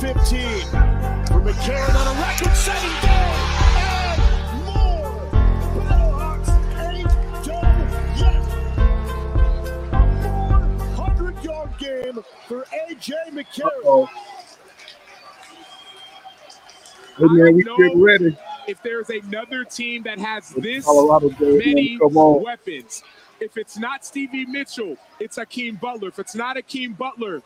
15 for McCarron on a record-setting day and more. Battlehawks ain't done yet. A 400-yard game for AJ McCarron. Uh-oh. Man, we get ready. If there's another team that has It's this Colorado many weapons, if it's not Stevie Mitchell, it's Hakeem Butler. If it's not Hakeem Butler,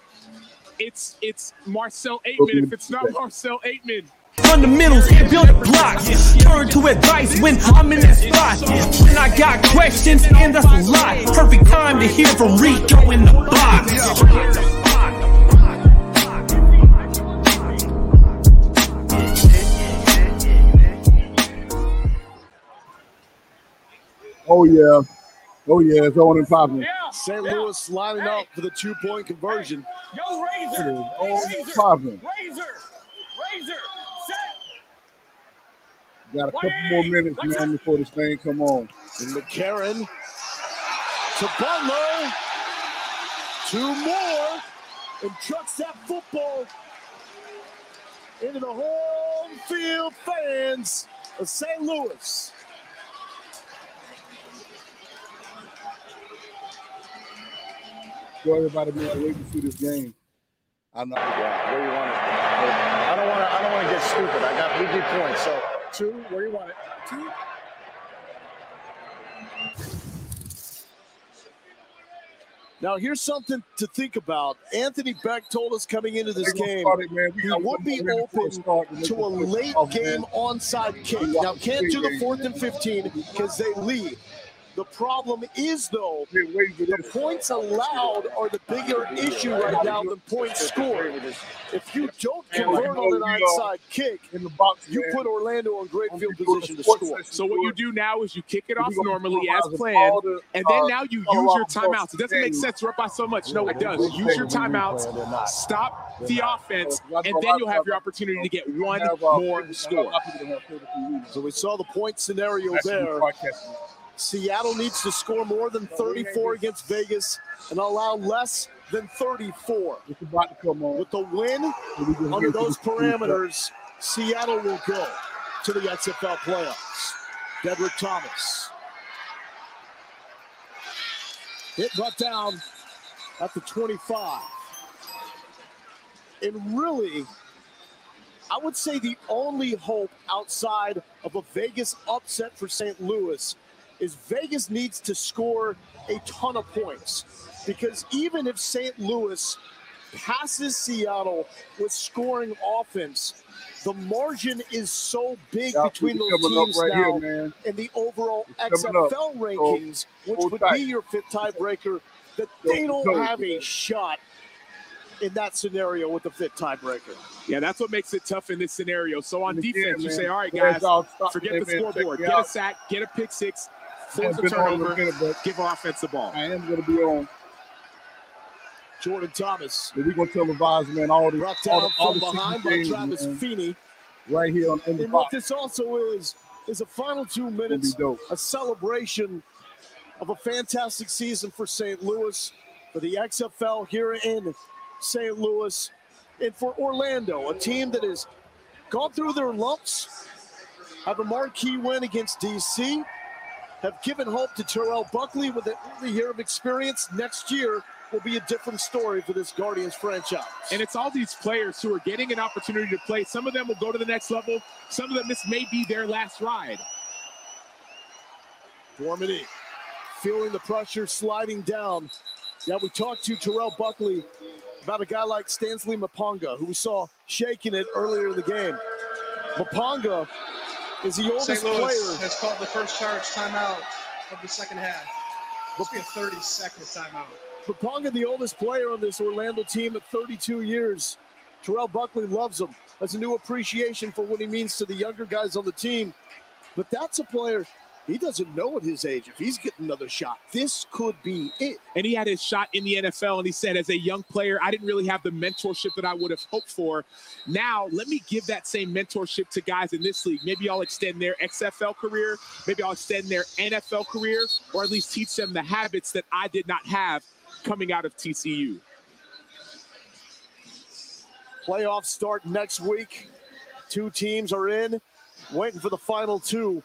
it's it's Marcel Ateman. If it's not Marcel Ateman, Fundamentals and building blocks. Turn to advice when I'm in that spot. When I got questions, and that's a lot. Perfect time to hear from Rico in the box. Oh yeah. Oh yeah, it's on and popping. St. Louis lining up for the two-point conversion. Yo, It Razor! is on and Razor! popping. Razor! Razor! Set! Got a couple more minutes, man, before this thing come on. And McCarron to Butler. Two more. And trucks that football into the home field fans of St. Louis. So everybody be waiting to see this game. I know. Yeah, where you want it? I don't want to. I don't want to get stupid. I got we need points. So two, where you want it? Two. Now, here's something to think about. Anthony Becht told us coming into this game he would be more minute before it open start, to a late game man. onside kick. Now, can't do the fourth and 15 because they lead. The problem is, though, Been waiting for the points allowed are the bigger issue right now than points scored. If you don't convert on an onside kick, in the box. you put Orlando in great field position to score. so what you do now is you kick it off normally as planned, and then uh, now you use Colorado your timeouts. It doesn't make sense. We're up by so much. No, it does. Use your timeouts. Stop the offense, and then you'll have your opportunity to get one uh, more score. lot of people that have 33 readers. So we saw the point scenario there. Seattle needs to score more than 34 against Vegas and allow less than 34. It's about to come on. With the win So we just under those parameters, Seattle will go to the XFL playoffs. Dedrick Thomas. Hit brought down at the 25. And really, I would say the only hope outside of a Vegas upset for St. Louis is Vegas needs to score a ton of points. Because even if St. Louis passes Seattle with scoring offense, the margin is so big Yeah, between those teams right now here, man. in the overall It's. XFL rankings, which would tight. be your fifth tiebreaker, that Go, they don't go. have a shot in that scenario with the fifth tiebreaker. Yeah, that's what makes it tough in this scenario. So on And again, defense, you say, all right, guys, guys, y'all stop forget the scoreboard. me Get a sack, get a pick six, I force a been on in a turnover, minute, give offense the ball. I am going to be on. Jordan Thomas But we're going to televise, man, all the, brought all down the, all from the behind by Travis man, Feeney. right here on, in the And what box. this also is, is a final two It's gonna be minutes, a celebration of a fantastic season for St. Louis, for the XFL here in St. Louis, and for Orlando, a team that has gone through their lumps, have a marquee win against DC, have given hope to Terrell Buckley with a year of experience. Next year will be a different story for this Guardians franchise. And it's all these players who are getting an opportunity to play. Some of them will go to the next level. Some of them, this may be their last ride. Dormady feeling the pressure sliding down. Yeah, we talked to Terrell Buckley about a guy like Stansley Maponga, who we saw shaking it earlier in the game. Maponga is the oldest St. Louis player. has called the first charge timeout of the second half. Must be a 30 second timeout. Maponga, the oldest player on this Orlando team at 32 years. Terrell Buckley loves him. Has a new appreciation for what he means to the younger guys on the team. But that's a player he doesn't know at his age if he's getting another shot. This could be it. And he had his shot in the NFL, and he said, as a young player, I didn't really have the mentorship that I would have hoped for. Now, let me give that same mentorship to guys in this league. Maybe I'll extend their XFL career, maybe I'll extend their NFL career, or at least teach them the habits that I did not have coming out of TCU. Playoffs start next week. Two teams are in, waiting for the final two.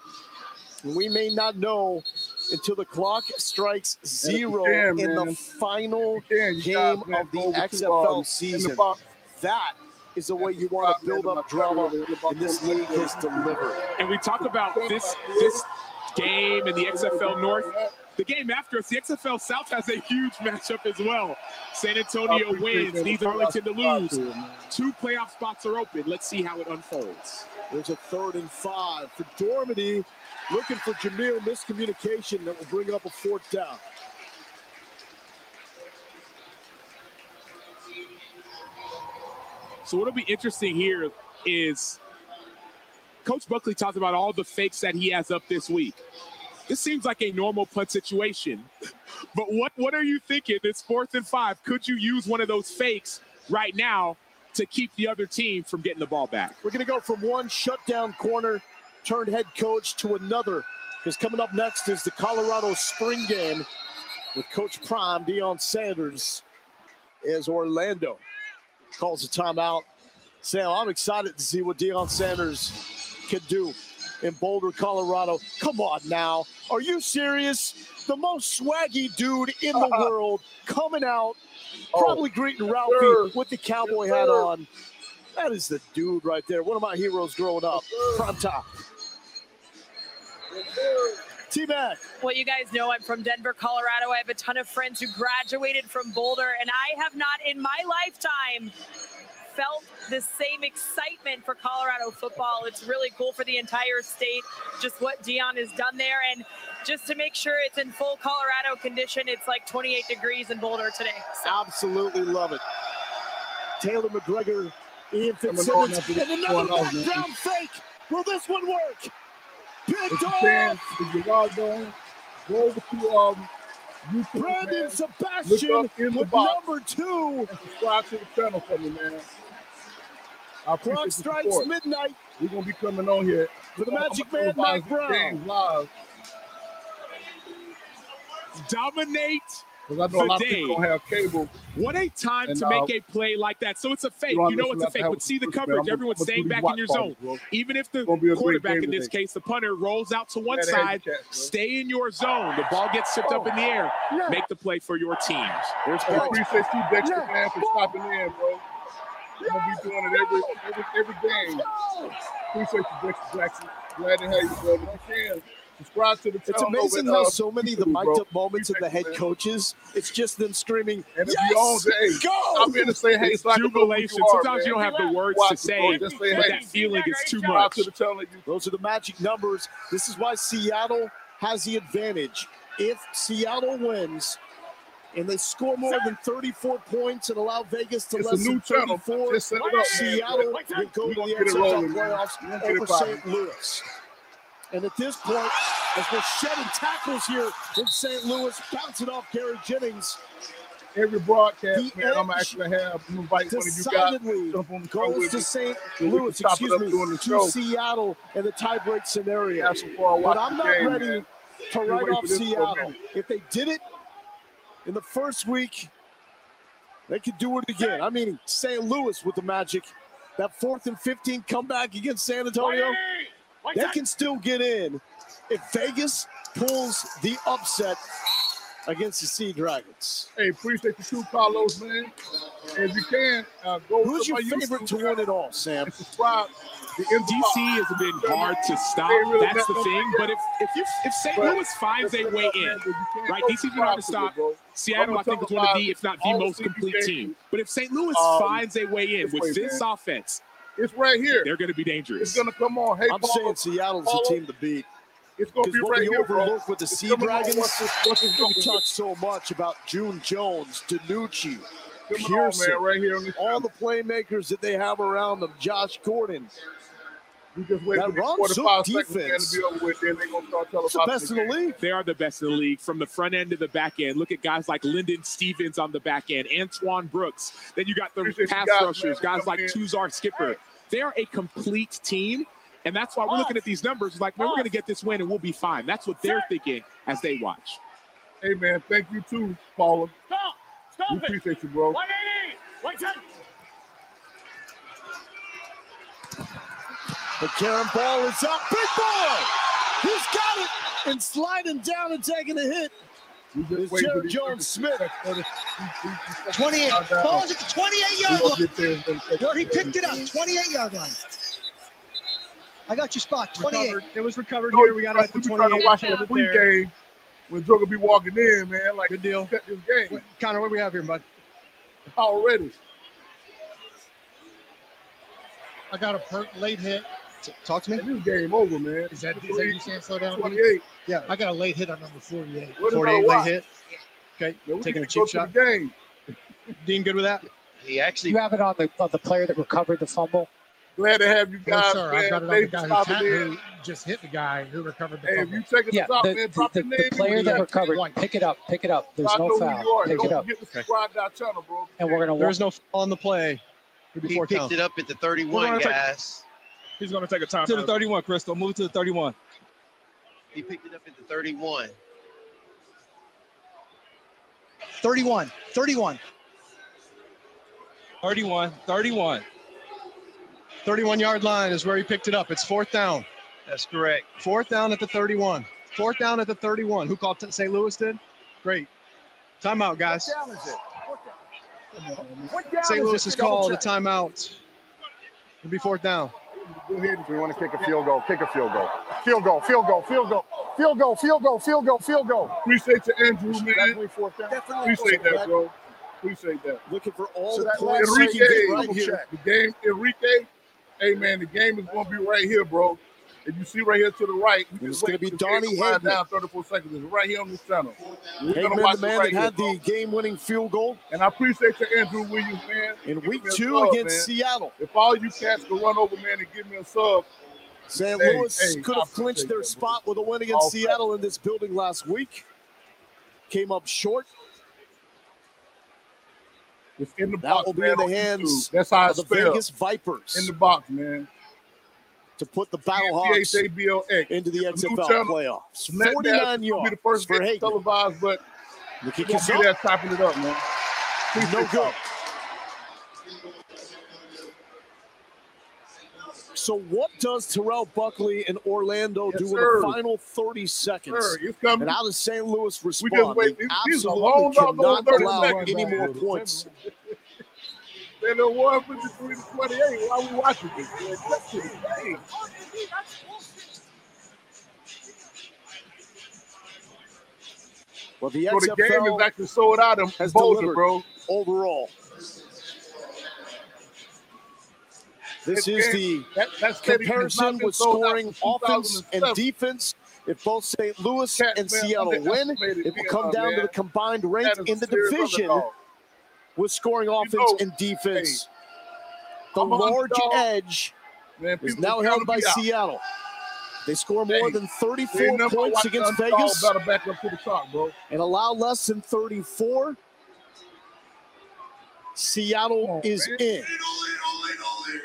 We may not know until the clock strikes zero can, in the final Yeah, you game got, of the go XFL in the season. That is the way you want to build up drama, and this league has delivered. And we talk about this this game in the XFL North. The game after us, the XFL South has a huge matchup as well. San Antonio wins, needs Arlington to lose. Two playoff spots are open. Let's see how it unfolds. There's a third and five for Dormady, looking for Jameer miscommunication that will bring up a fourth down. So what'll be interesting here is Coach Buckley talked about all the fakes that he has up this week. This seems like a normal punt situation. But what what are you thinking? It's fourth and five. Could you use one of those fakes right now to keep the other team from getting the ball back? We're going to go from one shutdown corner turned head coach to another. Because coming up next is the Colorado spring game with Coach Prime, Deion Sanders, as Orlando calls a timeout. Sam, I'm excited to see what Deion Sanders can do in Boulder, Colorado. Come on now. Are you serious? The most swaggy dude in the world coming out, oh, probably greeting Ralphie sir. with the cowboy Yes, hat on. That is the dude right there. One of my heroes growing up. Prime top. T-Mac. Well, you guys know I'm from Denver, Colorado. I have a ton of friends who graduated from Boulder, and I have not in my lifetime felt the same excitement for Colorado football. It's really cool for the entire state, just what Deion has done there. And just to make sure it's in full Colorado condition, it's like 28 degrees in Boulder today. So Absolutely love it. Taylor McGregor, Ian Coming Fitzsimmons, and another going man. background fake. Will this one work? Picked off. if you on, go over to um, YouTube, Brandon man, Sebastian in the with number two. and subscribe to the channel for me, man. I Clock strikes support. midnight We're gonna be coming on here for the I'm Magic Man, Mike Brown. live Dominate. Because I know a lot of Today. people don't have cable. What a time And, to uh, make a play like that. So it's a fake. don't You know it's a fake, but see the listen, man. coverage. I'm Everyone's gonna staying back in your zone. bro. Even if the gonna be a great quarterback in this today. case, the punter rolls out to one Yeah, side, handicap, stay in your zone. The ball gets tipped up in the air. Yeah. Make the play for your teams. There's I Brandon. appreciate you, Dexter, Yeah. man, for stopping in, bro. We're gonna be doing it every every every game. Appreciate you, Dexter Jackson. Glad to have you, bro. If you can, subscribe to the It's amazing how uh, so many of the mic'd up moments of the head Appreciate you, man. coaches, it's just them screaming, And yes, you own the hey, go! I'm here to say hey, It's so I can know who jubilation. you are, Sometimes you don't have the words Watch to say, bro. Just say but hey. that feeling is too much. to the channel. You Those are the magic numbers. This is why Seattle has the advantage. If Seattle wins and they score more than 34 points and allow Vegas to It's a less new than 34, Just set it up, man. Seattle will go to the get it XFL rolling, man. playoffs We gonna get it over. St. Louis. And at this point, as we're shedding tackles here in St. Louis, bouncing off Gary Jennings, every broadcast, The man, I'm actually have I'm invite one of you guys decidedly jump on the goes to. St. Louis, excuse me, to show. Seattle in the tiebreak scenario. Have some fun But I'm not game, ready man. to write off for this for a Seattle. If they did it in the first week, they could do it again. I mean, St. Louis with the Magic, that fourth and 15 comeback against San Antonio, they can still get in if Vegas pulls the upset against the Sea Dragons. Hey, appreciate you too, Carlos, man. And if you can, uh, go Who's your favorite YouTube to win it all, Sam? and subscribe. The inbox. DC has been hard to stop. Really That's the thing. But if if you if St. Louis finds a way in, right? DC's been hard to stop. Seattle, I think, is one of the, if not the most complete team. But if St. Louis Um, finds a way in with this offense, It's right here. they're going to be dangerous. It's dangerous. gonna come on. Hey, I'm Paulo, saying Seattle's the team to beat. It's gonna be what right here, bro. overlook with the It's Sea Dragons, once this- we goes. talk so much about June Jones, DiNucci, Coming on, Pearson, man, right here on all the playmakers that they have around them, Josh Gordon. We just wait that for these Ron 45 Zook seconds man, defense. to be over with, then they're gonna start It's the televising best in the league. They are the best in the league from the front end to the back end. Look at guys like Lyndon Stevens on the back end, Antoine Brooks. Then you got the Appreciate pass guys, rushers, man, guys for like coming in. Tuzar Skipper. They are a complete team. And that's why we're looking at these numbers. It's like, man, we're going to get this win and we'll be fine. That's what they're thinking as they watch. Hey, man, thank you too, Paula. Stop! We Stop it! appreciate you, bro. 180! 110! The Karen ball is up. Big boy! He's got it! And sliding down and taking a hit is Jared Jones Smith. 28. Ball's at the 28 yard line. Where he picked it up, 28 yard line. I got your spot, 28. Recovered. It was recovered No, here. We got it at the 28. to watch Put the it there. pregame when Joe gonna be walking in, man. Like Good deal. cut this game Wait, Connor, what do we have here, bud? already. I got a per- late hit. Talk to me. And this game over, man. Is that, is that you saying slow down? please? 28. Yeah. I got a late hit on number 48. What is 48 late hit. Okay, Man, taking a need to go cheap shot. The game. Dean, good with that? He actually You have it on the on the player that recovered the fumble. Glad to have you No, guys, sir. man. I've got it on the Thanks guy who, stopping who just hit the guy who recovered the Hey, if fumble. you taking Yeah, us the, man, the, drop the, the player that the recovered, pick it up, pick it up. There's I no foul. you. Pick Don't it up. Get the squad down channel. And we're gonna There walk. no foul on the play. He picked down. it up at the 31, gonna guys. He's going to take a time. To the 31, Crystal. Move it to the 31. He picked it up at the 31. 31. 31. 31. 31. 31 yard line is where he picked it up. It's fourth down. That's correct. Fourth down at the 31. Fourth down at the 31. Who called? St. Louis did? Great. Timeout, guys. What down is it? What down St. Louis it? has called a timeout. It'll be fourth down. Go ahead if you want to kick a field goal. Kick a field goal. Field goal. Field goal. Field goal. Field goal. Field goal. Field goal. Field goal. Appreciate you, Andrew, man. Definitely fourth down. Appreciate that, bro. Appreciate that. Looking for all So the that points Enrique, right here. the game, Enrique. Hey, man, the game is going to be right here, bro. If you see right here to the right, It's gonna be for the Donnie Hageman. down 34 seconds. It's right here on this channel. We're Hageman, watch the man right that had the game-winning field goal And I appreciate you, Andrew Williams, man. in Give week two sub, against man. Seattle. If all you cats could run over, man, and give me a sub, St. Hey, Louis hey, could have clinched their that, spot with a win against All Seattle in this building last week. Came up short. it's in the That box. will be man, in the hands YouTube. That's how of the spelled. Vegas Vipers In the box, man. To put the Battlehawks T-H-A-B-L-X. into the XFL channel. playoffs. 49 It'll Be the yards first for Hageman. televised, but The kick is up. there chopping it up, man. Appreciate No good. So what does Terrell Buckley and Orlando Yes, do sir. in the final 30 seconds? Coming. And how does St. Louis respond? We just wait. They absolutely cannot 30 allow any more points. They done won 53 to 28. Why we watching this? Man? Cut to the game. Well, the So the game is actually sold out in has Boulder, delivered bro. overall. This This is game- the That, that stadium has not comparison with scoring offense and defense. If both St. Louis and man, Seattle win, it will come down to the combined rate in the division underdog. With scoring offense know, and defense. the I'm large edge Man, is now held by. Seattle. They score more Hey, than 34 points against Vegas Better back up to the top, and allow less than 34. Seattle on, is man. in. Oh, oh, oh,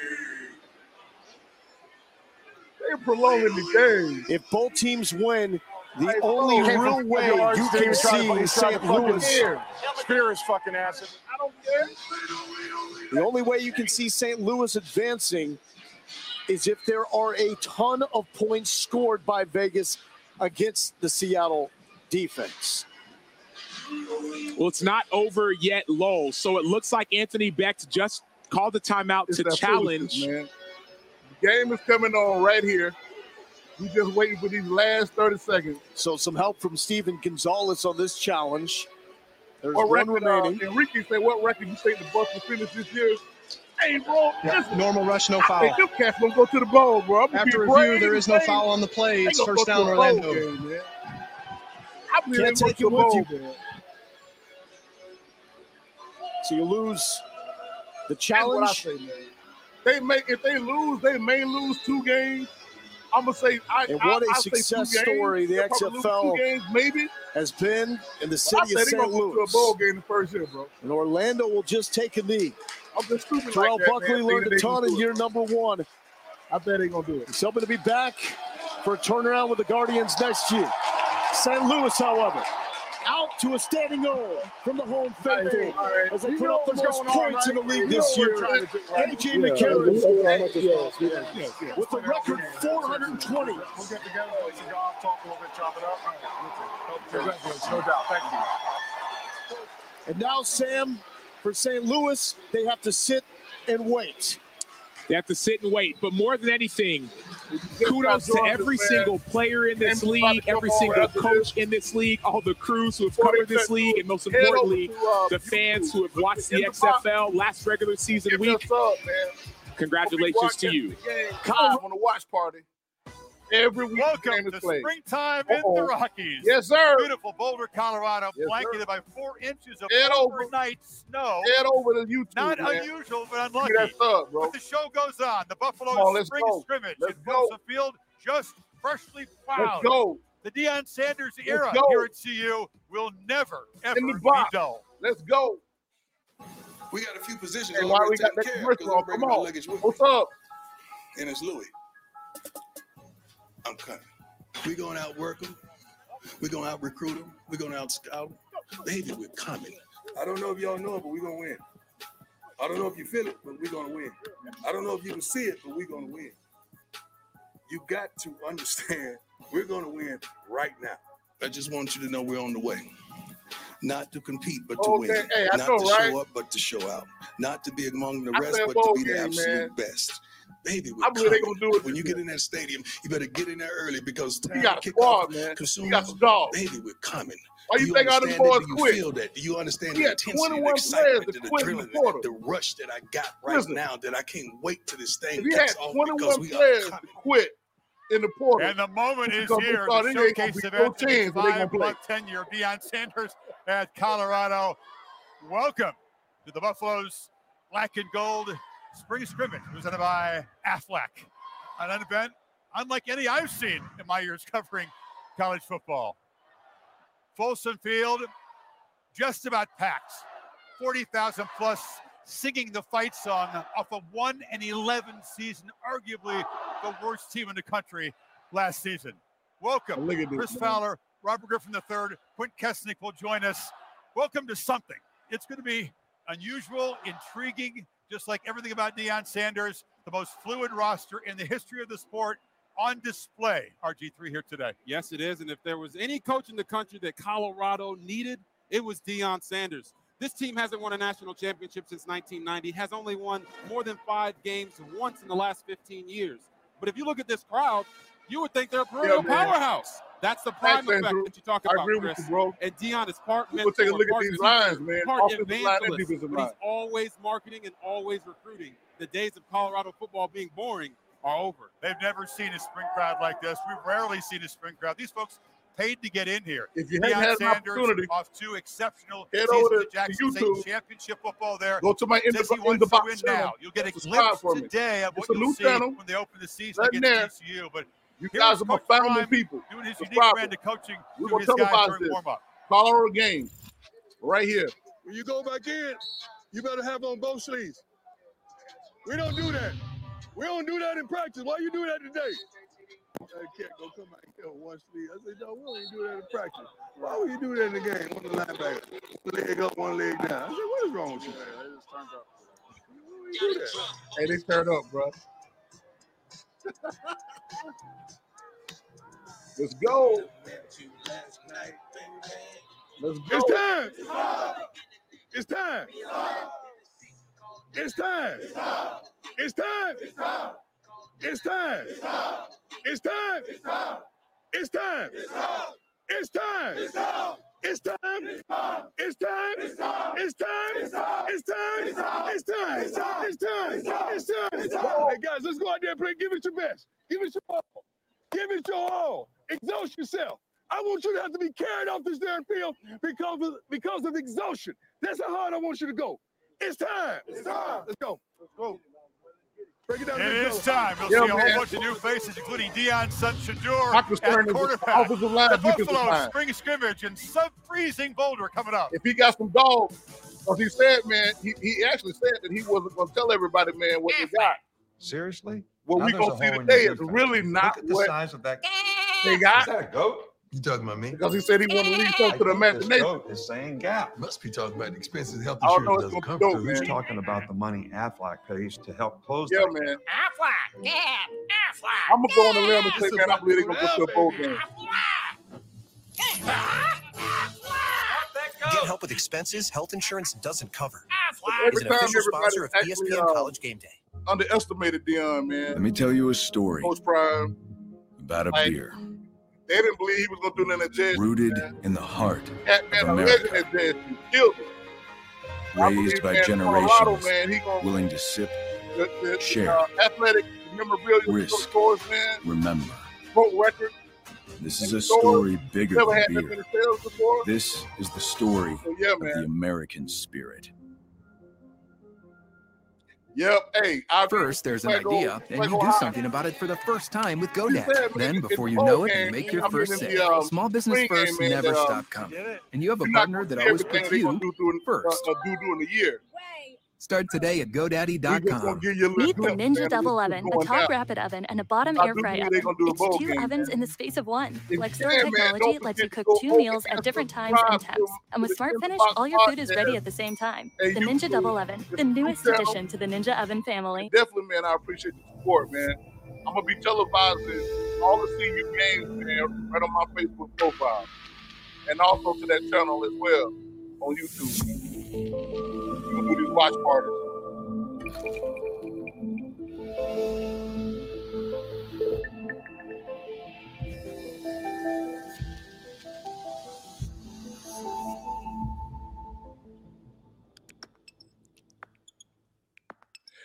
They're prolonging the game. If both teams win, the Hey, only real way you can was trying to- see he was trying to St. Louis, Spear. Spear fucking ass. I don't care. the only way you can see St. Louis advancing is if there are a ton of points scored by Vegas against the Seattle defense. Well, it's not over yet, low. So it looks like Anthony Becht just called the timeout It's to challenge. foolishness, man. The game is coming on right here. We just waiting for these last 30 seconds. So some help from Steven Gonzalez on this challenge. There's What one record, uh, remaining. Enrique said, what record you think the Bucks will finish this year? Hey, bro, Yeah, listen. normal rush, no Hey, foul. them cats gonna go to the bowl, bro. I'm After review, brave there is no and foul on the play. It's first down, to a bowl Orlando. game, man. I believe Can't take to it with bowl you. game. So you lose the That's what I challenge. say, man. They may if they lose, they may lose two games. I'm gonna say I. And what a I'll say two success games. story the They'll XFL games, maybe. has been in the I city of St. gonna a bowl Louis. game the first year, bro. And Orlando will just take a knee. I'm just stupid Terrell like that, Buckley man. learned a ton in year number one. I bet they gonna do it. He's hoping to be back for a turnaround with the Guardians next year. St. Louis, however, out to a standing O from the home faithful as they put up the most going on, points in the league You this year. what we're trying to do, right? AJ Yeah. McCarron Yes, yes, yes. with a record 420. We'll get together, play some golf, talk a little bit, chop it up. Congratulations, no doubt. Thank you. And now, Sam, for St. Louis, they have to sit and wait. They have to sit and wait. But more than anything, kudos to every single player in this league, every single coach in this league, all the crews who have covered this league, and most importantly, the fans who have watched the XFL last regular season week. Congratulations to you. Kyle on the watch party. Every week Welcome to played. springtime in Uh-oh. the Rockies. Yes, sir. Beautiful Boulder, Colorado, Yes, blanketed sir. by four inches of Head over. overnight snow. Head over to YouTube. Not man. unusual, but Give unlucky. that sub, bro. But the show goes on. The Buffalo Come on, spring go. scrimmage Let's at go. Wilson Field just freshly plowed. Let's go. The Deion Sanders era go. here at CU will never, ever In the be dull. Let's go. We got a few positions Hey, why we got taken that care commercial because I'm on? bringing Come on. luggage with What's me. up? And it's Louis. I'm coming. We're going to outwork them. We're going to out recruit them. We're going to out scout them. Baby, we're coming. I don't know if y'all know it, but we're going to win. I don't know if you feel it, but we're going to win. I don't know if you can see it, but we're going to win. You got to understand we're going to win right now. I just want you to know we're on the way. Not to compete, but to Okay, win. hey, Not know, to right? show up, but to show out. Not to be among the I rest, but to be the game, absolute man. best. Baby, we're I believe they coming. gonna do it When this you get in that stadium, you better get in there early because He time got a to squad, man. He Consumers, got some dogs. baby, we're coming. Why Do you think all them understand boys that? Do you quit? feel that? Do you understand He the intensity, the excitement, the that quit the adrenaline, quarter. the rush that I got right Listen. now that I can't wait till this thing If had kicks off because 21 we are players to quit in the portal, And the moment is here. The it ain't gonna showcase be of no Anthony's chance that they gonna play. five-month tenure Deion Sanders at Colorado. Welcome to the Buffaloes Black and Gold Spring Scrimmage, presented by Aflac. An event unlike any I've seen in my years covering college football. Folsom Field, just about packed. 40,000 plus singing the fight song off a 1 and 11 season, arguably the worst team in the country last season. Welcome, Look at this, Chris. Fowler, Robert Griffin III, Quint Kessenich will join us. Welcome to something. It's going to be unusual, intriguing, just like everything about Deion Sanders, the most fluid roster in the history of the sport on display. RG3 here today. Yes, it is. And if there was any coach in the country that Colorado needed, it was Deion Sanders. This team hasn't won a national championship since 1990, has only won more than five games once in the last 15 years. But if you look at this crowd, you would think they're a perennial man. powerhouse. That's the prime Thanks, effect that you talk I about, agree with Chris. you, bro. And Deion is part People take a mentor, look at part these lines, man. part Offensive line and evangelist, defensive but line. he's always marketing and always recruiting. The days of Colorado football being boring are over. They've never seen a spring crowd like this. We've rarely seen a spring crowd. These folks paid to get in here. If you Deion hadn't had an Sanders opportunity, off two exceptional head seasons over to- to Jackson State YouTube. championship football there. Go to my in the, in the box now. You'll get a Subscribe glimpse today of It's what you'll see channel. when they open the season Right against there. TCU. But You here's guys are my family founding Prime people. doing his unique Subscribe. brand of coaching We're to gonna his tell guys about during this. warm up. Colorado game, right here. When you go back in, you better have on both sleeves. We don't do that. We don't do that in practice. Why you do that today? That cat go come out here with one sleeve. I said, no, we don't even do that in practice. Why would you do that in the game? One linebacker, one leg up, one leg down. I said, what is wrong with you? Why would you do that? Hey, they turned up, bro. Let's go. Let's go. It's time. It's time. It's time. It's time. It's time. It's time. It's time. It's time. It's time. It's time. It's time. It's time. It's time. It's time. It's time. It's time. It's time. It's time. It's time. Hey guys, let's go out there and play. Give it your best. Give it your all. Give it your all. Exhaust yourself. I want you to have to be carried off this damn field because of because of exhaustion. That's how hard I want you to go. It's time. It's time. Let's go. Let's go. Break it down. It Let's is go. time. You'll Yeah, see a man. whole bunch of new faces, including Dion Sun Shedeur at is the quarterback. line, the Buffalo spring scrimmage in sub-freezing Boulder coming up. If he got some dogs, because he said, man, he, he actually said that he wasn't going to tell everybody, man, what they got. Seriously? What Now we there's gonna see today is really not Look at the what size of that. they got. Is that a goat? You talking about me? Because he said he wanted to leave something to the imagination. The same gap. Must be talking about the expenses health I know insurance doesn't cover. be Who's talking about the money Aflac pays to help close Yeah, that? man. Aflac. Yeah. Aflac. I'm gonna go on the limb and say, man, I believe they're gonna go to a bowl game. Get help with expenses health insurance doesn't cover. Every Is an time official sponsor of actually ESPN uh, College Game Day. underestimated Deion, man. Let me tell you a story Coach Prime, about a Like, beer they didn't believe he was gonna do nothing at Jazz. rooted in the heart, Cat man, a America. legend at Jazz. Killed. I raised by man, Colorado, generations man, he gonna willing to sip, the, the, Share. uh, athletic memorabilia Risk. stores, man. remember. Broke record. This is a story bigger Never than that beer. This is the story So yeah, of the. American spirit. Yep. Hey, I First, there's an Flacco- idea, and you do something about it for the first time with said, GoDaddy. Then, before you know it, you make your first sale. the, um, Small business first never that, um, stop coming. And you have a partner that always puts you first. Uh, uh, do during the year. Start today at We just gonna GoDaddy.com. give you a little Meet the Ninja man, of Double what's Oven, a top down. rapid oven, and a bottom air do fry oven. gonna do a It's two game, ovens man. in the space of one. If you Lexar man, technology lets you cook two meals at different times and to temps. And with Smart Finish, all your food is ready at the same time. The Ninja YouTube, Double Oven, the the newest addition to the Ninja Oven family. Definitely, man. I appreciate the support, man. I'm gonna be televising all the CU games, man, right on my Facebook profile, and also to that channel as well on YouTube. Do watch parties.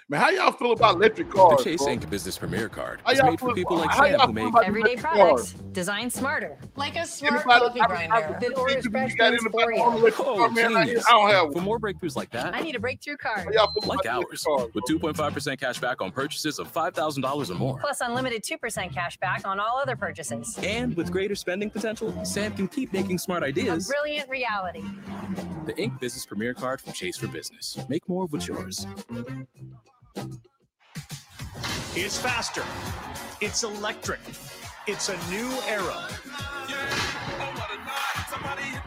Man, how y'all feel about electric cars? The Chase bro? Ink Business Premier Card How is y'all made for feel- people like Sam who make Everyday products cars? designed smarter. Like a smart Anybody- coffee I- I- grinder. I- that orders you fresh got beans anybody for you. on electric Oh, car, man? I. I don't have For more breakthroughs like that, I need a breakthrough card. How y'all feel like about ours, electric cars? with 2.5% cash back on purchases of $5,000 or more. Plus unlimited 2% cash back on all other purchases. And with greater spending potential, Sam can keep making smart A ideas. brilliant reality. The Ink Business Premier Card from Chase for Business. Make more of what's yours. It's faster. It's electric. It's a new era.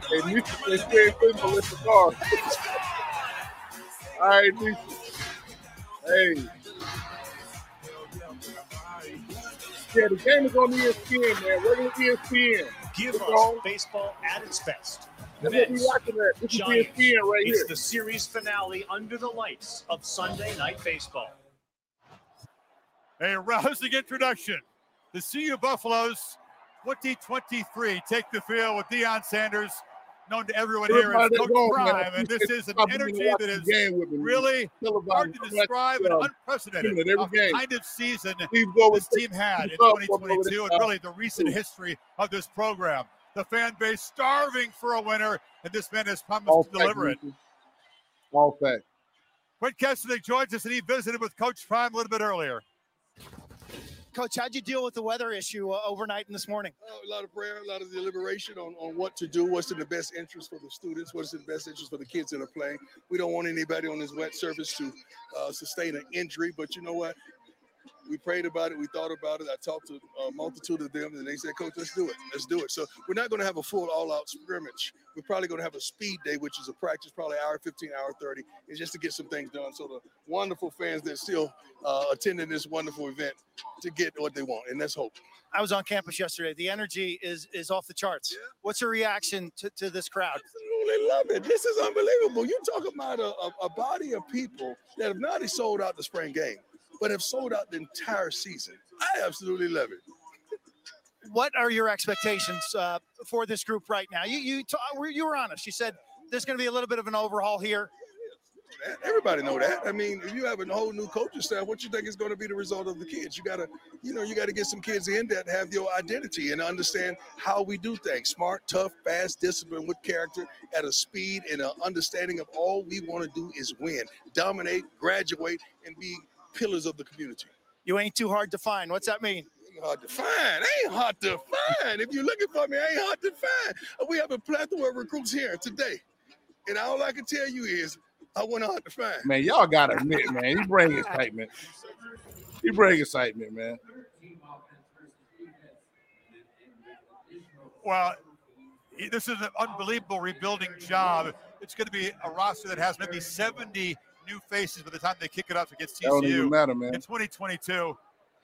Hey, Nisha, they for electric cars. All right, Nisha. Hey. Yeah, the game is on ESPN, man. Regular ESPN. Give It's us on. baseball at its best. That's what we Mets, watching at. This is Giants. ESPN right it's here. the series finale under the lights of Sunday Night Baseball. A rousing introduction. The CU Buffaloes 2023 take the field with Deion Sanders, known to everyone here as Everybody Coach at man, Prime. And this is an energy that is that the game with me. really hard to describe uh, and unprecedented. tuning of game. kind of season Steve Gold this was team had in taking up for me 2022 and really the recent history of this program. The fan base starving for a winner, and this man has promised All to deliver it. All fact. Quint Kessenich joins us, and he visited with Coach Prime a little bit earlier. Coach, how'd you deal with the weather issue uh, overnight and this morning? Oh, a lot of prayer, a lot of deliberation on, on what to do, what's in the best interest for the students, what's in the best interest for the kids that are playing. We don't want anybody on this wet surface to uh, sustain an injury, but you know what? We prayed about it, we thought about it. I talked to a multitude of them, and they said, "Coach, let's do it. Let's do it." So we're not going to have a full all-out scrimmage. We're probably going to have a speed day, which is a practice, probably hour 15, hour 30, is just to get some things done. So the wonderful fans that still uh, attending this wonderful event to get what they want, and that's hope. I was on campus yesterday. The energy is is off the charts. What's your reaction to, to this crowd? They love it. This is unbelievable. You talk about a, a, a body of people that have not only sold out the spring game, but have sold out the entire season. I absolutely love it. What are your expectations uh, for this group right now? You you ta- were- you were honest. You said there's going to be a little bit of an overhaul here. Everybody know that. I mean, if you have a whole new coaching staff, what you think is going to be the result of the kids? You gotta, you know, you got to get some kids in that have your identity and understand how we do things: smart, tough, fast, disciplined, with character, at a speed and an understanding of all we want to do is win, dominate, graduate, and be pillars of the community. You ain't too hard to find. What's that mean? Ain't hard to find. Ain't hard to find. If you're looking for me, ain't hard to find. We have a plethora of recruits here today, and all I can tell you is I want hard to find. Man, y'all gotta admit, man, he bring excitement. He bring excitement, man. Well, this is an unbelievable rebuilding job. It's going to be a roster that has maybe 70 new faces by the time they kick it up against That don't TCU. even matter, man. In 2022,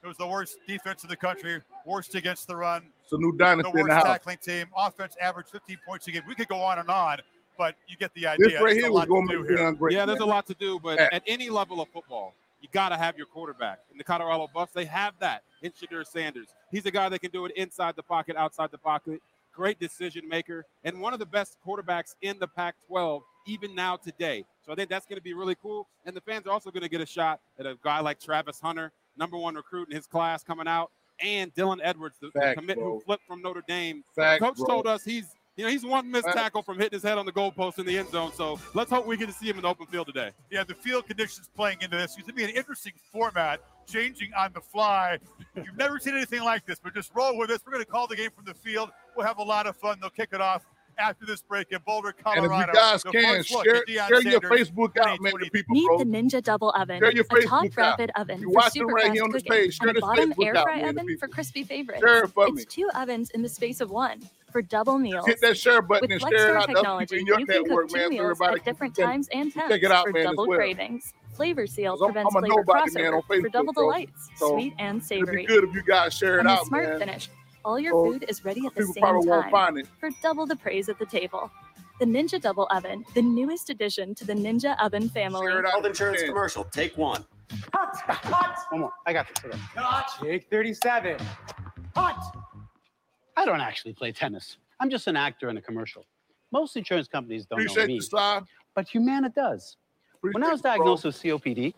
it was the worst defense in the country, worst against the run. It's a new the dynasty in the house. tackling team. Offense averaged 15 points a game. We could go on and on, but you get the idea. This right There's here a was lot going to to do here. great. yeah, there's a lot to do, but at any level of football, you got to have your quarterback. In the Colorado Buffs, they have that in Shedeur Sanders. He's a guy that can do it inside the pocket, outside the pocket. Great decision maker, and one of the best quarterbacks in the Pac-12, even now today. So I think that's going to be really cool. And the fans are also going to get a shot at a guy like Travis Hunter, number one recruit in his class coming out, and Dylan Edwards, the, the commit bro. who flipped from Notre Dame. Facts, Coach bro. told us he's you know he's one missed tackle from hitting his head on the goalpost in the end zone. So let's hope we get to see him in the open field today. Yeah, the field conditions playing into this. It's going to be an interesting format, changing on the fly. You've never seen anything like this, but just roll with us. We're going to call the game from the field. We'll have a lot of fun. They'll kick it off after this break in Boulder, Colorado. And if you guys The can, first share, at share your Facebook out, man, to people, Meet bro. the Ninja Double Oven, Share your a Facebook top out. oven You for watch it super right fast here on this cooking, page. Share and a bottom Facebook air out, fry man, oven for crispy favorites. Share it for it's me. two ovens in the space of one for double meals. Hit that share button With and share it out to technology, people in your you can network, cook two man, so meals everybody at different can- times and can temps check it out, for man, double well. cravings. Flavor Seal 'Cause I'm- prevents I'm a flavor nobody, man, on crossover for double bro. delights, So, sweet and It'd savory. be good if you guys share it and out, the Smart man. Finish. All your So, food is ready at the same time for double the praise at the table. The Ninja Double Oven, the newest addition to the Ninja Oven family. Health insurance commercial. Take one. Hot, hot. One more. I got this. I got this. Take 37. Hot. I don't actually play tennis. I'm just an actor in a commercial. Most insurance companies don't know Appreciate me. the slide. But Humana does. when I was Appreciate you, bro. diagnosed with COPD,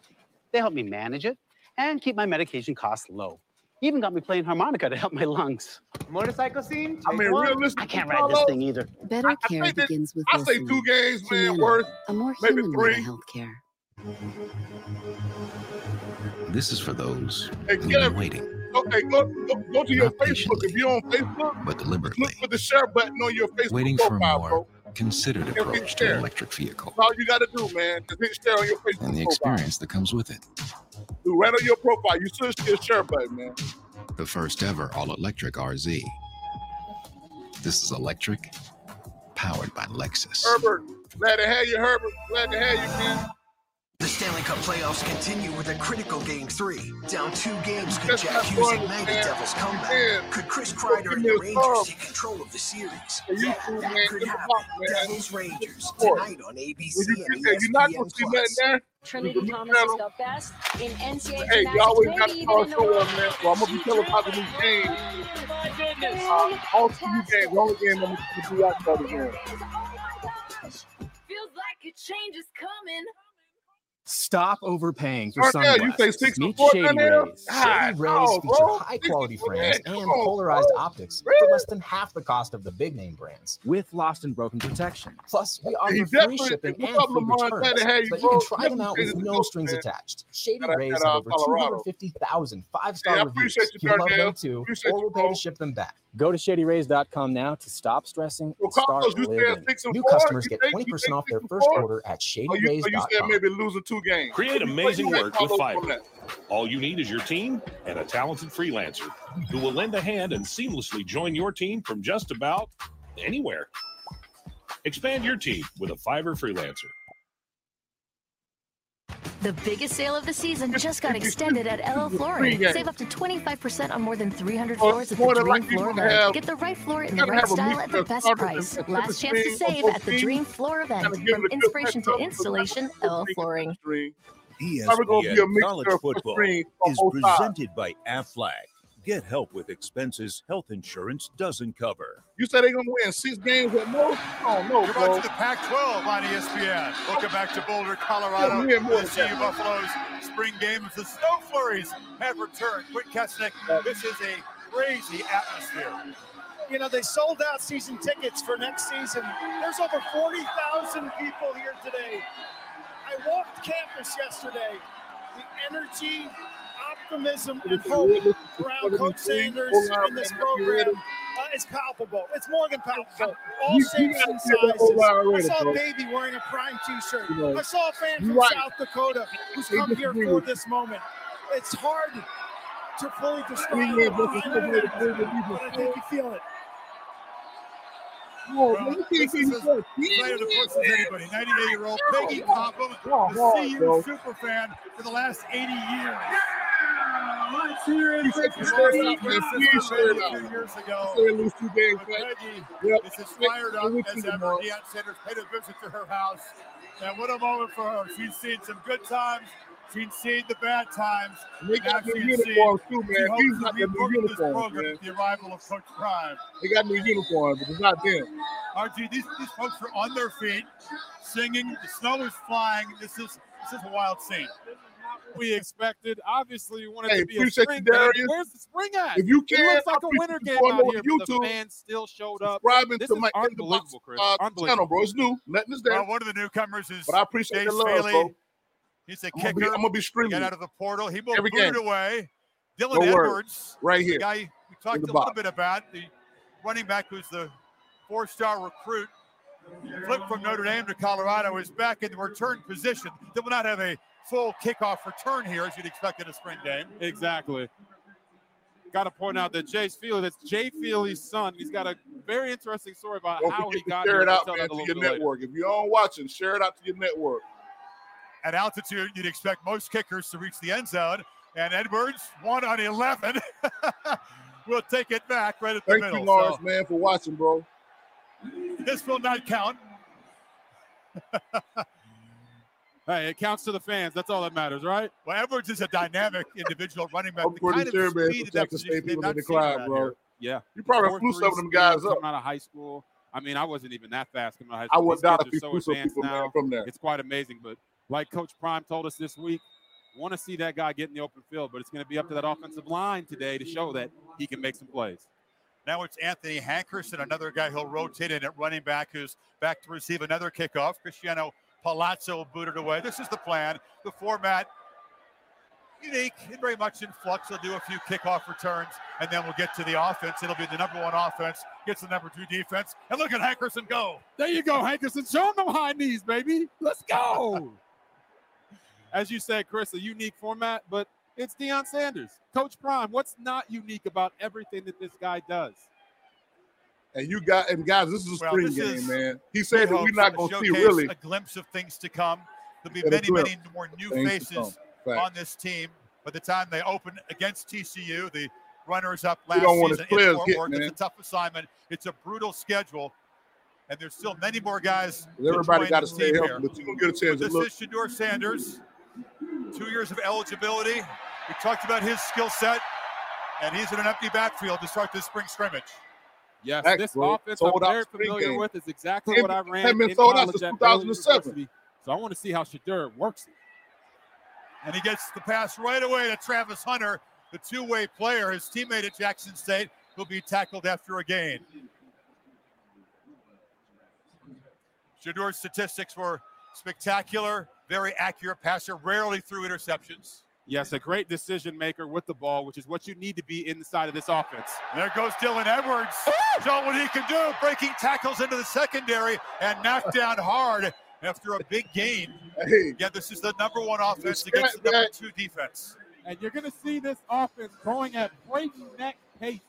they helped me manage it and keep my medication costs low. Even got me playing harmonica to help my lungs. Motorcycle scene? I mean, realistically, I can't ride this thing either. Better I care think that- begins with I say two games, man, Humana, worth a more maybe human way to three. healthcare. This is for those Hey, who've get been it. waiting, Okay, go, go, go to your Facebook. If you're on Facebook, but deliberately look for the share button on your Facebook waiting for profile, more bro. Considered hit approach to an electric vehicle That's all you got to do, man. is hit share on your Facebook and the profile. experience that comes with it. Do right on your profile. You to your share button, man. The first ever all electric RZ. This is electric, powered by Lexus. Herbert, glad to have you, Herbert. Glad to have you, man. The Stanley Cup playoffs continue with a critical game three. Down two games, could Jack Hughes fun, ignite the man. Devils' Man. comeback? Could Chris Kreider and the Rangers sub. take control of the series? You Yeah, two, that could the happen. box. Devils Rangers Support. tonight on ABC you and get there, you're not going ESPN to see Plus. nothing there. Trinity Thomas is the best in NCAA Hey, you gymnastics, always got maybe to call in the show up, man. So I'm going to be telling about the new game. Uh, all three games. The only game I'm going to be out for the game. Feels like a change is coming. Stop overpaying for oh, Darnell, you sunglasses. say six to Meet four, Shady Darnell? Rays. God, Shady Rays no, feature bro. high-quality Six to four, frames and Come on, polarized bro. optics Really? for less than half the cost of the big name brands, with lost and broken protection. Plus, we offer He free shipping and free returns, Glad you, so you can try them out with no coach, strings man. attached. Shady At- Rays at, have over 250,000 five-star Yeah, reviews. appreciate you, You'll love Darnell. them too, Appreciate or we'll pay to ship them back. Go to shadyrays.com now to stop stressing Well, and start Carlos, living. New four? customers You get 20% off their first four? order at Oh, you, oh, you said shadyrays.com. maybe losing two games. Create What do you- amazing what do you work with Fiverr. All you need is your team and a talented freelancer who will lend a hand and seamlessly join your team from just about anywhere. Expand your team with a Fiverr freelancer. The biggest sale of the season just got extended at LL Flooring. Save up to 25% on more than 300 floors at more the Dream Floor event. Get the right floor in you the right style at the best price. Last chance to save at the Dream. Floor event. From it a good inspiration to installation, LL Flooring. Probably gonna be a ESPN College Football is presented by Aflac. Get help with expenses health insurance doesn't cover. You said they're gonna win six games at most? Oh no, You're bro. watching the Pac-12 on E ESPN. Welcome back to Boulder, Colorado. Yeah, we have more the CU that. Buffaloes spring game. The snow flurries have returned. Quint Kessenich, this is a crazy atmosphere. You know, they sold out season tickets for next season. There's over 40,000 people here today. I walked campus yesterday. The energy, optimism, and hope around Coach Sanders in this program uh, is palpable. It's more than palpable. All shapes and sizes. I saw a baby wearing a Prime T-shirt. I saw a fan from. South Dakota who's come here for this moment. It's hard to fully describe it, but I still know very it, good to be I think you feel it. Oh, Well, this can't is keep as going. of course, as anybody. 98-year-old Peggy Coppom, the CU bro. super fan for the last 80 years. Let's hear it. She Let's lost hear her it. sister Let's a few years ago. It. Lose two games, But man. Peggy Yep. is as fired up as ever. Deion Sanders paid a visit to her house. And what a moment for her. She's seen some good times. She's seen the bad times. They got new uniforms too, man. These got the new part of this uniforms, man. with the arrival of Coach Prime. They got new uniforms, but it's not them. RG, these, these folks are on their feet, singing. The snow is flying. This is this is a wild scene. We expected. Obviously, we wanted Hey, to be a spring you, game. Where's the spring at? If you can, it can, looks like a winter game you out going here, on but the fans still showed up. Subscribing This to is my unbelievable, Chris. uh, unbelievable. channel, bro. It's new. Nothing is there. Well, one of the newcomers is But I appreciate Dave the love, Staley. bro. He's a I'm gonna kicker. be- I'm gonna be streaming got out of the portal. He will Every boot it game. away. Dylan No word. Edwards, Right here, the guy we talked a the little bit about, the running back who's the four-star recruit, flipped from Notre Dame to Colorado, is back in the return position. They will not have a full kickoff return here as you'd expect in a spring game. Exactly. Got to point out that Chase Feely, that's Jay Feely's son. He's got a very interesting story about Don't how he forget to got share here. it out, man, to your bit later. network. If you're on watching, share it out to your network. At altitude, you'd expect most kickers to reach the end zone. And Edwards, one on 11, we'll take it back right at the Thank middle. you, Lawrence, So man, for watching, bro. this will not count. Hey, it counts to the fans. That's all that matters, right? Well, Edwards is a dynamic individual running back. I'm The pretty kind of sure, man, speed that position they've people in the seen crowd, bro. here. Yeah. You probably 4-3 flew some of them guys up. coming out of high school. I mean, I wasn't even that fast coming out of high I school. would These doubt kids if you are so flew some advanced people, man, now. from there. It's quite amazing. But like Coach Prime told us this week, want to see that guy get in the open field, but it's going to be up to that offensive line today to show that he can make some plays. Now it's Anthony Hankerson, another guy he'll rotate in at running back who's back to receive another kickoff. Cristiano Palazzo booted away. This is the plan. The format unique and very much in flux. They'll do a few kickoff returns, and then we'll get to the offense. It'll be the number one offense, gets the number two defense. And look at Hankerson go. There you go, Hankerson. Show him them high knees, baby. Let's go. As you said, Chris, a unique format, but it's Deion Sanders. Coach Prime, what's not unique about everything that this guy does? And you got and guys, this is a Well, spring game, is man. He said that we're not going to see really a glimpse of things to come. There'll be many, many more new Things faces on this team by the time they open against TCU. The runners up last don't want his season in Fort Worth. It's a tough assignment. It's a brutal schedule, and there's still many more guys. Everybody got to stay healthy, here. but you're gonna get a chance But to look. this is Shedeur Sanders. Two years of eligibility. We talked about his skill set, and he's in an empty backfield to start this spring scrimmage. Yes, Back, this bro. offense Sold I'm very familiar game. with is exactly Hadn't- what I ran been in sold out college since at 2007. University. So I want to see how Shedeur works it. And he gets the pass right away to Travis Hunter, the two-way player. His teammate at Jackson State who'll be tackled after a gain. Shedeur's statistics were spectacular, very accurate passer, rarely threw interceptions. Yes, a great decision maker with the ball, which is what you need to be inside of this offense. There goes Dylan Edwards. Show what he can do, breaking tackles into the secondary and knocked down hard after a big gain. Hey, Yeah, this is the number one offense Respect against the number two defense. And you're going to see this offense going at breakneck pace.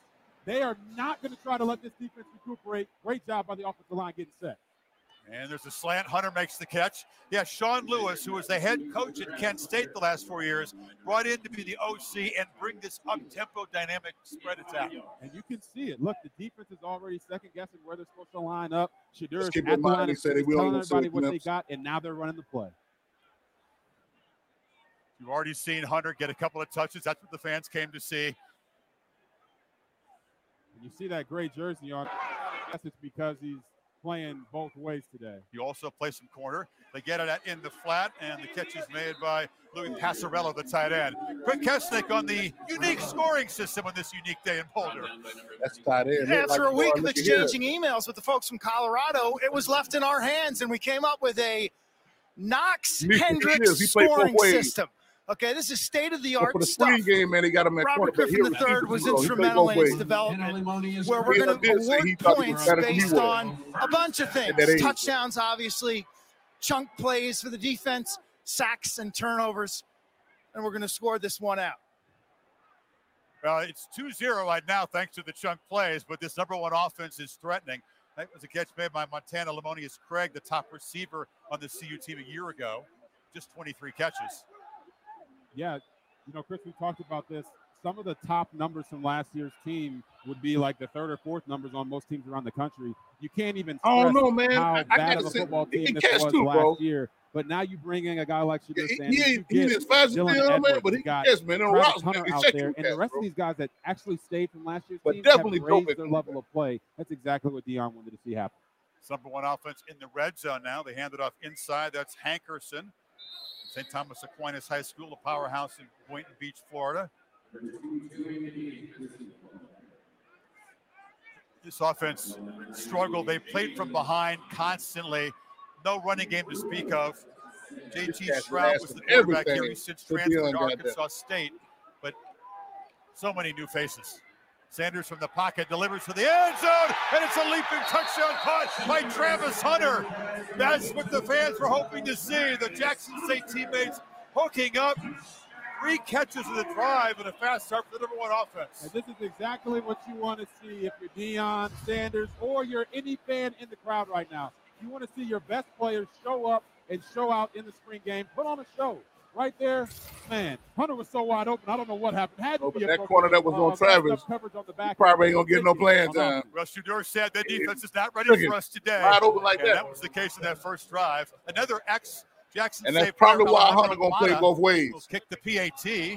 They are not going to try to let this defense recuperate. Great job by the offensive line getting set. And there's a slant. Hunter makes the catch. Yeah, Sean Lewis, who was the head coach at Kent State the last four years, brought in to be the OC and bring this up-tempo dynamic spread attack. And you can see it. Look, the defense is already second guessing where they're supposed to line up. Shedeur is keep at in the mind, line said they scrimmage, will telling gonna everybody a what they got, and now they're running the play. You've already seen Hunter get a couple of touches. That's what the fans came to see. And you see that gray jersey on. That's it's because he's playing both ways today. You also play some corner. They get it at- in the flat, and the catch is made by Louis Passarello, the tight end. Quint Kessenich on the unique scoring system on this unique day in Boulder. That's tight end. Look After like a week of look here. exchanging emails with the folks from Colorado, it was left in our hands, and we came up with a Knox He- he Hendricks is. He played both scoring system. Okay, this is state of the So art for the stuff. spring game, man, they got him at Robert. Griffin III receiver, was. He played instrumental in its development, where we're going to did award thought he was points better than he based on a bunch of things. Touchdowns, obviously, chunk plays for the defense, sacks and turnovers, and we're going to score this one out. Well, it's 2 0 right now, thanks to the chunk plays, but this number one offense is threatening. That was a catch made by Montana Lemonious Craig, the top receiver on the CU team a year ago. Just 23 catches. Yeah, you know, Chris, we talked about this. Some of the top numbers from last year's team would be like the third or fourth numbers on most teams around the country. You can't even Oh don't stress know, man. how I- I bad gotta of a football he team this was too, last bro. year. But now you bring in a guy like Shedeur he Sanders. ain't- you he ain't get as fast as Dylan Dion, man, but he got can catch, man. And Travis Ross, man, Hunter out there, and the rest bro. of these guys that actually stayed from last year's But team definitely have raised their them level of play. That's exactly what Deion wanted to see happen. Number one offense in the red zone now. They hand it off inside. That's Hankerson. St. Thomas Aquinas High School, a powerhouse in Boynton Beach, Florida. This offense struggled. They played from behind constantly. No running game to speak of. JT Yes, Shrout was the quarterback here. He since transferred to Arkansas State, but so many new faces. Sanders from the pocket delivers to the end zone, and it's a leaping touchdown caught by Travis Hunter. That's what the fans were hoping to see. The Jackson State teammates hooking up. Three catches in the drive and a fast start for the number one offense. And this is exactly what you want to see if you're Deion Sanders or you're any fan in the crowd right now. You want to see your best players show up and show out in the spring game. Put on a show. Right there, man. Hunter was so wide open. I don't know what happened. Had to Oh, be but a that corner that was uh, on Travis, coverage on the back probably ain't gonna get no playing time. Russ Shedeur said that defense is not ready for us today. wide open like and that. that was the case in that first drive. Another ex Jackson And that's probably why Hunter gonna play both ways. will Kick the PAT. Because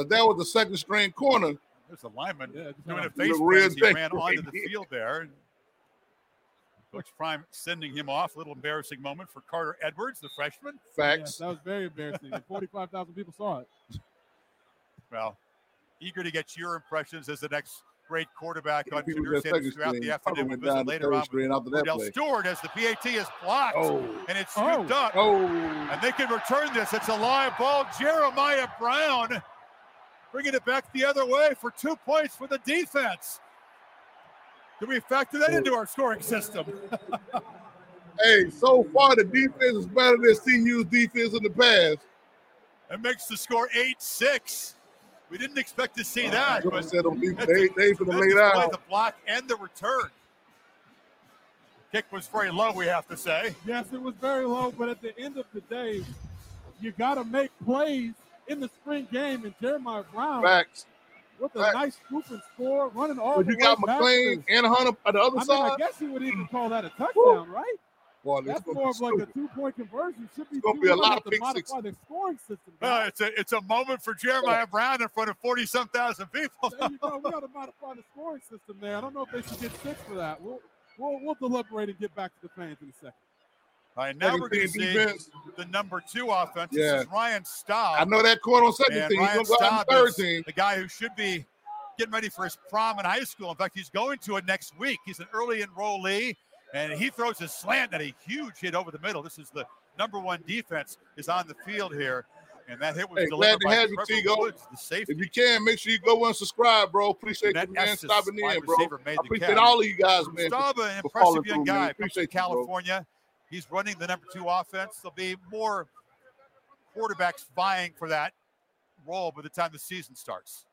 if that was the second string corner, There's a lineman doing a face The. He ran right onto the field there. Coach Prime sending him off. A little embarrassing moment for Carter Edwards, the freshman. Yes, that was very embarrassing. 45,000 people saw it. Well, eager to get your impressions as the next great quarterback on People Shedeur Sanders throughout string, the afternoon. We'll visit later on string after Odell. Stewart as the PAT is blocked Oh. and it's Oh. scooped up. Oh. And they can return this. It's a live ball. Jeremiah Brown bringing it back the other way for two points for the defense. Do we factor that into our scoring system? hey, so far the defense is better than CU's defense in the past. It makes the score 8 6. We didn't expect to see uh, that. Jordan But said them deep- they- a they finna good lay display, down. The block and the return. Kick was very low, we have to say. Yes, it was very low, but at the end of the day, you got to make plays in the spring game. And Jeremiah Brown, Facts. With a Facts. nice scooping score, running all But the you got McLean to- and Hunter on the other I mean, side. I guess you would even hmm. call that a touchdown, right? Well, That's more be of like a two-point conversion. Should be. gonna be a lot of to pick modify the scoring system. Well, it's a it's a moment for Jeremiah Brown in front of 40 some thousand people. There you go. We got to modify the scoring system there. I don't know if they should get six for that. We'll we'll, we'll deliberate and get back to the fans in a second. All right, now we're going to see defense. the number two offense. Yeah. This is Ryan Staub. I know that corner on second team. Ryan gonna go out on Staub third team. the guy who should be getting ready for his prom in high school. In fact, he's going to it next week. He's an early enrollee, and he throws a slant at a huge hit over the middle. This is the number one defense is on the field here, and that hit was Hey, delivered glad to by have you, Tigo. Woods, the safety. If you can, make sure you go and subscribe, bro. Appreciate That you, man, stopping in, bro. I appreciate all of you guys, man. Staub, for- an impressive young guy, from Appreciate you. California. He's running the number two offense. There'll be more quarterbacks vying for that role by the time the season starts.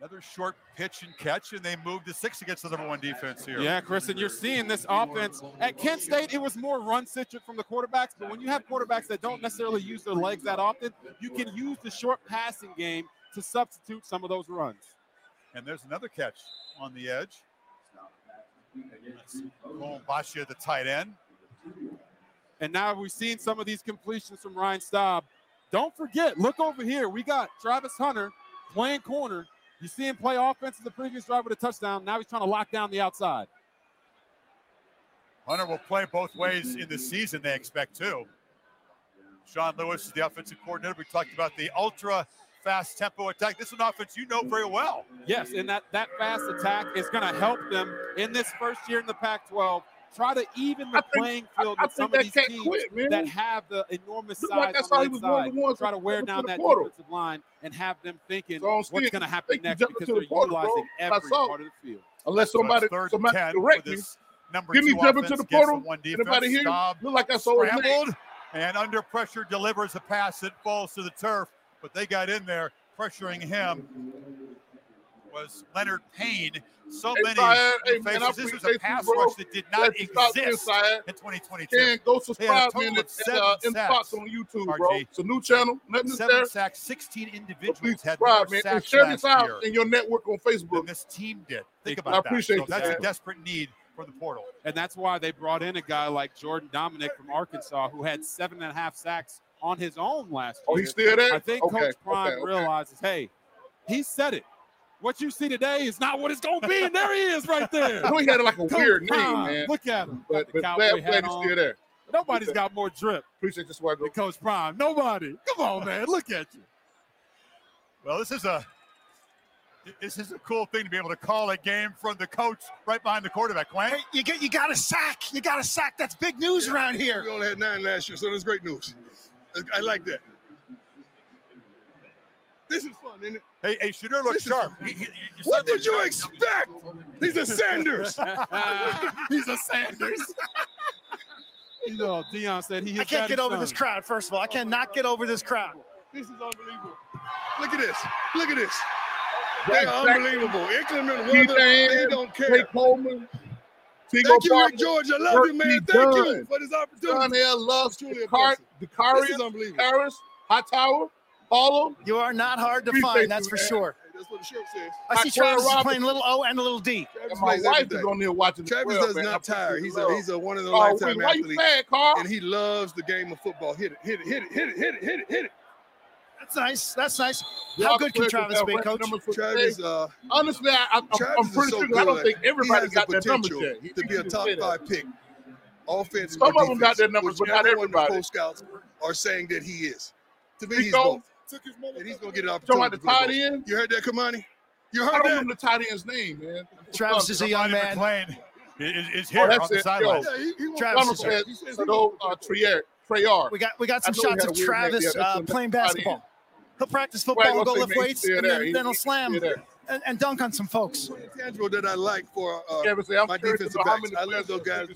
Another short pitch and catch, and they move to six against the number one defense here. Yeah, Chris, and you're seeing this offense at Kent State. It was more run centric from the quarterbacks, but when you have quarterbacks that don't necessarily use their legs that often, you can use the short passing game to substitute some of those runs. And there's another catch on the edge. Cole Bashia, the tight end. And now we've seen some of these completions from Ryan Staub. Don't forget, look over here. We got Travis Hunter playing corner. You see him play offense in the previous drive with a touchdown. Now he's trying to lock down the outside. Hunter will play both ways in the season, they expect too. Sean Lewis is the offensive coordinator. We talked about the ultra fast tempo attack. This is an offense you know very well. Yes, and that, that fast attack is going to help them in this first year in the Pac 12. Try to even the think- playing field I- I with some of these teams quit, that have the enormous Looked size like that's on the he was one of inside. the ones Try to wear down that portal. defensive line and have them thinking So what's going to happen think next because into they're the portal, bro. utilizing I every part of the field. Unless somebody, third somebody and 10 correct for me. number Give me two jumping to the portal. one defense. Anybody here? Staub Look like I saw scrambled and under pressure delivers a pass that falls to the turf, but they got in there pressuring him. Was Leonard Payne. So many faces. Man, this was a pass rush that did not exist in 2022. And go subscribe to uh, Seven uh, in on YouTube, RG. bro. It's a new channel. Nothing seven there. sacks. 16 individuals had more man. sacks and share this out in your network on Facebook. this team did. Think about I that. I appreciate so that. That's a desperate need for the portal. And that's why they brought in a guy like Jordan Domineck from Arkansas who had seven and a half sacks on his own last oh, year. Oh, he's still there? I think okay. Coach Prime okay. realizes, hey, he said it. What you see today is not what it's going to be, and there he is right there. I know he had like a Coach weird Prime. name, man. Look at him. But, but glad, glad he's still there. Nobody's got more drip. Appreciate this, Swagger. Coach Prime. Nobody. Come on, man. Look at you. Well, this is a this is a cool thing to be able to call a game from the coach right behind the quarterback. Wayne, hey, you get you got a sack. You got a sack. That's big news yeah. around here. We only had nine last year, so that's great news. I like that. This is fun, isn't it? Hey, hey, Shedeur looks sharp. He, he, what did you sharp. expect? He's a Sanders. He's a Sanders. you know, Deion said he. I can't get over son. this crowd. First of all, I cannot get over this crowd. This is unbelievable. Look at this. Look at this. They're unbelievable. Inclement weather. They don't care. Coleman. Thank you, Rick George. I love you, man. Thank done. you for this opportunity. Donnell loves Julian Car- unbelievable. Harris, High Tower, Harlem. You are not hard to Appreciate find, that's you, for man. sure. That's what the shirt says. I, see Travis playing little O and a little D. Travis my wife is on there watching. Travis does man. not tire. He's a he's a one of the oh, lifetime athlete, and he loves the game of football. Hit it, hit it, hit it, hit it, hit it, hit it, hit it. That's nice. That's nice. How yeah, good can Travis be, Coach? Travis, uh, honestly, I, I'm, pretty so sure. Good. I don't think everybody's got that number yet. He, to be a top five pick, offense. Some defense, of them got their numbers, but not everybody. Post scouts are saying that he is. To me, he's both. Took his and he's gonna get an opportunity. Talking about the tight end. You heard that, Kamani? You heard I don't that? remember the tight end's name, man. Travis is a young man. Playing. It's oh, here oh, on the sideline. Yeah, Travis is here. So, uh, We got we got some shots of Travis uh, playing basketball. He'll practice football, He'll go lift weights, and then, he, then he'll slam and, and, dunk on some folks. Tangible that I like for uh, yeah, see, my defensive backs. I love those guys.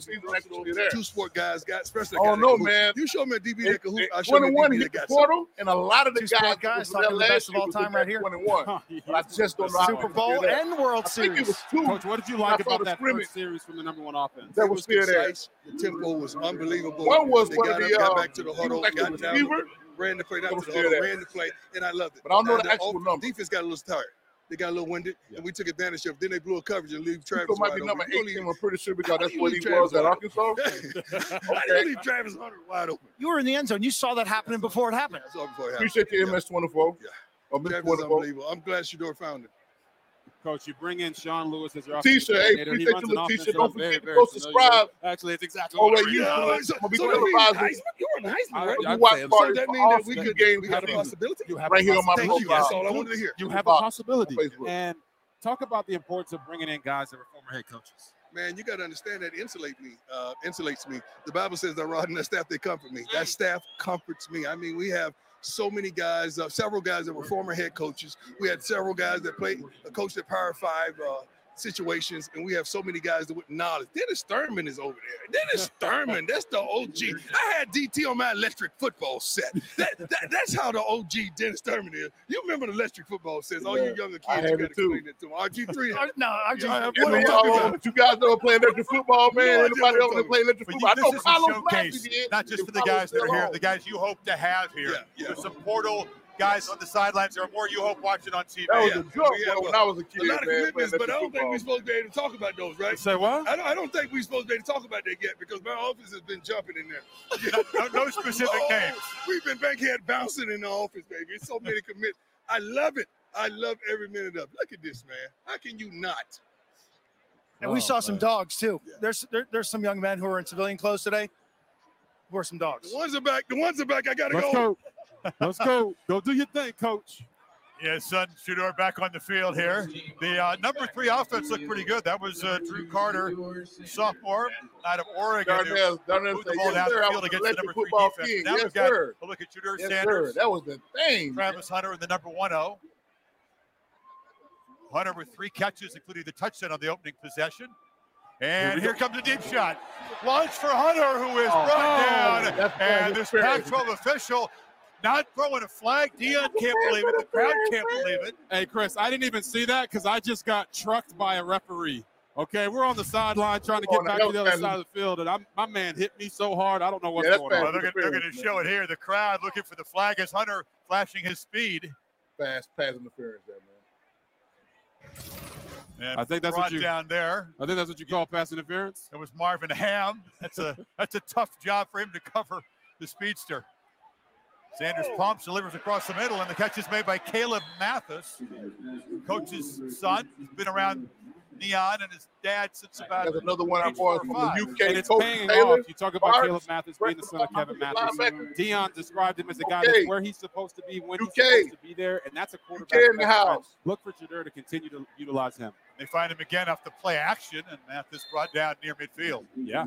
Two sport guys, guys especially. Oh no, man! You show me a DB it, that can hoop. I show Twenty-one, he got portal, and a lot of the guys, guys talking the best of all time right here. One and one. I just don't know. Super Bowl and World Series. Coach, what did you like about that first series from the number one offense? That was concise. The tempo was unbelievable. One was they got back to the huddle, got down ran the play, not to the order, ran the play, and I loved it. But I don't know now, the, the actual number. Defense got a little tired. They got a little winded, yeah. and we took advantage of. Then they blew a coverage and leave Travis. So might be number eight. eighteen. I'm pretty sure because that's what he Travis was at Arkansas. okay. leave Travis Hunter wide open. You were in the end zone. You saw that happening before it happened. Yeah, before it happened. Appreciate the MS twenty four. Yeah, oh, Travis, unbelievable. I'm glad Shedeur found it. Coach, you bring in Sean Lewis as your Tisha, hey, appreciate you, Letitia. Don't forget to go subscribe. Actually, it's exactly oh, what right, you, uh, so, so Heisman, You're nice, man. right? You watch so that means that we could gain. We have a possibility. You have right here on my profile. That's all I wanted to hear. You have a possibility. And talk about the importance of bringing in guys that were former head coaches man, you got to understand that insulate me, uh, insulates me. The Bible says that rod and the staff, they comfort me. That staff comforts me. I mean, we have so many guys, uh, several guys that were former head coaches. We had several guys that played, a coach at Power Five, uh, situations, and we have so many guys that with knowledge. Dennis Thurman is over there. Dennis Thurman, that's the OG. I had DT on my electric football set. That, that, that's how the OG Dennis Thurman is. You remember the electric football sets? All you younger kids, you got to explain it to. RG3, I, no, RG. Yeah, what you, talking you guys don't play electric football, man. No, Anybody else that play electric but football? You, I know Colin showcase, Not just for the guys that are here, the guys you hope to have here. Yeah, yeah. There's some portal guys on the sidelines. There are more you hope watching on TV. That was a joke yeah, when, I was a kid. A lot of man, commitments, but I don't football. think we're supposed to be able to talk about those, right? Say what? I don't, I don't think we're supposed to be able to talk about that yet because my office has been jumping in there. no, no, specific oh, games. We've been bankhead bouncing in the office, baby. It's so many commits. I love it. I love every minute of it. Look at this, man. How can you not? And oh, we saw oh, man. some dogs too. Yeah. There's there, there's some young men who are in civilian clothes today. Who are some dogs? The ones are back. The ones are back. I gotta Let's go. go. Let's go. Go do your thing, coach. Yeah, son, Shedeur back on the field here. The uh, number three offense looked pretty good. That was uh, Drew Carter, sophomore out of Oregon. Darnell, Darnell the ball yes, down the field the number three defense. King. Now yes, we've got sir. a look at Shedeur yes, Sanders. Sir. That was the thing. Travis Hunter in the number one zero. Hunter with three catches, including the touchdown on the opening possession. And here comes a deep shot. Launch for Hunter, who is oh, brought oh, down. And this Pac 12 official not throwing a flag. Deion can't believe it. The crowd can't believe it. Hey, Chris, I didn't even see that because I just got trucked by a referee. Okay, we're on the sideline trying to Oh, get back to the other side of the field, and I'm, my man hit me so hard. I don't know what's Yeah, going on. Well, they're, going to show it here. The crowd looking for the flag as Hunter flashing his speed. Fast pass interference there, man. And I think that's what brought you- down there. I think that's what you call pass interference. It was Marvin Ham. That's a that's a tough job for him to cover the speedster. Sanders pumps, delivers across the middle, and the catch is made by Caleb Mathis, coach's son. He's been around Neon and his dad since about. There's another one I age bought from the. UK And it's coach paying Taylor. off. You talk about Barnes, Caleb Mathis being the son of Kevin Mathis. linebacker. Deion described him as a guy UK. that's where he's supposed to be when he's supposed to be there, and that's a quarterback. UK in the house. Look for Shedeur to continue to utilize him. They find him again off the play action, and Mathis brought down near midfield. Yeah.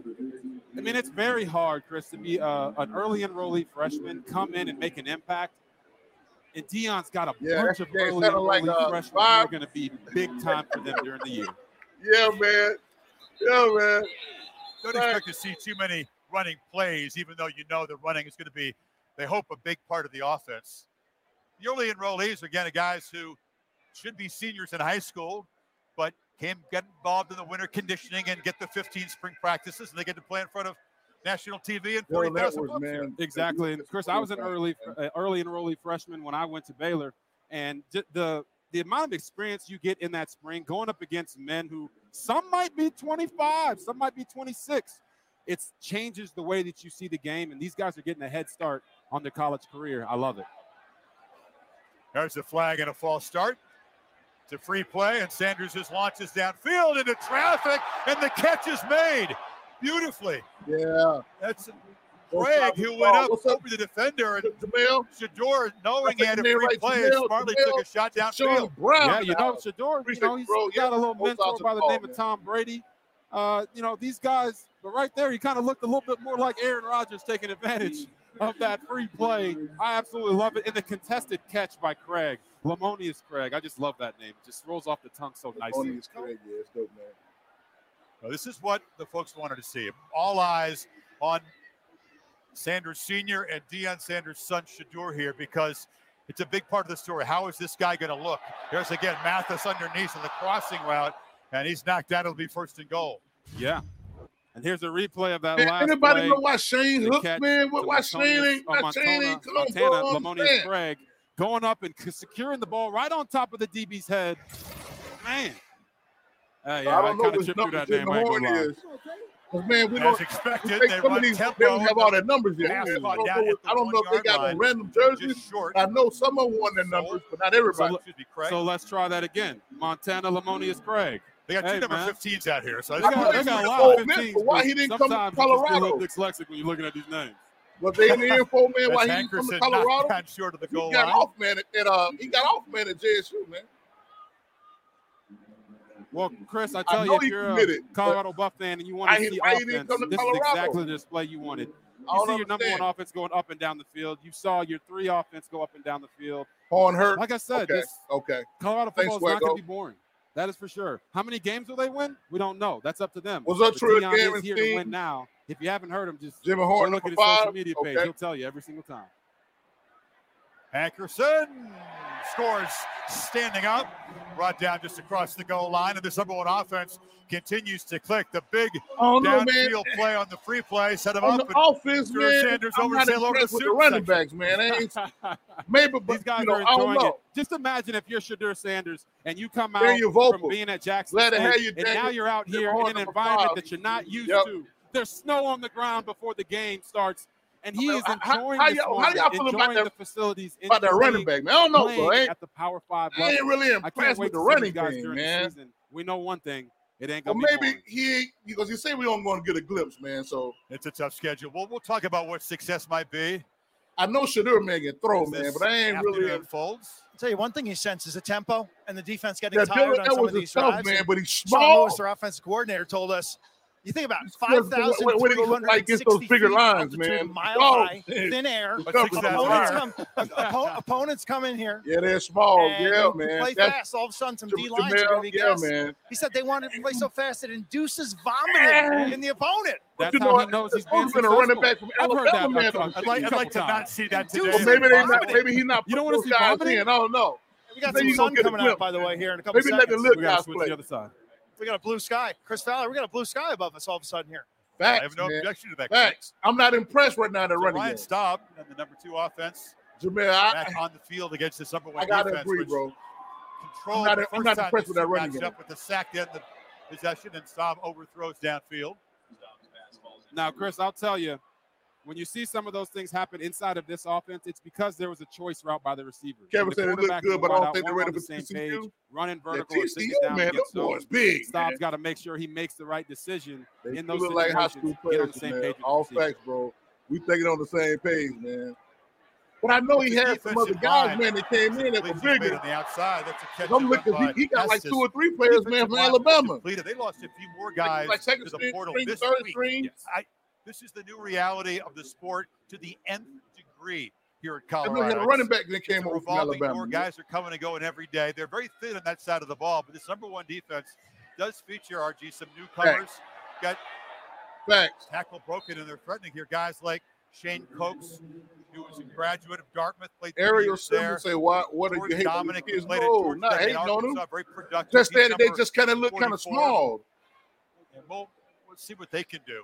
I mean, it's very hard, Chris, to be uh, an early enrollee freshman, come in and make an impact. And Deion's got a Yeah, bunch of yeah, it's early like, enrollee uh, freshmen who are going to be big time for them during the year. Yeah, man. Yeah, man. Don't expect to see too many running plays, even though you know the running is going to be, they hope, a big part of the offense. The early enrollees are, again, guys who should be seniors in high school, but can get involved in the winter conditioning and get the 15 spring practices, and they get to play in front of national TV and Neural 40,000 networks, folks here. man. Exactly. And Chris, I was an early uh, early enrollee freshman when I went to Baylor, and the the amount of experience you get in that spring going up against men who some might be 25, some might be 26. It changes the way that you see the game, and these guys are getting a head start on their college career. I love it. There's a flag and a false start. It's a free play, and Sanders just launches downfield into traffic, and the catch is made beautifully. Yeah. That's Craig who went up What's up, over the defender, and Jamel? Shedeur, knowing he had a free right, play, Jamel, smartly Jamel. took a shot downfield. Brown. yeah, you the know. Shedeur, you know, you, he's bro. got a little Both mentor by the the ball, name man. of Tom Brady. Uh, you know, these guys, but right there, he kind of looked a little bit more like Aaron Rodgers taking advantage of that free play. I absolutely love it. And the contested catch by Craig, Lemonious Craig. I just love that name. It just rolls off the tongue so nicely. Lemonious Craig, yeah, it's dope, man. Well, this is what the folks wanted to see. All eyes on Sanders Sr. and Deion Sanders' son Shedeur here because it's a big part of the story. How is this guy going to look? There's again Mathis underneath in the crossing route, and he's knocked out. It'll be first and goal. Yeah. And here's a replay of that Man, last anybody play. know why Shane The Hook, man? to What, why Shane Montana- ain't, why Montana, Shane ain't come Montana, bro? I Lemonious understand. Craig going up and securing the ball right on top of the DB's head. Man. Uh, yeah, I I, don't know kind of which through that name. the I horn lie. man, we As don't expected, they some of these, tempo. they don't have all their numbers yet. I don't, know, I don't know if they got line. random jerseys. Short. I know some of them won their numbers, but not everybody. So, Excuse me, Craig. so let's try that again. Montana Lemonious Craig. They got two Hey, number man. 15s out here, so They got, they got a lot of man, 15s. but why he didn't come to sometimes you just get a little Colorado? dyslexic when you're looking at these names. Was they in the info, man? Why he didn't come to Colorado? down short of the He got line. off, man. At, at, uh, he got off, man, at JSU, man. Well, Chris, I I tell know you, if you're committed, a Colorado Buff fan and you want to see why he didn't offense, to this is exactly the display you wanted. You see your number one offense going up and down the field. You saw your three offense go up and down the field. On her. Like I said, Okay, this okay. Colorado football is not going to be boring. That is for sure. How many games will they win? We don't know. That's up to them. Was that true Deion is here to win now. If you haven't heard him, just Jimmy Horn, look at his social media page. Okay. He'll tell you every single time. Hankerson scores standing up, brought down just across the goal line, and this number one offense continues to click. The big Oh, no, downfield play on the free play set him On up. the offense, Drew man, Sanders I'm over not over the with the running section. backs, man. Ain't, maybe, but These guys you know, are enjoying it. Just imagine if you're Shedeur Sanders and you come out from being at Jackson Glad State, and now you're out here in an environment five. that you're not used Yep. to. There's snow on the ground before the game starts, and he is How- how- enjoying how this y'all- how y'all feel about that- the facilities, about that running back, man? I don't know, bro. I ain't- at the Power Five I ain't really can't impressed with the to see these running guys game, during man. the season. We know one thing: it ain't gonna be maybe boring. he because you say we don't want to get a glimpse, man. So It's a tough schedule. Well, we'll talk about what success might be. I know Shedeur man can throw, as man, but I ain't really. unfolds. I'll tell you one thing he senses the tempo and the defense getting Yeah, tired Dylan, on that some was of these stuff, drives. man, but he's Sean small. Lewis, their offensive coordinator, told us You think about What- what- what it gonna look like against those bigger feet, lines, man? Mile Oh, high, thin air. Opponents hours. come, oppo- opponents come in here. Yeah, they're small. and yeah, they man. Play That's- fast. All of a sudden, some D lines are going to be yeah, gassed. man. He said they wanted to play so fast it induces vomiting in the opponent. That's you know knows It's supposed to be a running back from I've heard that Alabama, man. a- a- from I'd like- I'd like to not see that today. Well, maybe they not. Maybe he's not. You don't wanna see guys vomiting? I don't know. We got some sun coming glimpse. out, by the way, here in a couple Maybe let seconds. the lit We gotta guys switch play. the other side. We got a blue sky. Chris Fowler, we got a blue sky above us all of a sudden here. Facts, I have no man. objection to that. Facts. I'm not impressed right now in the So running Ryan game. Staub and the number two offense Jamel, I, back on the field against this number one I gotta defense. agree, which bro. Controlled I'm not- I'm first not time impressed with that running matched game. up with the sack in the possession, and Staub overthrows downfield. Now, Chris, I'll tell you, when you see some of those things happen inside of this offense, it's because there was a choice route by the receiver. Kevin The said it looked good, but I don't think they're ready on for the same page, running Yeah, vertical or sitting TCU, down man, against them boys big, Staub's man. got to make sure he makes the right decision They in do those look like high situations. school Get on players, the same man. page. with the All receiver. facts, bro. We thinking on the same page, man. But I know he The had some other guys, line man, that came in that were Completions bigger. on the outside. That's a catch. I'm looking. He, he got like two or three players, man, from Alabama. Completed. They lost a few more guys like second to the string, portal this third week. string. I, this is the new reality of the sport to the nth degree here at know he had a running back that came over from Alabama. door. Guys are coming and going every day. They're very thin on that side of the ball, but this number one defense does feature RG some newcomers. Got Facts. tackle broken, and they're threatening here. Guys like Shane Cokes, who was a graduate of Dartmouth, played Ariel there. Say, "Why? What are you hating Domineck, kids?" played at No, Georgia not hating on. Very productive. Just that they just kind of look kind of small. And we'll, we'll see what they can do.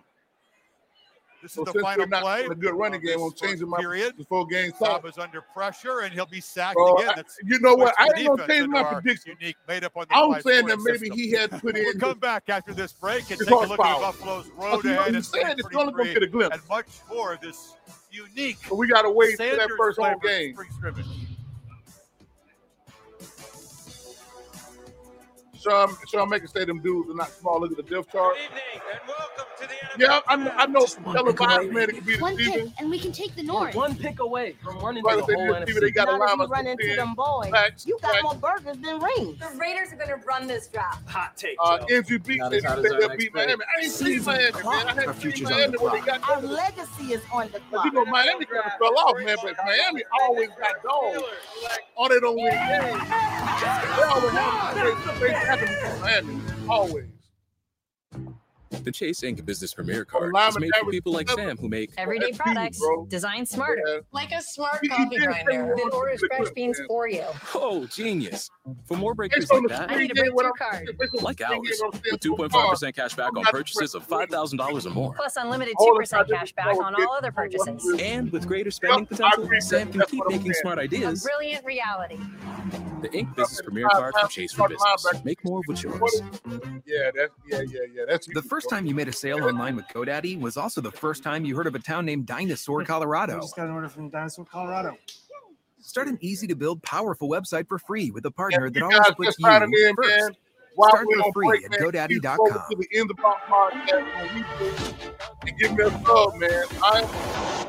This is the final play. a good running game, I'm changing my period. before game start. Staub is under pressure, and he'll be sacked Bro, again. That's you know what? I ain't gonna change my prediction. Unique, made up on the I'm saying that maybe system. he had put in. We'll come back after this break and It's take a look at foul. Buffalo's But road know, ahead you in said it's only gonna get a glimpse. and much more of this unique. But we gotta wait for that first home game. Spring scrimmage. Sean, Sean Maker say them dudes are not small. Look at the depth chart. Yeah, I, know- I know from televised, man, it could be the One pick, season. and we can take the north. One pick away from running Like I the whole NFC. They got a if line you run into 10. them boys. Facts, You got facts. more burgers than rings. The Raiders are going to run this draft. Hot take. Uh, Joe. MGB Not said as hot they as our they'll next beat. Miami. I ain't seen Miami, man. I haven't seen Miami when they got Our legacy is on the clock. you know, Miami kind of fell off, man. But Miami always got dogs. Or they don't win games. They always have Miami. Always. The Chase Ink Business Premier Card lineman is made for people like. Sam who make Everyday That's products huge, bro. designed smarter. Yeah. Like a smart He- he coffee grinder that orders fresh beans man. for you. Oh, genius. For more It's breakthroughs like that, I need a breakthrough card. it's on the like screen, ours, you know what I'm saying? with 2.5% cash back on purchases of $5,000 or more. Plus unlimited 2% cash back on all other purchases. And with greater spending potential. Sam can keep making saying. smart A ideas. brilliant reality. The Ink Business Premier Card from Chase for Business. Make more with yours. Yeah, that's yeah, yeah, yeah. That's The first time you made a sale online with GoDaddy was also the first time you heard of a town named Dinosaur, Colorado. I just got an order from Dinosaur, Colorado. Start an easy to build, powerful website for free with a partner that you always guys puts you in, first. man. Start we're for free break, at man, GoDaddy.com. To the end of our podcast on and give me a sub, man. I'm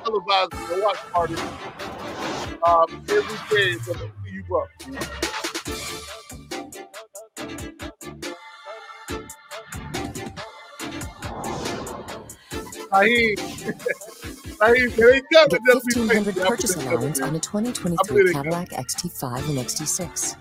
televising the watch party um, every day for the see you up. Naheem, Naheem, here he comes. Get Just 1500 patient. purchase allowance gonna- on a I'm 2023 Cadillac XT5 and XT6.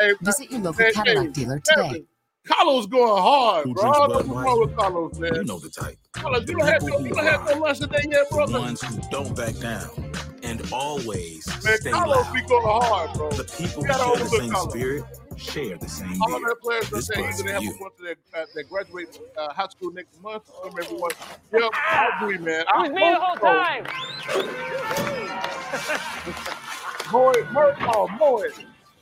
Hey, Visit your local hey, Cadillac hey, dealer today. Carlos going hard, Who bro. drinks I Bud don't know what's wrong with Carlos, man. You know the type. Carlos, you The don't have no, you don't have no lunch today yet, the brother. ones who don't back down and always Man, stay Carlos loud. be going hard, bro. The people who gotta share the same Carlos. spirit share the same All of beer. their players This that say Bud's either they have you. a bunch of their, uh, that graduate uh, high school next month, some everyone. Yep, I agree, man. I It was me the whole time. Moe, Moe, oh, Moe.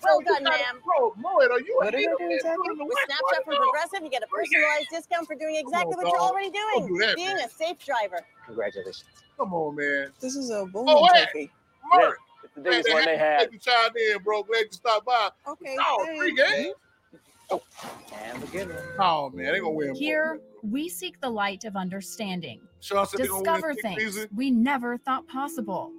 Well Bro, done, ma'am. Bro, Moe, are you a What are you hater, doing, man? Jackie? You in the With Snapshot from Progressive, you get a personalized discount for doing exactly Come what you're already doing. do that, being man. a safe driver. Congratulations. Come on, man. This is a boom Oh, hey, trophy. Murray the biggest they one they had. Glad you chimed in, bro. Glad you stopped by. Okay. Oh, three games. Oh. And beginning. Oh man, they're gonna win. Here we seek the light of understanding, discover things we never thought possible,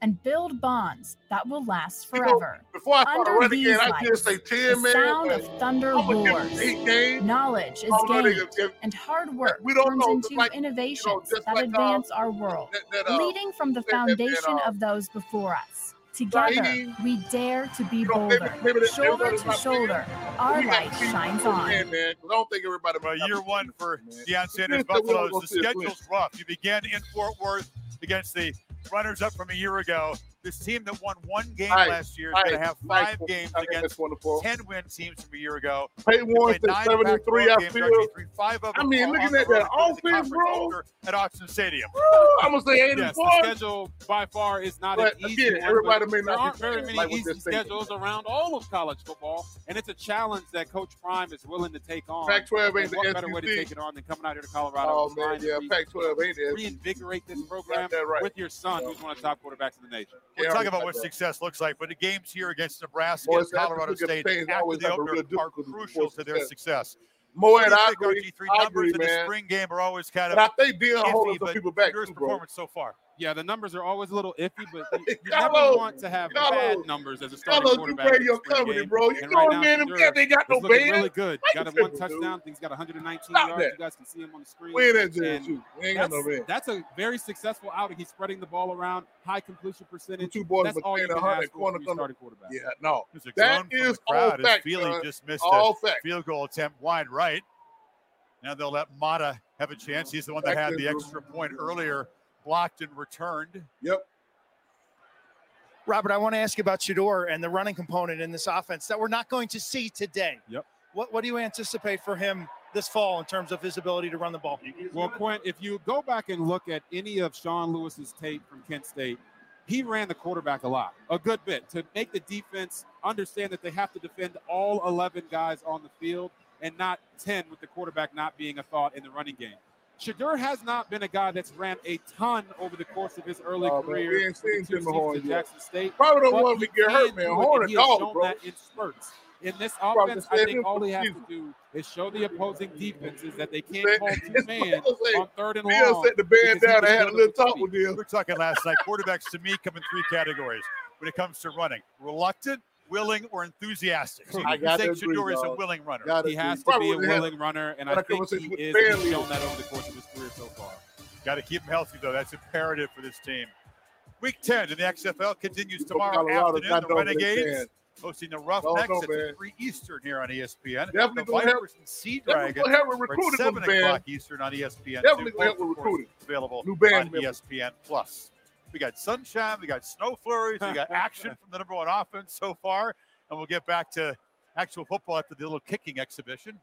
and build bonds that will last forever. You know, before I start Under these again, lights, I just say 10 the sound of thunder roars. Knowledge is oh, gained, no, if, and hard work we turns know, into like, innovations you know, that like, uh, advance uh, our world, that, that, uh, leading from the foundation that, uh, of those before us. Together, we dare to be bolder. shoulder to shoulder, our light shines on. Man, man, I don't think everybody. about year one for Deion Sanders Buffaloes. The schedule's rough. You began in Fort Worth against the runners up from a year ago. This team that won one game right. last year is going to have five right. games against ten win teams from a year ago. Peyton one seven and three. I feel. Five of them I mean, looking at that offense, bro, at Austin Stadium. Woo, I'm gonna say eight yes, and four. The schedule by far is not but an easy again, one, Everybody may not aren't very many like easy schedules around all of college football, and it's a challenge that Coach Prime is willing to take on. Pac-12 ain't what the better SEC. way to take it on than coming out here to Colorado? Oh man, yeah, Pac-12 ain't it? Reinvigorate this program with your son, who's one of the top quarterbacks in the nation. We're talking about what that. success looks like, but the games here against Nebraska Boy, and Colorado State after the opener are crucial to their success. Moet, I agree. RG3 numbers I agree, in the spring game are always kind of. But I think Deion holding some people back. Your performance so far yeah, the numbers are always a little iffy, but you, you never want to have bad numbers as a starting Carlo, quarterback. You're company, it, bro. You and know, right man, They got no beta. really good. Got a one touchdown. He's got 119 Stop yards. That. You guys can see him on the screen. Where that dude that's, no that's a very successful outing. He's spreading the ball around, high completion percentage. Two boys that's all you can ask for starting quarterback. Yeah, no. That is all fact. Feely just missed a field goal attempt wide right. Now they'll let Mata have a chance. He's the one that had the extra point earlier blocked and returned. Yep. Robert, I want to ask you about Shedeur and the running component in this offense that we're not going to see today. Yep. What, what do you anticipate for him this fall in terms of his ability to run the ball? Well, Quint, if you go back and look at any of Sean Lewis's tape from Kent State, he ran the quarterback a lot, a good bit, to make the defense understand that they have to defend all 11 guys on the field and not 10 with the quarterback not being a thought in the running game. Shedeur has not been a guy that's ran a ton over the course of his early oh, career. Man, we ain't seen Tim Mahorn. Jackson State. Probably don't want to get hurt, man. Horn a dog, bro. That in spurts. In this offense, I think all they have to do is show the opposing defenses that they can't hold two man like, on third and long. set the band down I had a little talk with him. We're talking last night. Quarterbacks to me come in three categories when it comes to running: reluctant, willing or enthusiastic. So I got Zach Shedeur is a willing runner. He has to be a willing runner, and I think he is. He's shown that over the course of his career so far. Got to keep him healthy, though. That's imperative for this team. Week 10 in the XFL continues tomorrow afternoon. The Renegades hosting the Roughnecks at 3 Eastern here on ESPN. Definitely the Vipers and Sea Dragons recruiting 7 o'clock Eastern on ESPN. Definitely going to recruiting. Available New band on member. ESPN Plus. We got sunshine. We got snow flurries. We got action from the number one offense so far. And we'll get back to actual football after the little kicking exhibition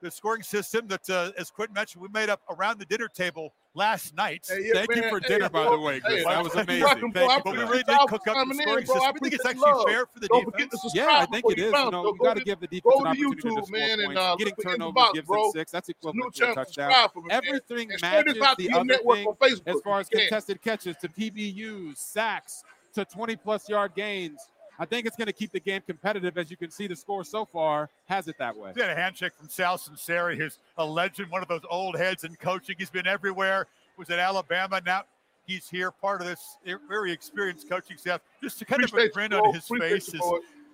the scoring system that, uh, as Quint mentioned, we made up around the dinner table last night. Hey, yeah, Thank man, you for hey, dinner, bro, by the way, Hey, that was amazing. Thank bro, you. But we really did cook up the scoring in, system. I think it's actually love. fair for the don't defense. Yeah, I think it is. You know, we got to give the defense an opportunity YouTube, to score man, points. And, uh, Getting turnovers box, gives them six. That's equivalent to a touchdown. Everything matches the other thing as far as contested catches to PBUs, sacks, to 20-plus yard gains I think it's going to keep the game competitive. As you can see, the score so far has it that way. He had a handshake from Sal Sunseri, who's a legend, one of those old heads in coaching. He's been everywhere. Was at Alabama. Now he's here, part of this very experienced coaching staff. Just to kind appreciate of a grin on his face as,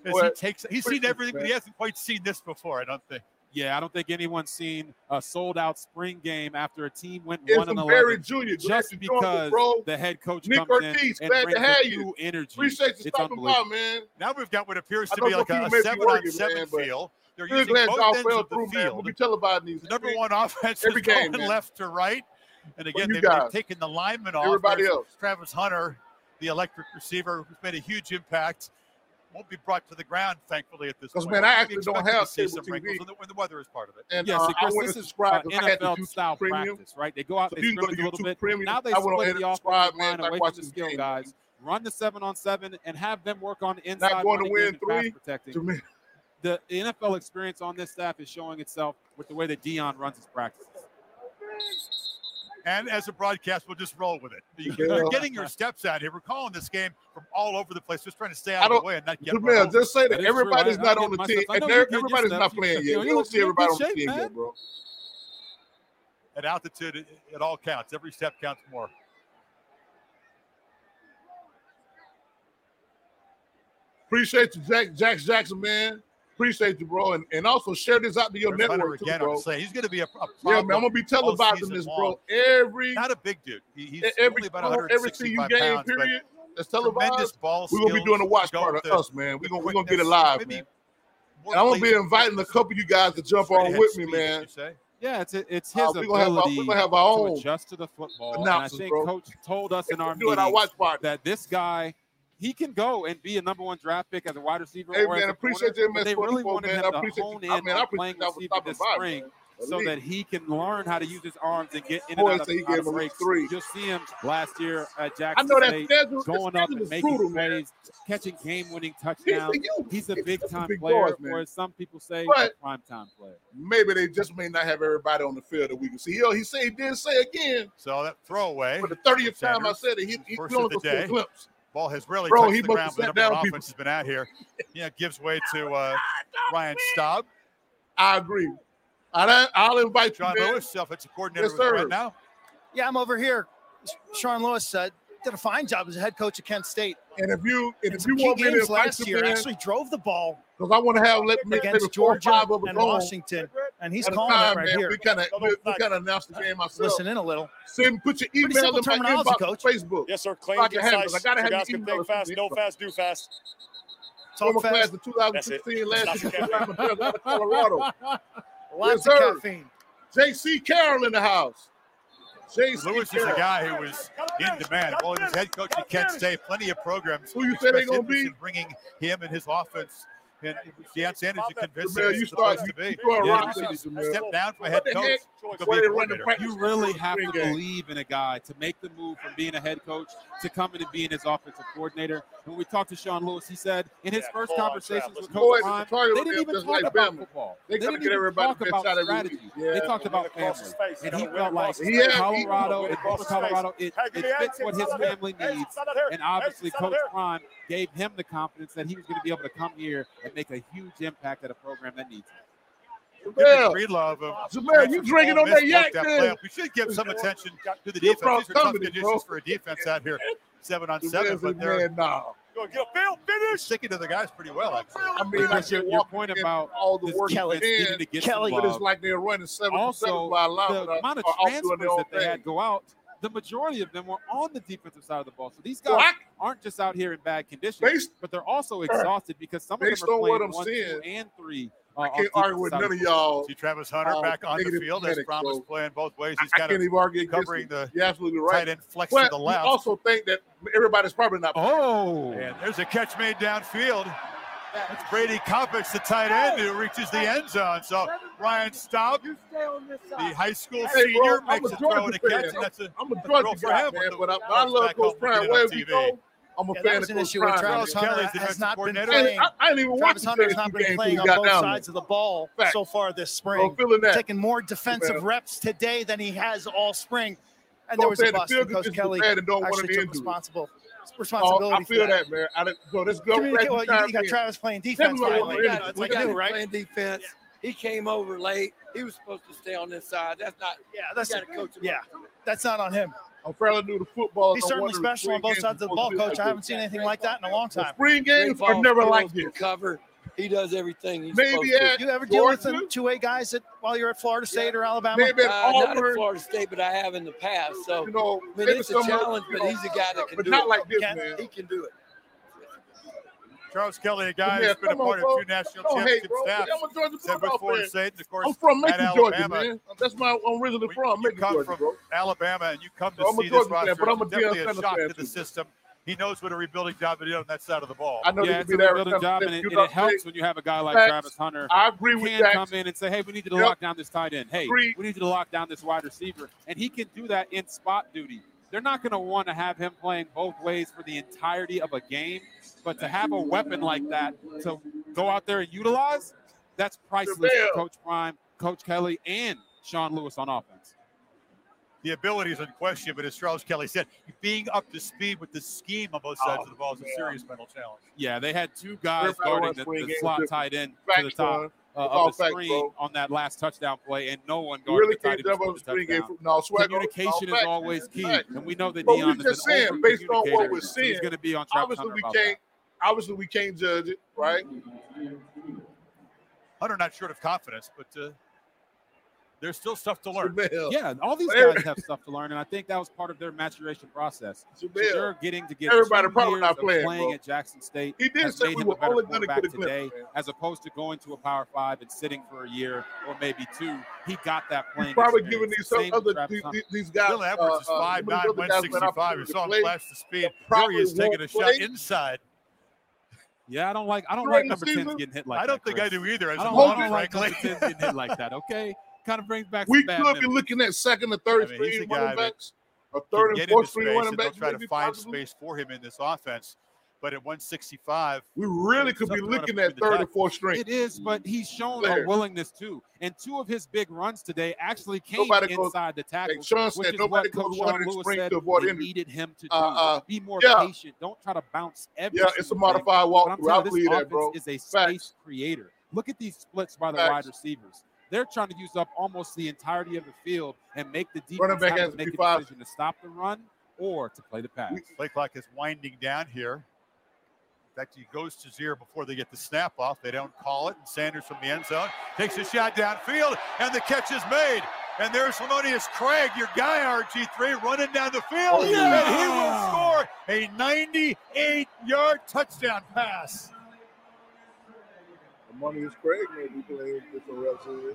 as he takes. He's seen everything, but he hasn't quite seen this before. I don't think. Yeah, I don't think anyone's seen a sold out spring game after a team went it's one and eleven. Junior, just because bro. the head coach Nick comes Ortiz, in and glad to have you. energy. Appreciate you it's stopping by, man. Now we've got what appears to be like a, seven on seven feel. They're really using both ends well of the field. We'll be televising these. The number one offense is going man. left to right, and again they've, they've, taken the lineman off. Everybody else, Travis Hunter, the electric receiver, who's made a huge impact won't be brought to the ground, thankfully, at this point. Because, man, I actually don't have to cable TV. When the, when the, weather is part of it. And yes, uh, I went and. Uh, NFL style practice, right? They go out, so they scrimmage a little bit. Premium. Now they I split the offensive line away from the skill game, guys. Run the seven on seven and have them work on the inside. Not going to win three. Protecting. The NFL experience on this staff is showing itself with the way that Deion runs his practices. And as a broadcast, we'll just roll with it. You're getting your steps out here. We're calling this game from all over the place, just trying to stay out of the way and not get. Man, just say that, that everybody's not on the team, and everybody's not playing yet. You don't see everybody on the team yet, bro. At altitude, it, it all counts. Every step counts more. Appreciate you, Jack. Jack Jackson, man. Appreciate you, bro, and, and also share this out to your There's network too, again, bro. I'm saying he's gonna be a, a yeah, man. I'm gonna be televising this, bro. Every not a big dude. He, he's every about every CU game pounds, period. That's televised. Ball we're gonna be doing a watch part of us, man. We're gonna get it live, man. I'm gonna be inviting a couple of you guys to jump on with me, man. Yeah, it's it's uh, his uh, ability have our, we're gonna have our own to adjust to the football. And I think bro. coach told us in our meeting our watch party. that this guy he can go and be a number one draft pick as a wide receiver. Hey, man, appreciate you, man. They really wanted man. him to hone you. in on playing receiver this by, spring so that he can learn how to use his arms and get in Boy, and out, so of breaks. You'll see him last year at Jackson I know that State schedule, going up and making brutal, plays, man. catching game-winning touchdowns. He's a, big-time big player, where or as some people say, but a prime-time player. Maybe they just may not have everybody on the field that we can see. He, he said he did say again. So that throwaway. For the 30th time I said it, he, he the full glimpse. Ball has really Bro, touched the ground, but the number down, offense has been out here. Yeah, gives way to uh, Ryan Staub. I agree. I, I'll invite John you, Lewis, offensive coordinator yes, right now. Yeah, I'm over here. Sean Lewis uh, did a fine job as a head coach at Kent State. And if you and, if you want me to last year, man, actually drove the ball because I want to have let me against Georgia and Washington and he's calling time, it right man, here. We kind of we, kind of announced the game myself. Listen in a little. Send put your email in my inbox, coach. Facebook. Yes, sir. Claim your size. I gotta have guys can think fast, no fast, do fast. Talk fast. class of 2016 last year out of Colorado. Lots yes, of caffeine. JC Carroll in the house. J.C. Lewis Carroll. is a guy who was in demand. Well, he head coach at Kent State. Plenty of programs. Who you say they gonna be? Bringing him and his offense and Deion Sanders is convincing Jamel, you to be. You yeah, step down for head coach. You really have to believe in a guy to make the move from being a head coach to coming and being his offensive coordinator when we talked to Sean Lewis, he said in his yeah, first conversations with Coach Prime, they didn't even talk like about family. football. They, they didn't even talk about strategy. Yeah. They talked about family. Space. And he felt like he had, Colorado, in Colorado, it, hey, it fits what his family needs. And obviously, Coach Prime gave him the confidence that he was going to be able to come here and make a huge impact at a program that needs it. Jabril, love him. Jabril, you drinking on that yak, man. We should give some attention to the defense. These are tough conditions for a defense out here seven on seven, but they're man, no. Go get a field finish. Sticking to the guys pretty well. Actually. I mean, I your, your point about all the work Kelly, to get Kelly, but it's like they're running seven. Also, seven by the uh, amount of uh, transfers that they had go out the majority of them were on the defensive side of the ball. So these guys aren't just out here in bad condition, based, but they're also exhausted because some of them are playing one, seeing, two, and three. Uh, I can't argue with none of y'all. See Travis Hunter uh, back on the field as promised, playing both ways. He's got even argue covering the You're absolutely right. tight end flex but to the left. I also think that everybody's probably not. Oh, and there's a catch made downfield. That's Brady Kopetz, the tight end, who reaches the end zone. So Ryan Staub, the high school hey, senior, bro, makes a, throw and a catch. I'm, that's a, I'm a Georgia guy, man, but I, I love Coach Prime. Where we go, I'm a yeah, fan of an Coach issue Travis Hunter has not been playing. I, I didn't even Travis watch Hunter's not been playing on both sides of the ball Fact. so far this spring. So Taking more defensive man. reps today than he has all spring. And there was a bust. Coach Kelly actually took responsible responsibility. Oh, I feel that. that, man. I didn't, bro, this go right well, you, you got Travis playing defense. Right? We got, we got right? playing defense. Yeah. He came over late. He was supposed to stay on this side. That's not. Yeah, that's got coach. Yeah, that's not on him. I'm fairly new to football. He's certainly special on both sides of the ball, coach. I haven't seen anything like that in a long time. Spring games are never like this. Cover he does everything. He's maybe supposed to. you ever deal with some two way guys that while you're at Florida State yeah. or Alabama? Maybe at uh, not at Florida State, but I have in the past. So you know, I mean, it's a challenge, but know, he's a guy that can but do not it. Like this, can, man. He can do it. Charles Kelly, a guy yeah, who's been a part on, of two national championship staffs. I'm said Florida State, of course, I'm from Macon, Georgia, man. That's my I'm originally from. You come Georgia, from bro. Alabama, and you come to so see this roster. But I'm a definitely a shock to the system. Too, he knows what a rebuilding job to do on that side of the ball. I know yeah, it's can a rebuilding job, and it, and it helps they- when you have a guy like Facts. Travis Hunter. I agree who with can that. come in and say, "Hey, we need you to Yep. lock down this tight end. Hey, Agreed. we need you to lock down this wide receiver," and he can do that in spot duty. They're not going to want to have him playing both ways for the entirety of a game, but to have a weapon like that to go out there and utilize, that's priceless for Coach Prime, Coach Kelly, and Sean Lewis on offense the ability is in question, but as Charles Kelly said, being up to speed with the scheme on both sides oh, of the ball is a oh, serious mental challenge. Yeah, they had two guys guarding the, the slot tight end to the top. Uh, of the screen on that last touchdown play, and no one guarded really the tight end. The game from, no, swag Communication is always key, and we know that but Deion is just saying, based on what we're seeing, he's going to be on track. Obviously, we can't. That. Obviously, we can't judge it, right? Hunter not short of confidence, but uh, there's still stuff to learn. Jamel. Yeah, all these guys have stuff to learn, and I think that was part of their maturation process. Jamel. They're getting to get everybody probably not playing, playing at Jackson State. He did say we were only going to get a today, clip, as opposed to going to a Power Five and sitting for a year or maybe two. He got that playing. He's probably giving these some other these, these, guys. Bill Edwards uh, is five He saw him flash the speed. Here he is taking a shot inside. Yeah, I don't like I don't like number 10 getting hit like I that. I don't think Chris. I do either. I don't, I don't like number 10 getting hit like that. Okay, kind of brings back. We could memories. be looking at second or third I mean, string running backs, a third and fourth string running backs. Try to find possibly. space for him in this offense. But at 165, we really could be looking at third or fourth string. It is, but he's shown a willingness too. And two of his big runs today actually came nobody inside goes, the tackle. Like Sean which said, is nobody goes Coach Lewis said to avoid injury. needed him to do. Uh, uh, Be more yeah. patient. Don't try to bounce every. Yeah, it's a modified walk. But I'm telling you, this offense is a space Facts. creator. Look at these splits by the Facts. wide receivers. They're trying to use up almost the entirety of the field and make the defense Running back has to make a five. decision to stop the run or to play the pass. Play clock is winding down here. In fact, he goes to zero before they get the snap off. They don't call it. And Sanders from the end zone takes a shot downfield, and the catch is made. And there's Lemonious Craig, your guy, RG3, running down the field. Oh, yeah. And he will score a 98 yard touchdown pass. Money is Craig may be playing with some reps in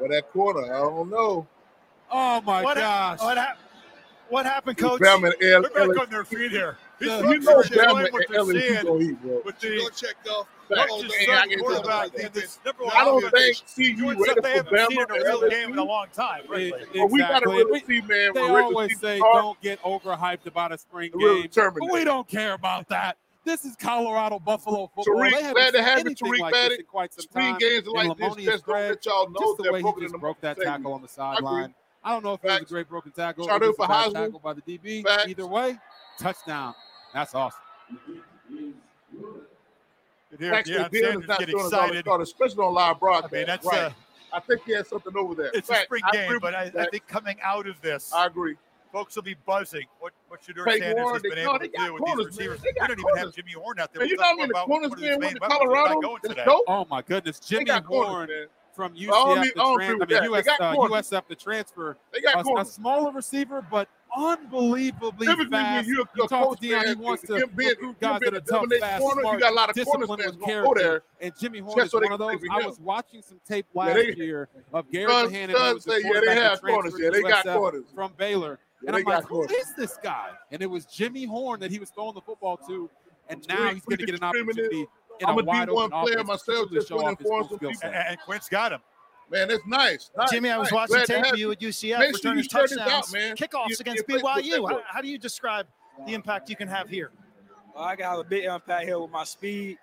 But that corner, I don't know. Oh my what gosh. Ha- what, ha- what happened, coach? They're back on their feet here. These yeah, you know Bama and LSU going to eat, bro. With the, check though. I don't think, I quarterback CU ready for Bama seen in a real game in a long time. Right? We got to really see, man. They always say don't get overhyped about a spring game. But we don't care about that. This is Colorado Buffalo football. Tariq, have to have anything Tariq like in Quite some time. games like Lemonious this just Greg, don't let y'all know just the way he just broke that tackle on the sideline. I, I don't know if Facts. it was a great broken tackle. Shout out a Heisman. Tackle by the DB. Facts. Either way, touchdown. That's awesome. Here, Actually, yeah, is not doing excited. a especially on live broadcast. I mean, that's right. A, I think he has something over there. It's a spring game, but I, I, think coming out of this, I agree folks will be buzzing. What what should Earl Sanders Ward, has been able to do with corners, these receivers? We don't even have Jimmy Horn out there. Man, you know about the corners being with to Colorado? Oh my goodness, Jimmy corners, Horn. Man. From UCF, only, the trans- I mean, US, uh, USF, the transfer. They got a, a smaller receiver, but unbelievably fast. When you you talk to Deion, he wants to being, guys that are tough, fast, corner, smart, you got a lot of disciplined with character. There. And Jimmy Horn Just is one of those. I was watching some tape last year of Garrett Sons, Hannon, who was the yeah, they have corners. Yeah, they got corners. from Baylor. And I'm like, who is this guy? And it was Jimmy Horn that he was throwing the football to, and now he's going to get an opportunity. In I'm a, wide one open player myself, show off his. And, Quince got him. Man, it's nice. nice. Jimmy, I was watching Glad tape of you at UCF, Make returning sure touchdowns, out, man. kickoffs you, against you BYU. How, how do you describe the impact you can have here? Well, I can have a big impact here with my speed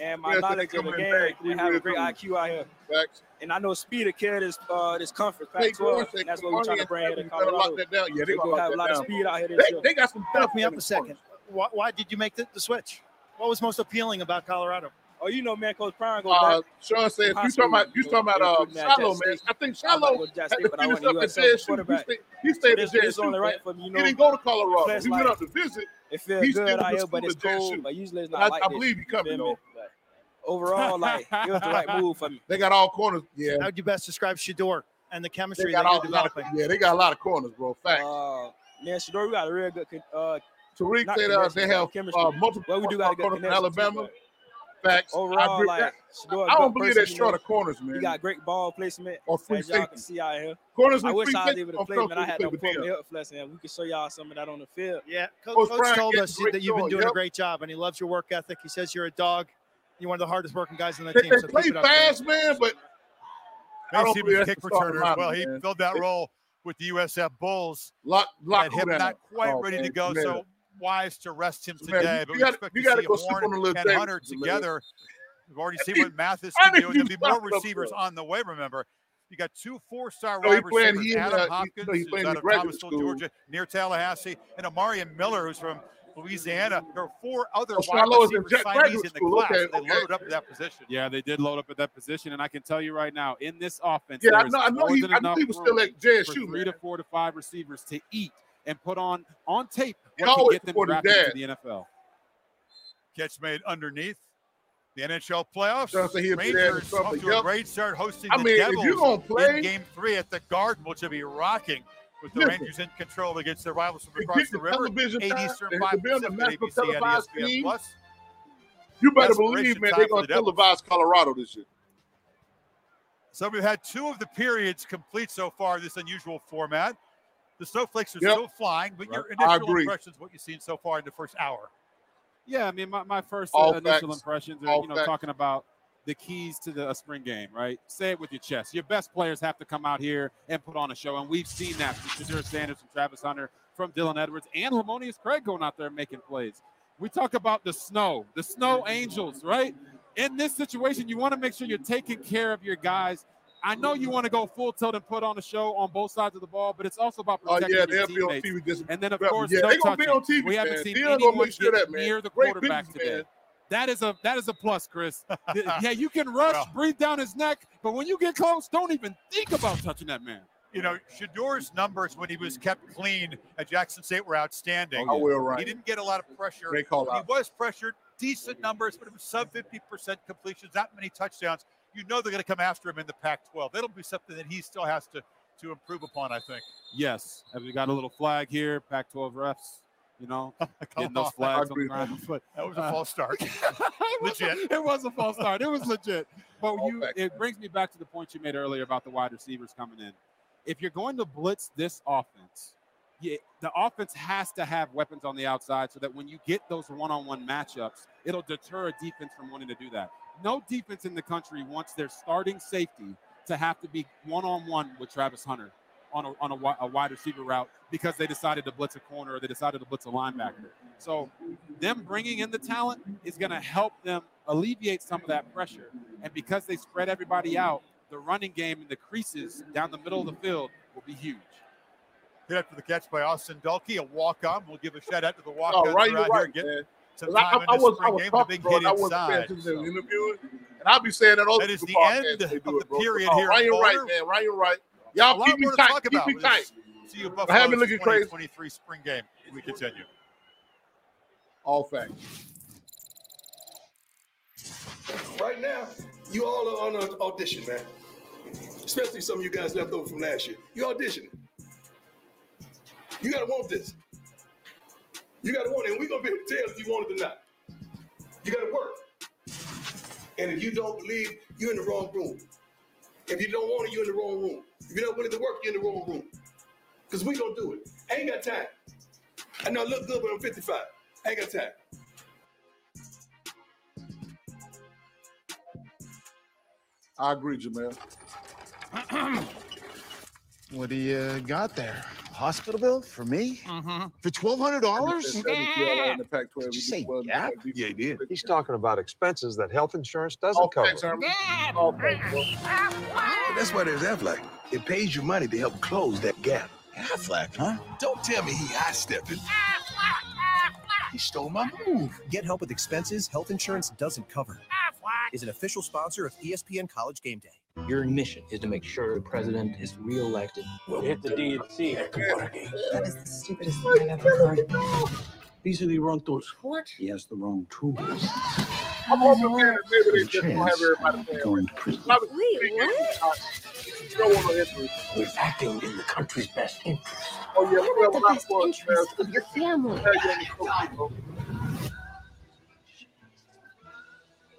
and my yes, knowledge of the game back. and have a great IQ out here. Facts. And I know speed of carry is uh, this comfort Pac 12, and that's what we're trying to bring here to Colorado. Yeah, they're going have a lot down. of speed out here this they, year. They got some tough me up a second. Why, why, did you make the, the, switch? What was most appealing about Colorado? Oh, you know, man, Coach Prime goes uh, back. Sean says, you talking about you talking about uh, Shallow, man. I think Shallow had to finish up at JSU. He stayed at JSU. He didn't go to Colorado. He went out to visit. It feels good out here, but it's cold. But usually it's not like I believe he coming, though overall, like it was the right move for me. They got all corners. Yeah. How would you best describe Shedeur and the chemistry they got all, lot Of, yeah, they got a lot of corners, bro. Facts. Uh, man, Shedeur, we got a real good. Uh, Tariq said uh, they have chemistry. uh, multiple well, we do got corners in Alabama. Too, Facts. Overall, I, like, Shedeur, I don't believe they're short of corners, man. He got great ball placement. Or free as y'all can see out here. Corners I wish I was able to play, man. I had no problem help flexing. We could show y'all some of that on the field. Yeah, Coach, Coach, Coach told us that you've been doing a great job, and he loves your work ethic. He says you're a dog. You're one of the hardest working guys on the They, team. they so play keep up, man. fast, man, but I Mace don't Stevens, kick returner as well. He man. filled that role with the USF Bulls. Lock, lock Had him him down. not quite Oh, ready man, to go, man. so wise to rest him So, man, today. you- but we gotta- expect you to gotta see go sleep Horn on the little and James Hunter together. We've already seen what Mathis can do, and there'll be more locked up, receivers on the way. Remember, you got two four-star No, wide receivers: he in, Adam uh, Hopkins, no, he who's out of graduate Thomasville. Georgia, near Tallahassee, and Omarion Miller, who's from Louisiana. There are four other Oh, wide Shiloh in receiver signees in the school. class. Okay, They okay. loaded up at that position. Yeah, they did load up at that position, and I can tell you right now, in this offense, Yeah, I there is know- I know more he- than I knew enough he was still at JSU, for three to four to five receivers to eat and put on on tape He what can always get them supported drafted dad. into the NFL. Catch made underneath. The NHL playoffs. Johnson, he'll be there in Rangers trouble. off to a great start hosting I the mean, if Devils you gonna play- in Game Three at the Garden, which will be rocking with the Listen. Rangers in control against their rivals from across the the river. television 8 time Eastern, and 5 to be on the Pacific, ABC and ESPN team, Plus. You better believe, man, they're going the to Devils. televise Colorado this year. So we've had two of the periods complete so far this unusual format. The Snowflakes are Yep. still flying, but your Right. I initial impressions, what you've seen so far in the first hour. Yeah, I mean, my, my first All uh, initial facts. impressions are, All you know, facts. talking about the keys to the a spring game, right? Say it with your chest. Your best players have to come out here and put on a show, and we've seen that from Shedeur Sanders, from Travis Hunter, from Dylan Edwards, and Lemonious Craig going out there making plays. We talk about the snow, the snow angels, right? In this situation, you want to make sure you're taking care of your guys. I know you want to go full tilt and put on a show on both sides of the ball, but it's also about Oh, protecting yeah, your they'll be on teammates. TV against- and then, of course, yeah, no they gonna be touching. on TV, we haven't seen anyone sure get that, man. near the Great quarterback business, today. man. That is a that is a plus, Chris. Yeah, you can rush, Well. breathe down his neck, but when you get close, don't even think about touching that man. You know, Shedeur's numbers when he was kept clean at Jackson State were outstanding. Oh, yeah. Will, right. He didn't get a lot of pressure. Great call When out. He was pressured, decent numbers, but it was sub 50% completions, that many touchdowns. You know they're going to come after him in the Pac 12. That'll be something that he still has to, to improve upon, I think. Yes, and we got a little flag here, Pac-12 refs. You know, getting those flags on the ground. But That was a uh, false start. it was a- Legit. it was a false start. It was legit. But you, it brings me back to the point you made earlier about the wide receivers coming in. If you're going to blitz this offense, yeah, the offense has to have weapons on the outside so that when you get those one-on-one matchups, it'll deter a defense from wanting to do that. No defense in the country wants their starting safety to have to be one-on-one with Travis Hunter on a, on a, a wide receiver route because they decided to blitz a corner or they decided to blitz a linebacker. So them bringing in the talent is going to help them alleviate some of that pressure. And because they spread everybody out, the running game and the creases down the middle of the field will be huge. Hit after the catch by Austin Dulkey, a walk on. We'll give a shout out to the walk ons Oh, right, right, here. man. Get some 'Cause I, time I, in I this was, I spring was game, the talking, big bro, hit I wasn't inside. to the interview. And I'll be saying that all That the is the end of the period Oh, here Ryan Wright, man. Ryan Wright. A Y'all lot keep me to tight. talk Keep about me with tight. this CU I haven't Buffalo's looking crazy. 2023 spring game. We continue. All facts. Right now, you all are on an audition, man. Especially some of you guys left over from last year. You auditioning. You gotta want this. You gotta want it, and we're gonna be able to tell if you want it or not. You gotta work. And if you don't believe, you're in the wrong room. If you don't want it, you're in the wrong room. If you're not willing to work, you're in the wrong room. Because we gonna do it. I ain't got time. I know I look good, but I'm 55. I ain't got time. I agree, Jamel. What do you got there? Hospital bill for me? Mm-hmm. For twelve hundred dollars? Yeah. Did you say yeah? Yeah, he did. He's talking about expenses that health insurance doesn't cover. That's why there's Aflac. It pays you money to help close that gap. Aflac, huh? Don't tell me he high stepping. He stole my move. Get help with expenses health insurance doesn't cover. Is an official sponsor of ESPN College Game Day. Your mission is to make sure the president is reelected. We'll hit the DNC after Watergate. That is the stupidest thing I've ever heard. These are the wrong tools. What? He has the wrong tools. I'm hoping man, maybe they just don't have everybody playing. Going to prison. Wait, what? You don't want no injury. We're acting in the country's best interest. Oh yeah, look at The what I best was, interest of your family.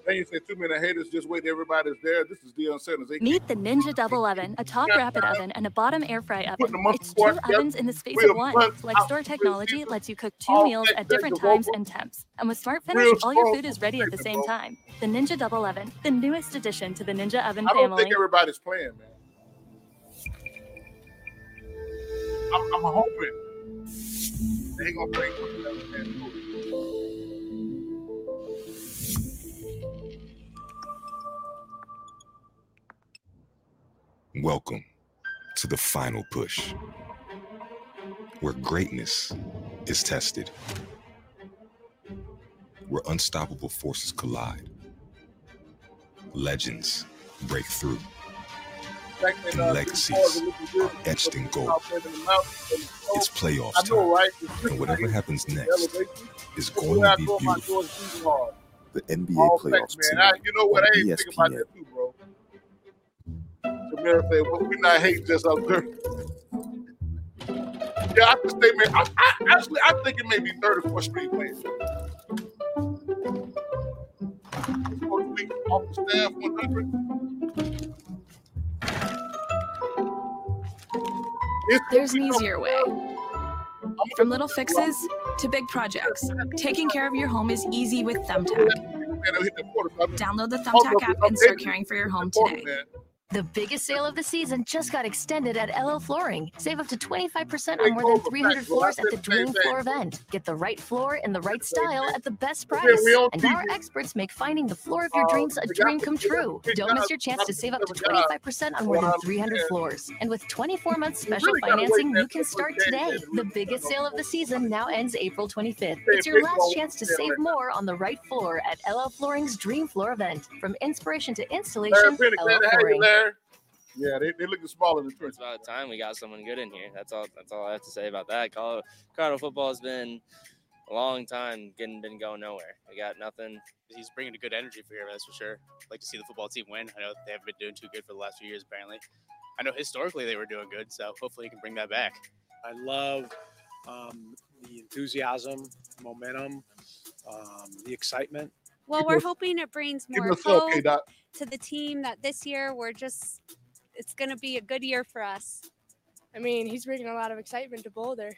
Then you say too many haters, just wait, everybody's there. This is Deion Sanders. They Meet the Ninja Double Oven, a top rapid oven and a bottom air fry oven. It's two ovens in the space of one. FlexDoor technology lets you cook two meals at different times and temps. And with Smart Finish, all your food is ready at the same time. The Ninja Double Oven, the newest addition to the Ninja Oven family. I don't think everybody's playing, man. I'm, I'm hoping they ain't gonna bring Welcome to the final push, where greatness is tested, where unstoppable forces collide, legends break through, in uh, Legacies are etched in gold. It's playoffs time, and whatever happens next is going to be beautiful. doors shooting hard. The NBA playoffs. Tonight you know what? I ain't thinking about that too, bro. Jameer said, well, we not hating just up there. Yeah, I just think, man, I, I, actually, I think it may be 34th Street to off the staff 100. There's an easier way. From little fixes to big projects, taking care of your home is easy with Thumbtack. Download the Thumbtack app and start caring for your home today. The biggest sale of the season just got extended at LL Flooring. Save up to 25% on more than 300 floors at the Dream Floor event. Get the right floor in the right style at the best price. And our experts make finding the floor of your dreams a dream come true. Don't miss your chance to save up to 25% on more than 300 floors. And with 24 months special financing, you can start today. The biggest sale of the season now ends April 25th. It's your last chance to save more on the right floor at LL Flooring's Dream Floor event. From inspiration to installation, LL Flooring. Larry? Yeah, they, they looking smaller than Prince. It's about time we got someone good in here. That's all. That's all I have to say about that. Colorado, Colorado football has been a long time getting been going nowhere. We got nothing. He's bringing a good energy for here, that's for sure. like to see the football team win. I know they haven't been doing too good for the last few years, apparently. I know historically they were doing good, so hopefully he can bring that back. I love um, the enthusiasm, momentum, um, the excitement. Well, we're hoping it brings more us up, hope K-Dot. to the team that this year we're just, it's going to be a good year for us. I mean, he's bringing a lot of excitement to Boulder.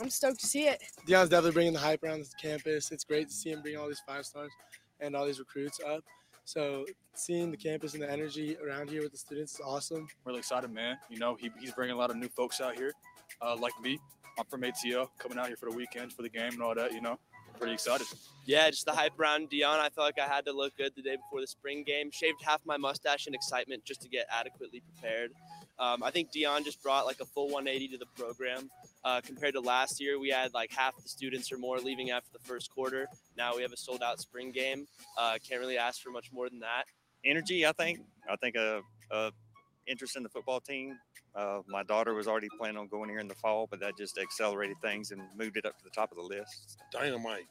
I'm stoked to see it. Deion's definitely bringing the hype around the campus. It's great to see him bring all these five stars and all these recruits up. So seeing the campus and the energy around here with the students is awesome. really excited, man. You know, he, he's bringing a lot of new folks out here, uh, like me. I'm from ATL, coming out here for the weekend for the game and all that. You know, pretty excited. Yeah, just the hype around Deion. I felt like I had to look good the day before the spring game. Shaved half my mustache in excitement just to get adequately prepared. Um, I think Deion just brought like a full 180 to the program. Uh, compared to last year, we had like half the students or more leaving after the first quarter. Now we have a sold out spring game. Uh, can't really ask for much more than that. energy. I think. I think a, a interest in the football team. Uh, my daughter was already planning on going here in the fall, but that just accelerated things and moved it up to the top of the list. dynamite.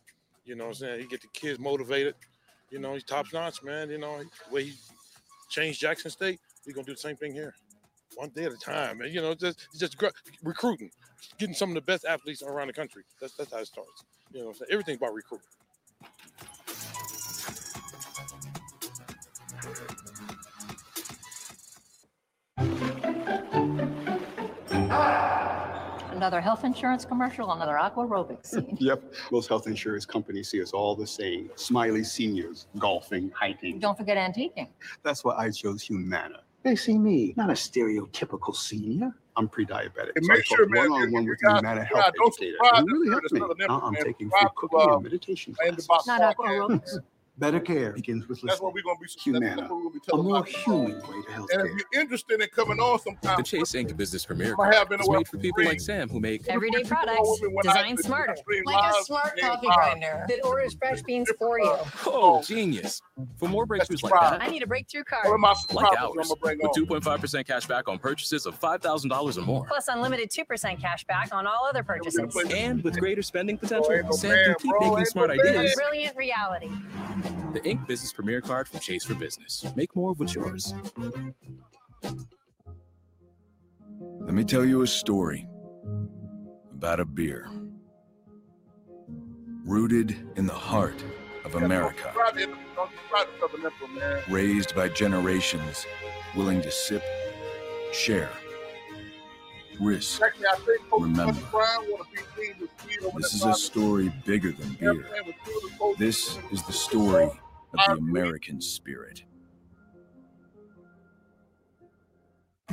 You know what I'm saying? He get the kids motivated. You know, he's top notch, man. You know, the way he changed Jackson State, he's gonna do the same thing here. One day at a time, and You know, just just recruiting, getting some of the best athletes around the country. That's that's how it starts. You know, what I'm saying? everything's about recruiting. Another health insurance commercial, another aqua aerobics scene. Yep, most health insurance companies see us all the same. Smiley seniors, golfing, hiking. Don't forget antiquing. That's why I chose Humana. They see me, not a stereotypical senior. I'm pre-diabetic. And so I make sure, talked man, one-on-one with Humana you health guys don't educator. subscribe It really the helped me. Southern Now I'm taking free cooking uh, and meditation classes. Not aqua aerobics. Better care begins with That's listening. what we're gonna be. Humana, That's what we're gonna be a more human way to And healthcare. if you're interested in coming on sometime, The Chase Ink Business Premier I have been is made for for people like Sam who make Everyday products designed smarter. Like a smart coffee grinder that orders fresh beans for you. Oh, oh, genius. For more breakthroughs like that, I need a breakthrough card. like ours, with 2.5% cash back on purchases of $5,000 or more. Plus unlimited 2% cash back on all other purchases. And with greater spending potential, Sam man, can keep making smart ideas. Brilliant reality. The Ink Business Premier Card from Chase for Business. Make more of what's yours. Let me tell you a story about a beer rooted in the heart of America, raised by generations willing to sip, share, risk. Actually, I think Coach Remember. Buster Brown wanna be seen with speed over This is a story bigger than beer. This is the story of the American spirit.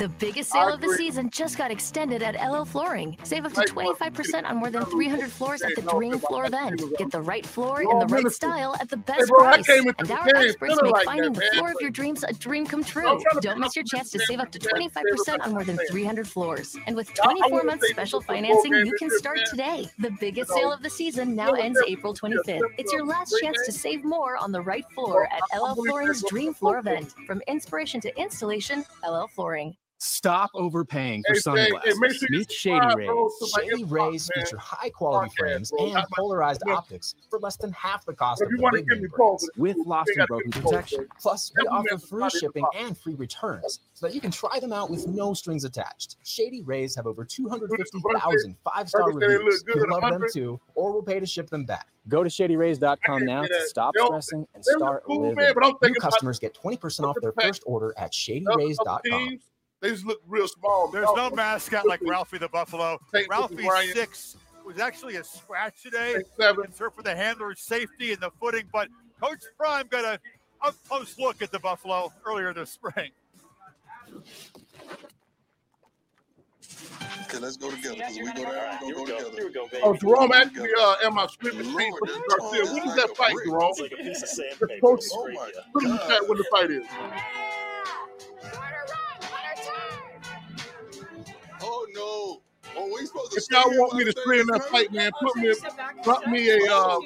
The biggest sale of the season just got extended at LL Flooring. Save up to 25% on more than 300 floors at the Dream Floor event. think it was Get the right floor in the right style at the best price. And our experts make finding the floor of your dreams a dream come true. I'm trying to Don't miss your chance to save up to 25% on more than 300 floors. And with I- I 24 wanna months special financing, you can start today. The biggest sale of the season now ends April 25th. It's your last chance to save more on the right floor at LL Flooring's Dream Floor event. From inspiration to installation, LL Flooring. Stop overpaying for Hey, Jay, hey, sunglasses. sure Meet Shady Rays. bro, Shady Rays man. feature high quality Podcast, frames bro. and Not polarized Yeah. optics for less than half the cost If of you the wanna big give name me calls, brands, with lost and broken protection. Jay. Plus, we offer free shipping and free returns so that you can try them out with no strings attached. Shady Rays have over 250,000 five-star Brother say they look reviews. You'll love them too, or we'll pay to ship them back. Go to shadyrays.com now to stop They don't- stressing and start cool, living. man, but I'm New customers get 20% off their first order at shadyrays.com. teams. They just look real small. There's no mascot like Ralphie the Buffalo. Ralphie six was actually a scratch today. St. Seven. Concern for the handler's safety and the footing, but Coach Prime got a up close look at the Buffalo earlier this spring. Okay, let's go together. Because we go there, we gonna go together. Oh, Jerome actually uh, in my scrimmage team for the Garcia. When is that fight, Jerome? The coach, put in the chat when the fight is. No! Oh, we supposed to. If y'all want me to stream that fight, man, put me, drop me a, uh,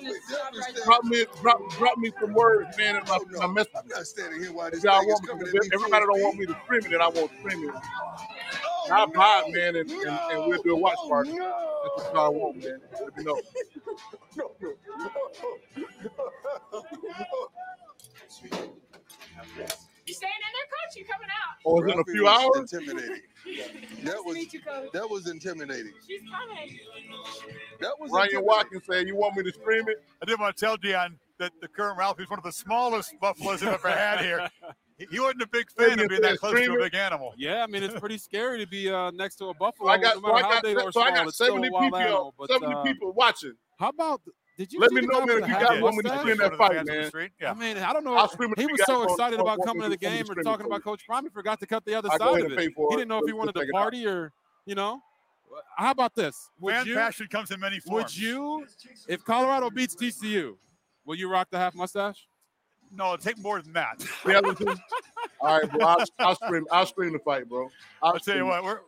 drop me, drop, drop me some words, man, in my, my message. I'm not standing here while If this y'all want me, coming me. everybody don't want me to stream it, then I won't stream it. I'll buy it, man, and, and, and we'll do a watch party. That's what y'all want, man. Let me know. You staying in there, coach? You coming out? Oh, it's in a Ralphie few was hours? Intimidating. That was that was intimidating. She's coming. That was Ryan. Watkins said, "You want me to stream it?" I didn't want to tell Deion that the current Ralphie is one of the smallest buffaloes I've ever had here. He he wasn't a big fan of being that close to a big animal. Yeah, I mean it's pretty scary to be uh, next to a buffalo. I got, no so I got, big or so I got it's still a 70 people, animal. But 70 uh, people watching. how about? Did you Let me know, man, if you got guys want me to mustache? stream that fight, man. I mean, I don't know. I'll stream he was so excited about coming to the to- want me to game or talking about. Coach Prime. He forgot to cut the other side of it. He didn't know if he wanted to check it out. party or, you know. How about this? Would Fan you? passion comes in many forms. Would you, if Colorado beats TCU, will you rock the half mustache? No, it'll take more than that. All right, bro. I'll, I'll stream. I'll stream the fight, bro. I'll, I'll tell you stream what, it.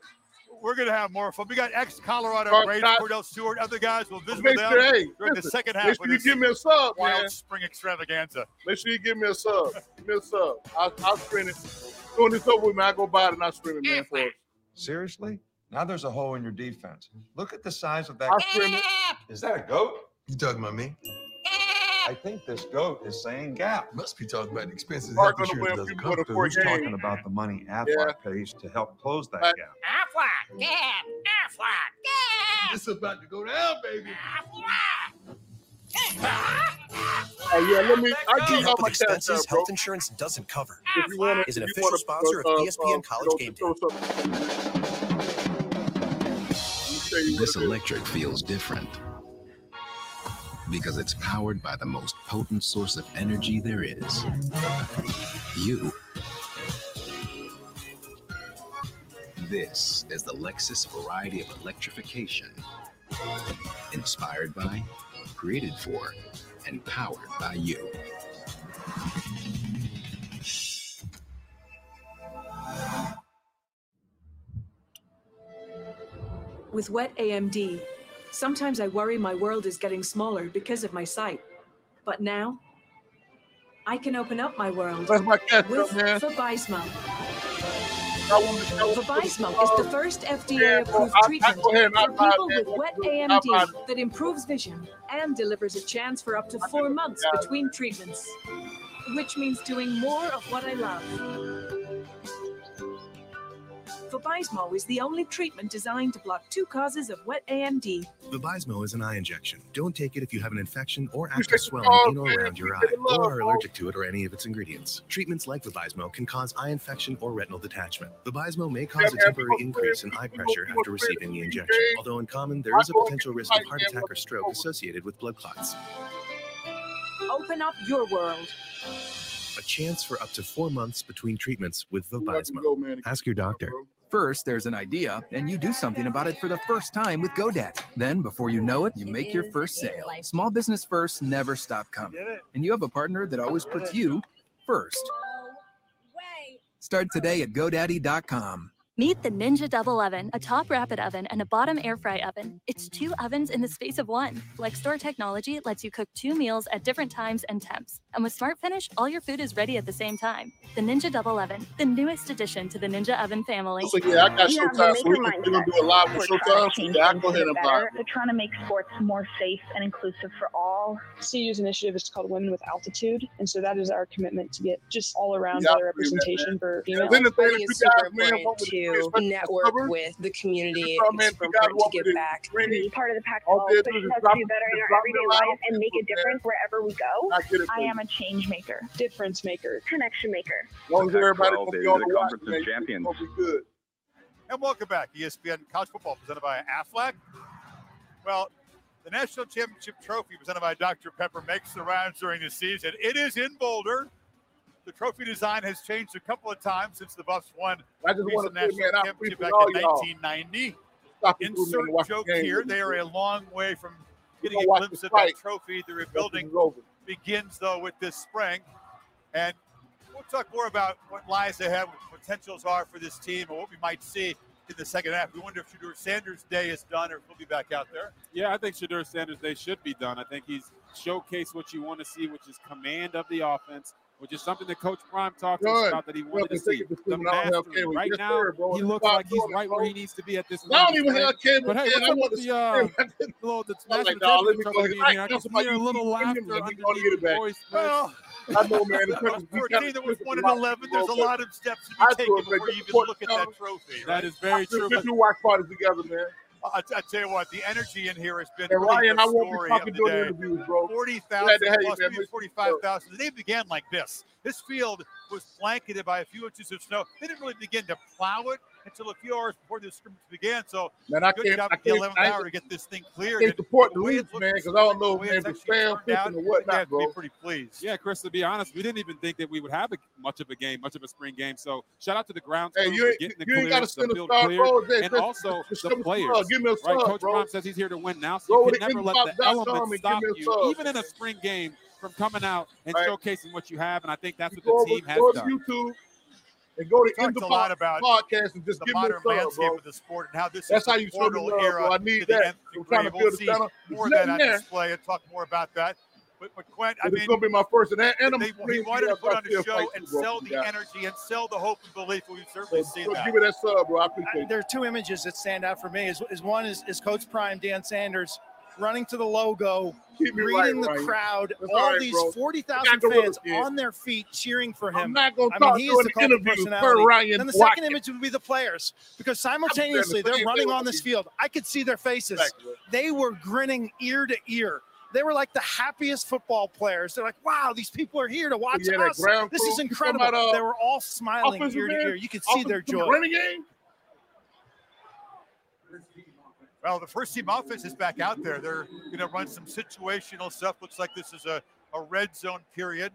We're we're gonna have more fun. We got ex Colorado Carl greats, Kordell Stewart, other guys. We'll visit Make with them sure, hey, during the listen, second make half sure you give me a sub, wild man. spring extravaganza. Make sure you give me a sub. Give me a sub. I'll, I'll stream it. Doing this over with, man. I go buy it and I stream it, man. For it. Seriously? Now there's a hole in your defense. Look at the size of that. I'll stream it. Is that a goat? You talking about me? I think this goat is saying gap. Must be talking about the expenses. Mark health gonna insurance doesn't more than who's talking about the money Aflac Yeah. pays to help close that Right. gap? Aflac, yeah, Aflac, yeah. It's about to go down, baby. Oh yeah, let me. I Keeping give you all my with cash out, expenses bro. health insurance doesn't cover. If you want Is an official sponsor of E ESPN uh, uh, College Game Day. This electric feels different because it's powered by the most potent source of energy there is you. This is the Lexus variety of electrification. Inspired by, created for, and powered by you. With wet AMD, sometimes I worry my world is getting smaller because of my sight. But now, I can open up my world That's my catch with man. Vabysmo. I want to- I want to- Vabysmo is the first FDA-approved bro, I- I treatment go ahead and I for people with wet AMD that improves vision and delivers a chance for up to four months between treatments, which means doing more of what I love. Vabysmo is the only treatment designed to block two causes of wet AMD. Vabysmo is an eye injection. Don't take it if you have an infection or Appreciate active swelling call, in or around your eye, Appreciate the love, or are allergic to it or any of its ingredients. Treatments like Vabysmo can cause eye infection or retinal detachment. Vabysmo may cause a temporary increase in eye pressure after receiving the injection, although in common there is a potential risk of heart attack or stroke associated with blood clots. Open up your world. A chance for up to four months between treatments with go, Vabysmo. Ask your doctor. First, there's an idea, and you do something about it for the first time with GoDaddy. Then, before you know it, you make your first sale. Small business first never stop coming. And you have a partner that always puts you first. Start today at GoDaddy.com. Meet the Ninja Double Oven, a top rapid oven and a bottom air fry oven. It's two ovens in the space of one. FlexDoor technology lets you cook two meals at different times and temps. And with Smart Finish, all your food is ready at the same time. The Ninja Double Oven, the newest addition to the Ninja Oven family. So yeah, I got Showtime, so we can do a lot with Showtime. So, yeah, go ahead and buy They're trying to make sports more safe and inclusive for all. CU's initiative is called Women with Altitude, and so that is our commitment to get just all around yeah, better representation that, for females. Yeah, the thing network with the community and to give back. Be part of the pack all but it has to do better in our everyday life and make a difference wherever we go. I am a change maker, difference maker, connection maker. Long as everybody will And welcome back, ESPN College Football, presented by Aflac. Well, the National Championship Trophy, presented by Dr. Pepper, makes the rounds during the season. It is in Boulder. The trophy design has changed a couple of times since the Buffs won the national man, championship back in 1990. Insert joke here. They are a long way from getting a glimpse of that trophy. The rebuilding begins, though, with this spring. And we'll talk more about what lies ahead, what potentials are for this team, and what we might see in the second half. We wonder if Shedeur Sanders' day is done or if he'll be back out there. Yeah, I think Shedeur Sanders' day should be done. I think he's showcased what you want to see, which is command of the offense, which is something that Coach Prime talked to us about that he wanted to see. The mastery. Right yes, now, sir, he looks like he's right where he needs to be at this moment. I don't even have cable. But hey, what's up with the, uh, the little the national like, nah, let me go. I, I hear a little laughter underneath the voice. Well, I know, man. Neither was one and eleven. There's a lot of steps to be taken before you even look at that trophy. That is very true. We watch parties together, man. I, tell you what, the energy in here has been. Hey, Ryan, I won't be fucking doing interviews, bro. Forty thousand plus, maybe forty-five thousand. The day began like this. This field was blanketed by a few inches of snow. They didn't really begin to plow it until a few hours before the scrimmage began. So man, I good can't, job I at the 11th hour to get this thing cleared. I can't support the, the Leafs, man, because I don't know, if the spam or and whatnot, bro. Be pretty pleased. Yeah, Chris. To be honest, we didn't even think that we would have a, much of a game, much of a spring game. So shout out to the ground crew hey, for getting the the field star clear, bro, and Chris, also the players. Star, give me a star, right? Coach bro. Says he's here to win now, so you can never let the elements stop you, even in a spring game, from coming out and showcasing what you have. And I think that's what the team has done. YouTube and go to talk the pod- about podcast and just the give modern me a landscape bro. of the sport and how this That's is how you portal love, era. Bro. I need that. We're trying to build see more of that on display and talk more about that. But, but Quint, I mean, it's going to be my first, and, and they, they wanted to put on a show and sell the energy and sell the hope and belief. We've certainly so, seen so that. Give me that sub, bro. I appreciate I, There are two images that stand out for me. Is, is one is, is Coach Prime Dan Sanders running to the logo, reading right, the crowd, That's all right, these 40,000 fans on their feet cheering for him. I'm not going to talk the an personality. Ryan and the second image would be the players because simultaneously they're running on this field. I could see their faces. Exactly. They were grinning ear to ear. They were like the happiest football players. They're like, wow, these people are here to watch us. This is incredible. About, uh, they were all smiling ear to ear. You could see their joy. Renegade? Well, the first team offense is back out there. They're going to run some situational stuff. Looks like this is a, a red zone period.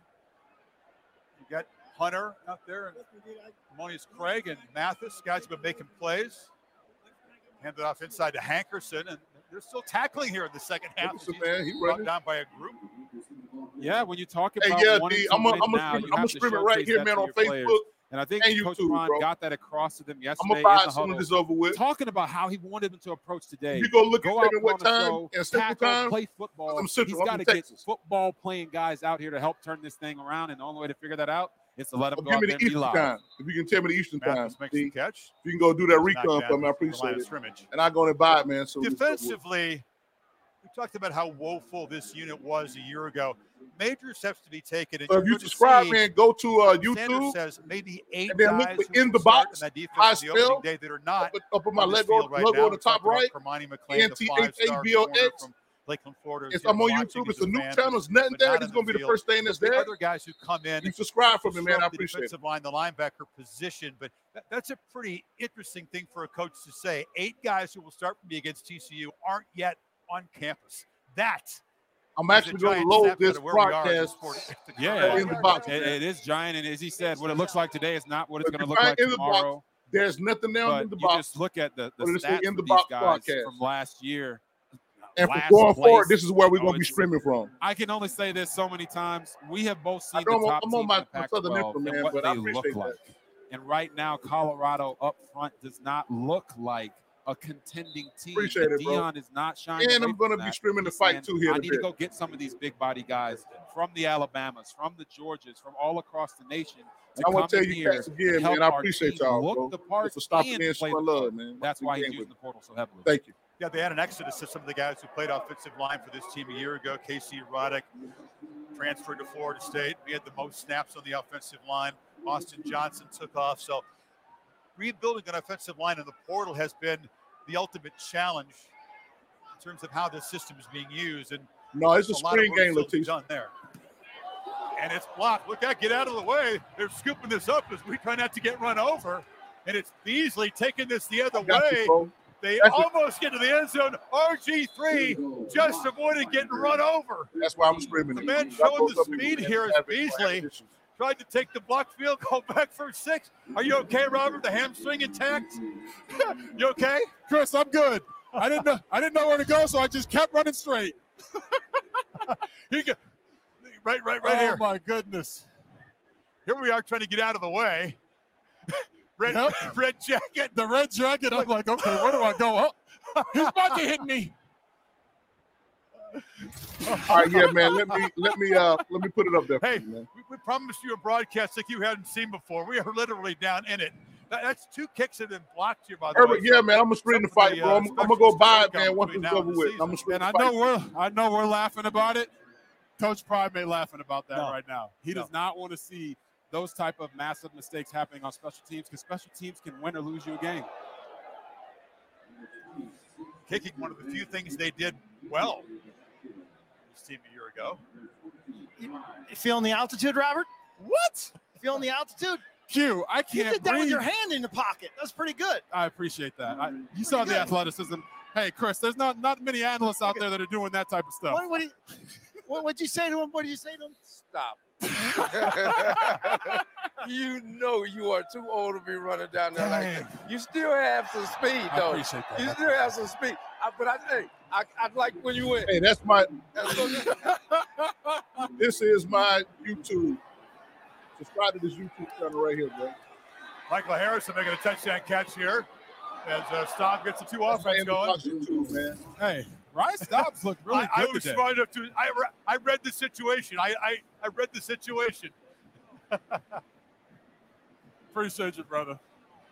You got Hunter out there, and Monius Craig and Mathis. Guys have been making plays. Handed off inside to Hankerson, and they're still tackling here in the second half. Man, he brought down by a group. Yeah, when you talk Hey, about yeah, wanting D, I'm gonna stream it right here, man, on Facebook. players. And I think and Coach too, Ron bro. got that across to them yesterday. I'm gonna in the this over with. Talking about how he wanted them to approach today. You go look go at what time and time. Play football. I'm He's got to get football playing guys out here to help turn this thing around, and the only way to figure that out is to let them go give me the Eastern time. Live. If you can tell me the Eastern Mathis time, makes see, the catch. If you can go do that recon for me, I appreciate it. Scrimmage. And I'm going to buy it, man. So defensively, we talked about how woeful this unit was a year ago major steps to be taken. so if you subscribe, see, man, go to uh, YouTube. Sanders says maybe eight and then look for in the box. That defense I spell day that are not up, up on my left logo right logo on the top right. Hermione McLean, N T H A B O X. Lakeland, Florida. If I'm on YouTube, it's a new channel. It's nothing there. It's going to be the first thing that's there. Other guys who come in, you subscribe for me, man. I appreciate it. line, the linebacker position, but that's a pretty interesting thing for a coach to say. Eight guys who will start for me against TCU aren't yet on campus. That I'm actually going to giant load this of where we are in the broadcast. Yeah, in the box. It- it is giant, and as he said, what it looks like today is not what it's going to look like giant in the box. tomorrow. There's nothing now But in the you box. just look at the, the What did it say? stats In the box guys broadcast. from last year. And from last going forward, this is where we're Oh, gonna be streaming from. I can only say this so many times. We have both seen the top I'm on my- the my Southern Pac-12 man, and what but I they look appreciate that. like. And right now, Colorado up front does not look like a contending team. Appreciate And it, bro. Deion is not shining. And I'm gonna be that. streaming the fight saying, too here I in a need to go get some of these big body guys from the Alabamas, from the Georgias, from all across the nation. To I want to tell you guys again, man. I appreciate y'all, look bro. the part for stopping and in, play showing the love, man. That's why he's Game using the portal so heavily. Thank you. Yeah, they had an exodus of some of the guys who played offensive line for this team a year ago. Casey Roddick transferred to Florida State. We had the most snaps on the offensive line. Austin Johnson took off. So rebuilding an offensive line in the portal has been the ultimate challenge in terms of how this system is being used. And No, it's a of spring game, be Done there. And it's blocked. Look out, get out of the way. They're scooping this up as we try not to get run over. And it's Beasley taking this the other got you, way. They That's a- almost get to the end zone. RG3 just avoided getting run over. That's why I'm screaming. The man showing the speed here is Beasley. Tried to take the block field goal back for six. Are you okay, Robert? The hamstring intact? you okay? Chris, I'm good. I didn't know I didn't know where to go, so I just kept running straight. He go- right, right, right oh here. my goodness. Here we are trying to get out of the way. red, Yep. red jacket. The red jacket. I'm like, okay, where do I go? Oh, he's about to hit me. All right, yeah, man. Let me let me uh let me put it up there. Hey, for you, man. we, we promised you a broadcast like you hadn't seen before. We are literally down in it. That- that's two kicks that have been blocked here, by the Herbert, way. yeah, man. I'm gonna screen the fight, the, bro. I'm, I'm gonna go buy it, man. Once between it's over with. I'm gonna screen And the I know we're I know we're laughing about it. Coach Prime may laughing about that No. right now. He No. does not want to see those type of massive mistakes happening on special teams because special teams can win or lose you a game. Kicking one of the few things they did well. This team a year ago. You feeling the altitude, Robert? What? Feeling the altitude? Q, I can't did that with your hand in the pocket. That's pretty good. I appreciate that. I, you saw the athleticism. Hey, Chris, there's not not many analysts out there that are doing that type of stuff. What, what, did, what would you say to him? What did you say to him? Stop. you know you are too old to be running down there like that. You still have some speed, I though. appreciate that. You still have some speed. I, but I think I, I like when you went. Hey, that's my. That's so- This is my YouTube. Subscribe to this YouTube channel right here, bro. Michael Harrison making a touchdown catch here as uh, Staub gets the two That's my offense going. inbox YouTube, man. Hey, Ryan Staub looked really I, I good was today. smart enough to. I, re- I read the situation. I, I, I read the situation. Appreciate you, brother.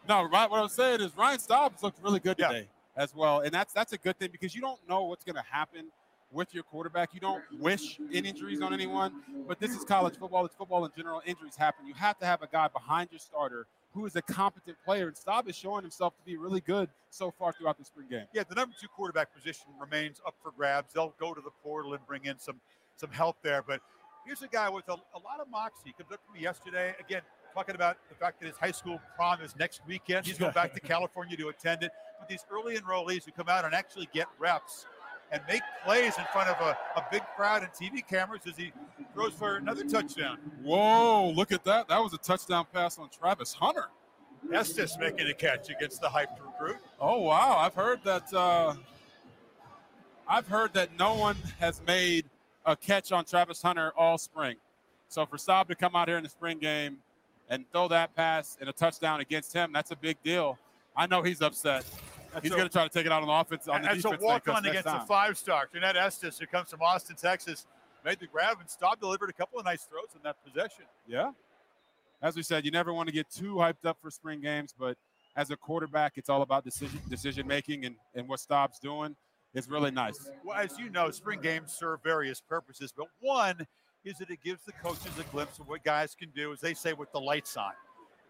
No, right. What I'm saying is Ryan Staub looked really good Yeah. today as well, and that's that's a good thing because you don't know what's going to happen with your quarterback. You don't wish any injuries on anyone, but this is college football. It's football in general. Injuries happen. You have to have a guy behind your starter who is a competent player, and Staub is showing himself to be really good so far throughout the spring game. Yeah, the number two quarterback position remains up for grabs. They'll go to the portal and bring in some some help there. But here's a guy with a, a lot of moxie. He comes up to me yesterday again, talking about the fact that his high school prom is next weekend. He's going back to California to attend it. But these early enrollees who come out and actually get reps and make plays in front of a, a big crowd and TV cameras as he throws for another touchdown. Whoa! Look at that. That was a touchdown pass on Travis Hunter. Estes making a catch against the hyped recruit. Oh wow! I've heard that. Uh, I've heard that no one has made a catch on Travis Hunter all spring. So for Staub to come out here in the spring game and throw that pass and a touchdown against him, that's a big deal. I know he's upset. He's going to try to take it out on the offense on the As a walk on against a five star, Jeanette Estes, who comes from Austin, Texas, made the grab and Staub delivered a couple of nice throws in that possession. Yeah. As we said, you never want to get too hyped up for spring games, but as a quarterback, it's all about decision decision making and, and what Staub's doing is really nice. Well, as you know, spring games serve various purposes, but one is that it gives the coaches a glimpse of what guys can do, as they say, with the lights on,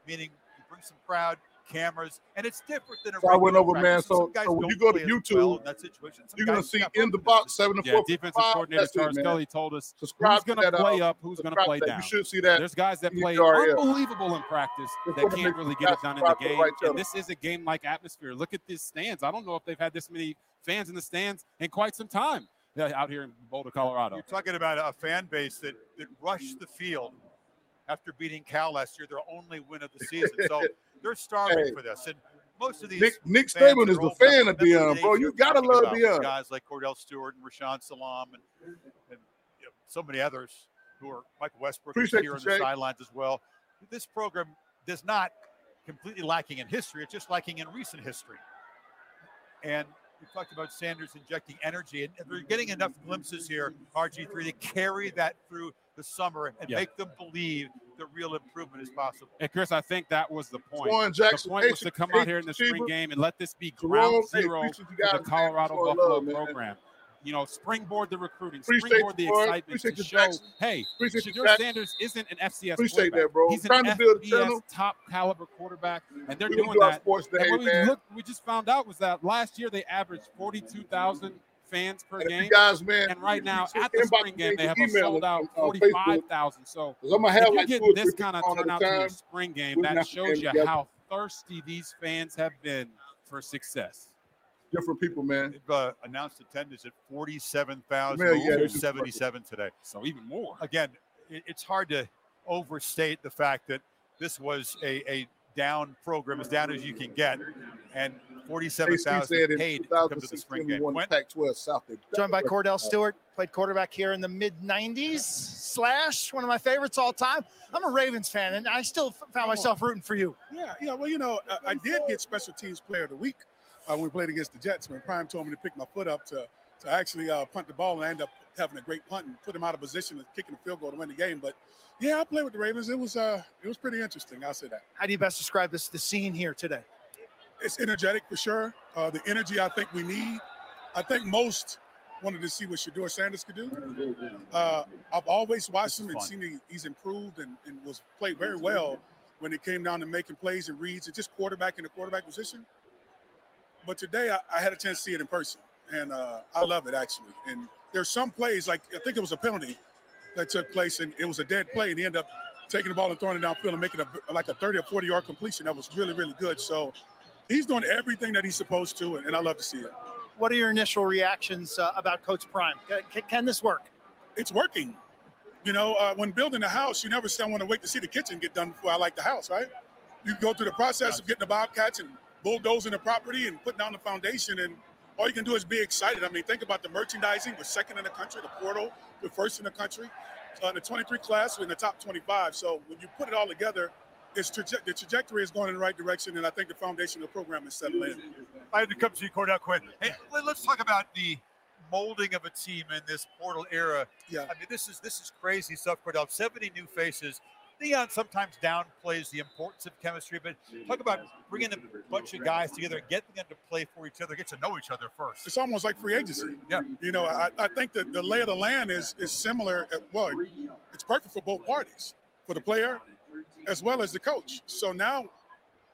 meaning you bring some crowd, cameras, and it's different than a So I went regular over, man. practice. So, Some guys so when don't you go to play well YouTube, in that situation. Some you're gonna see in the box seven to Yeah, four. defensive five. coordinator That's it, Charles man. Scully told us Subscribe who's going to that, uh, play up, who's going to play that. down. You should see that There's guys that play your URL. unbelievable in practice Just that can't really get it done in the subscribe to the game. right. And this is a game like atmosphere. Look at these stands. I don't know if they've had this many fans in the stands in quite some time yeah, out here in Boulder, Colorado. You're talking about a fan base that, that rushed the field after beating Cal last year, their only win of the season. So they're starving Hey. for this. And most of these Nick- Nick Saban is the old fan of Deion, bro. You gotta love Deion. Guys like Kordell Stewart and Rashaan Salaam and, and you know, so many others who are Michael Westbrook is Appreciate here on the sidelines as well. This program does not completely lacking in history. It's just lacking in recent history. And we talked about Sanders injecting energy, and they're getting enough glimpses here, RG3, to carry that through the summer and Yeah. make them believe the real improvement is possible. And Chris, I think that was the point. Juwan Jackson, the point was to come out here in the spring game and let this be ground hey, zero appreciate you for the. Colorado Much Buffalo love, man. program. You know, springboard the recruiting, Appreciate springboard the you, excitement Appreciate to show, Jackson. hey, Appreciate Shedeur Sanders isn't an FCS Appreciate quarterback. that, bro. He's an Trying to build a FBS top caliber quarterback, and they're We doing do that. sports and what we man. look, we just found out was that last year they averaged forty-two thousand fans per And game. guys, man, and right now at the spring game they have a sold out on- on forty-five thousand. So 'Cause I'ma if have you're like getting this kind of people on at a turnout to your time. spring game, that shows you together. how thirsty these fans have been for success. Different people, man. They've uh, announced attendance at 47,000, Yeah, yeah, over it's 77 today. So even more. Again, it, it's hard to overstate the fact that this was a, a down program, as down as you can get, and AC 47,000 paid to come to the spring game. won the Quinn? Pac-12 South. Joined by Kordell Stewart, played quarterback here in the mid 90s. Slash, one of my favorites all time. I'm a Ravens fan, and I still found myself rooting for you. Yeah, yeah. Well, you know, I, I did get special teams player of the week uh, when we played against the Jets. When Prime told me to pick my foot up to to actually uh, punt the ball, and I ended up having a great punt and put him out of position and kicking the field goal to win the game. But yeah, I played with the Ravens. It was uh, it was pretty interesting. I'll say that. How do you best describe this the scene here today? It's energetic for sure. Uh, the energy I think we need. I think most wanted to see what Shedeur Sanders could do. Uh, I've always watched him and seen he, he's improved and, and was played very well when it came down to making plays and reads and just quarterback in the quarterback position. But today I, I had a chance to see it in person, and uh, I love it actually. And there's some plays like I think it was a penalty that took place, and it was a dead play, and he ended up taking the ball and throwing it downfield and making a like a 30 or 40 yard completion. That was really really good. So he's doing everything that he's supposed to, and I love to see it. What are your initial reactions uh, about Coach Prime? Can, can this work? It's working. You know, uh, when building a house, you never say I want to wait to see the kitchen get done before I like the house, right? You go through the process of getting the bobcats and bulldozing the property and putting down the foundation, and all you can do is be excited. I mean, think about the merchandising. We're second in the country. The portal, we're first in the country. Uh, in the 23 class, we're in the top 25. So when you put it all together, it's traje- the trajectory is going in the right direction, and I think the foundation of the program is settled in. I had to come see Kordell Quint. Hey, let- let's talk about the molding of a team in this portal era. Yeah. I mean, this is this is crazy stuff, Kordell. 70 new faces. Deion sometimes downplays the importance of chemistry, but talk about bringing a bunch of guys together, and getting them to play for each other, get to know each other first. It's almost like free agency. Yeah. You know, I, I think that the lay of the land is is similar. At, well, it's perfect for both parties, for the player as well as the coach. So now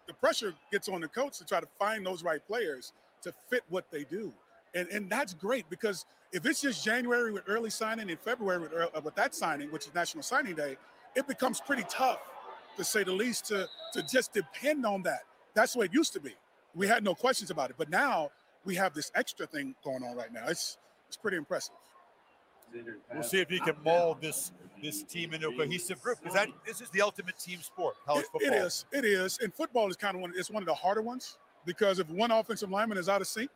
the pressure gets on the coach to try to find those right players to fit what they do. And, and that's great because if it's just January with early signing and February with, uh, with that signing, which is National Signing Day, it becomes pretty tough, to say the least, to, to just depend on that. That's the way it used to be. We had no questions about it. But now we have this extra thing going on right now. It's, it's pretty impressive. We'll see if he can mold this this team into a cohesive group because that this is the ultimate team sport, college It- football. It is. It is. And football is kind of one. It's one of the harder ones because if one offensive lineman is out of sync,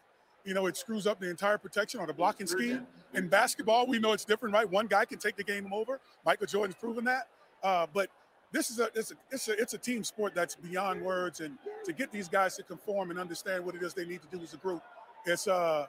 you know, it screws up the entire protection or the blocking scheme. In basketball, we know it's different, right? One guy can take the game over. Michael Jordan's proven that. Uh, but this is a it's a it's a it's a team sport that's beyond words, and to get these guys to conform and understand what it is they need to do as a group, it's uh.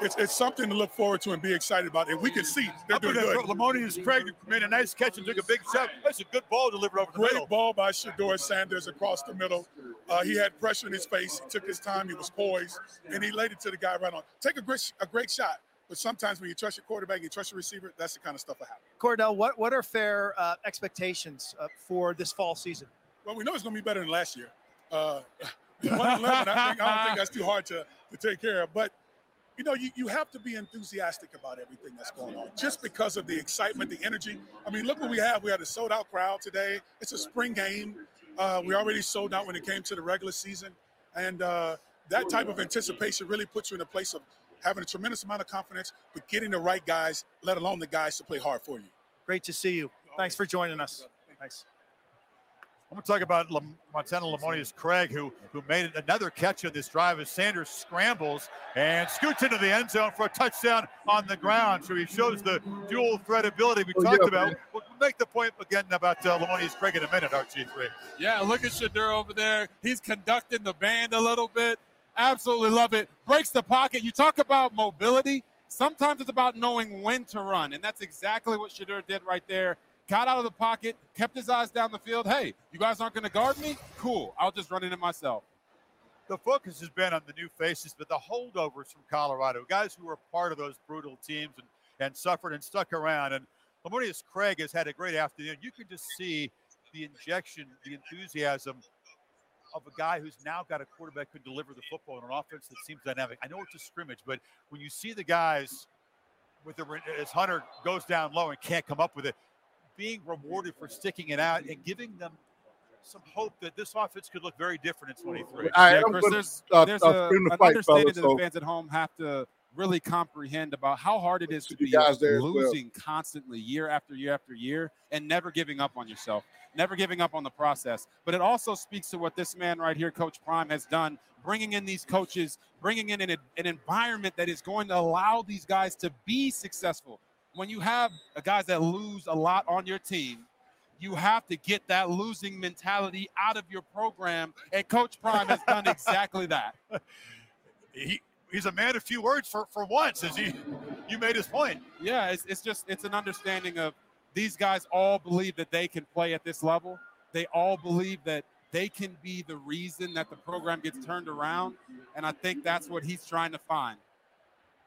It's, it's something to look forward to and be excited about. And we can see they're doing good. Lemonious Craig made a nice catch and took a big shot. That's a good ball delivered over the Great middle. ball by Shedeur Sanders across the middle. Uh, he had pressure in his face. He took his time. He was poised, and he laid it to the guy right on. Take a great, a great shot. But sometimes when you trust your quarterback, and you trust your receiver, that's the kind of stuff that happens. Kordell, what, what are fair uh, expectations uh, for this fall season? Well, we know it's going to be better than last year. Uh, 111, I, think, I don't think that's too hard to, to take care of. But, you know, you, you have to be enthusiastic about everything that's going on just because of the excitement, the energy. I mean, look what we have. We had a sold out crowd today. It's a spring game. Uh, we already sold out when it came to the regular season. And uh, that type of anticipation really puts you in a place of having a tremendous amount of confidence, but getting the right guys, let alone the guys to play hard for you. Great to see you. Thanks for joining us. Thanks. I'm going to talk about Lam- Montana Lemonious Craig, who who made another catch on this drive as Sanders scrambles and scoots into the end zone for a touchdown on the ground. So he shows the dual threat ability we Oh, talked yeah, about. man. We'll make the point again about uh, Lemonious Craig in a minute, RG3. Yeah, look at Shedeur over there. He's conducting the band a little bit. Absolutely love it. Breaks the pocket. You talk about mobility. Sometimes it's about knowing when to run, and that's exactly what Shedeur did right there. Got out of the pocket, kept his eyes down the field. Hey, you guys aren't going to guard me? Cool. I'll just run it in myself. the focus has been on the new faces, but the holdovers from Colorado, guys who were part of those brutal teams and, and suffered and stuck around. And Lemonious Craig has had a great afternoon. You can just see the injection, the enthusiasm of a guy who's now got a quarterback who can deliver the football in an offense that seems dynamic. I know it's a scrimmage, but when you see the guys with the as Hunter goes down low and can't come up with it, being rewarded for sticking it out and giving them some hope that this offense could look very different in 23. All right, yeah, I'm Chris, there's, uh, there's uh, a, spin the an fight, understanding fellas, that so- the fans at home have to really comprehend about how hard it is to be as well. losing constantly year after year after year and never giving up on yourself, never giving up on the process. But it also speaks to what this man right here, Coach Prime, has done, bringing in these coaches, bringing in an, an environment that is going to allow these guys to be successful. When you have guys that lose a lot on your team, you have to get that losing mentality out of your program. And Coach Prime has done exactly that. He, he's a man of few words for, for once, as he you made his point. Yeah, it's, it's just it's an understanding of these guys all believe that they can play at this level. They all believe that they can be the reason that the program gets turned around, and I think that's what he's trying to find.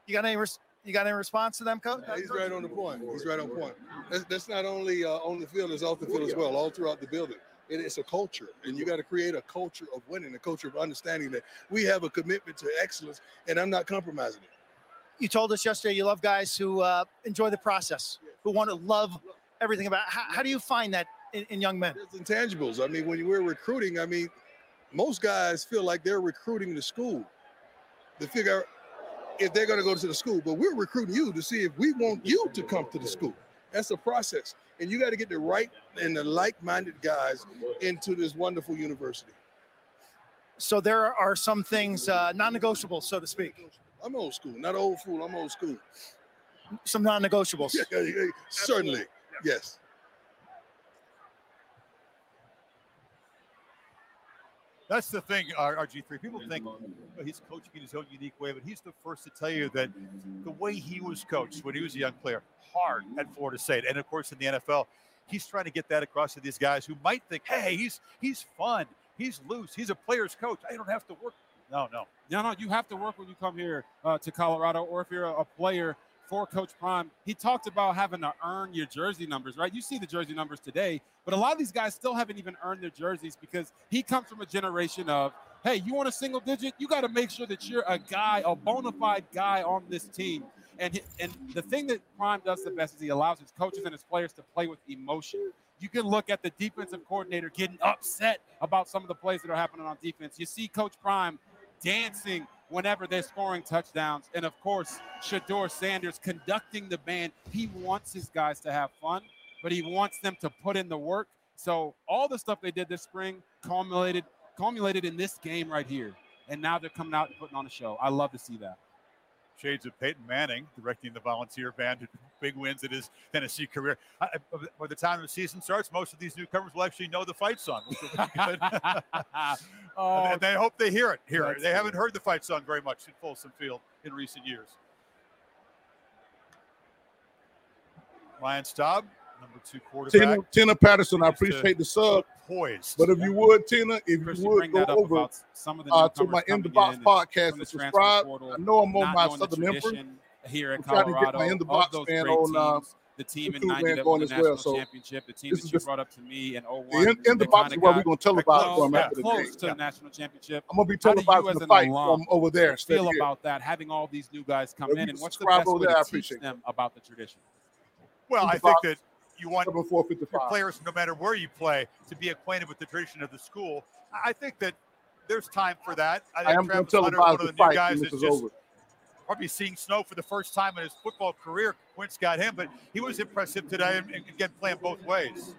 You got any? Res- you got any response to them, coach? He's right on the point. He's right on point. That's, that's not only uh, on the field, it's off the field as well, all throughout the building. It is a culture, and you got to create a culture of winning, a culture of understanding that we have a commitment to excellence, and I'm not compromising it. You told us yesterday you love guys who uh, enjoy the process, who want to love everything about. How, how do you find that in, in young men? It's intangibles. I mean, when we're recruiting, I mean, most guys feel like they're recruiting the school to figure out if they're going to go to the school, but we're recruiting you to see if we want you to come to the school. That's a process. And you got to get the right and the like-minded guys into this wonderful university. So there are some things uh, non-negotiable, so to speak. I'm old school, not old fool. I'm old school. Some non-negotiables. Yeah, yeah, yeah, certainly, yes. That's the thing, RG3. People think he's coaching in his own unique way, but he's the first to tell you that the way he was coached when he was a young player, hard at Florida State, and of course in the NFL, he's trying to get that across to these guys who might think, "Hey, he's he's fun, he's loose, he's a player's coach. I don't have to work." No, no, No, no, you have to work when you come here uh, to Colorado, or if you're a, a player for Coach Prime. He talked about having to earn your jersey numbers, right? You see the jersey numbers today, but a lot of these guys still haven't even earned their jerseys because he comes from a generation of, hey, you want a single digit? You got to make sure that you're a guy, a bona fide guy on this team. And and the thing that Prime does the best is he allows his coaches and his players to play with emotion. You can look at the defensive coordinator getting upset about some of the plays that are happening on defense. You see Coach Prime dancing whenever they're scoring touchdowns. And of course, Shedeur Sanders conducting the band. He wants his guys to have fun, but he wants them to put in the work. So all the stuff they did this spring culminated culminated in this game right here. And now they're coming out and putting on a show. I love to see that. Shades of Peyton Manning directing the volunteer band to big wins in his Tennessee career. I, I- by the time the season starts, most of these newcomers will actually know the fight song. which will be good. Oh, and they hope they hear it here. that's They haven't heard the fight song very much in Folsom Field in recent years. Ryan Staub, number two quarterback. Tina, Tina Patterson, I continues to appreciate the sub. Poised. But if you would, Tina, if Chris, you you would bring go over some of the uh, to my In the Box in podcast and subscribe. portal, I know I'm on my Southern Emperor. here in I'm trying to Colorado. get my In the Box fan great on uh, the team in YouTube 90 that going won the as well. national So championship, the team this that is you the- brought up to me in 01. the In, in the Box is where we're going to televise close, from got after the close game. to the national championship. I'm gonna be How do you televising the fight alum from over there Feel here. about that, having all these new guys come If in, and what's the best way there, I to teach appreciate them about the tradition? Well, In I the think that you want number your 455. players, no matter where you play, to be acquainted with the tradition of the school. I I think that there's time for that. I I think am going to Travis Hunter, televise one of the the new fight guys when this that's is just over. probably seeing snow for the first time in his football career. Quince got him, but he was impressive today and and again playing both ways.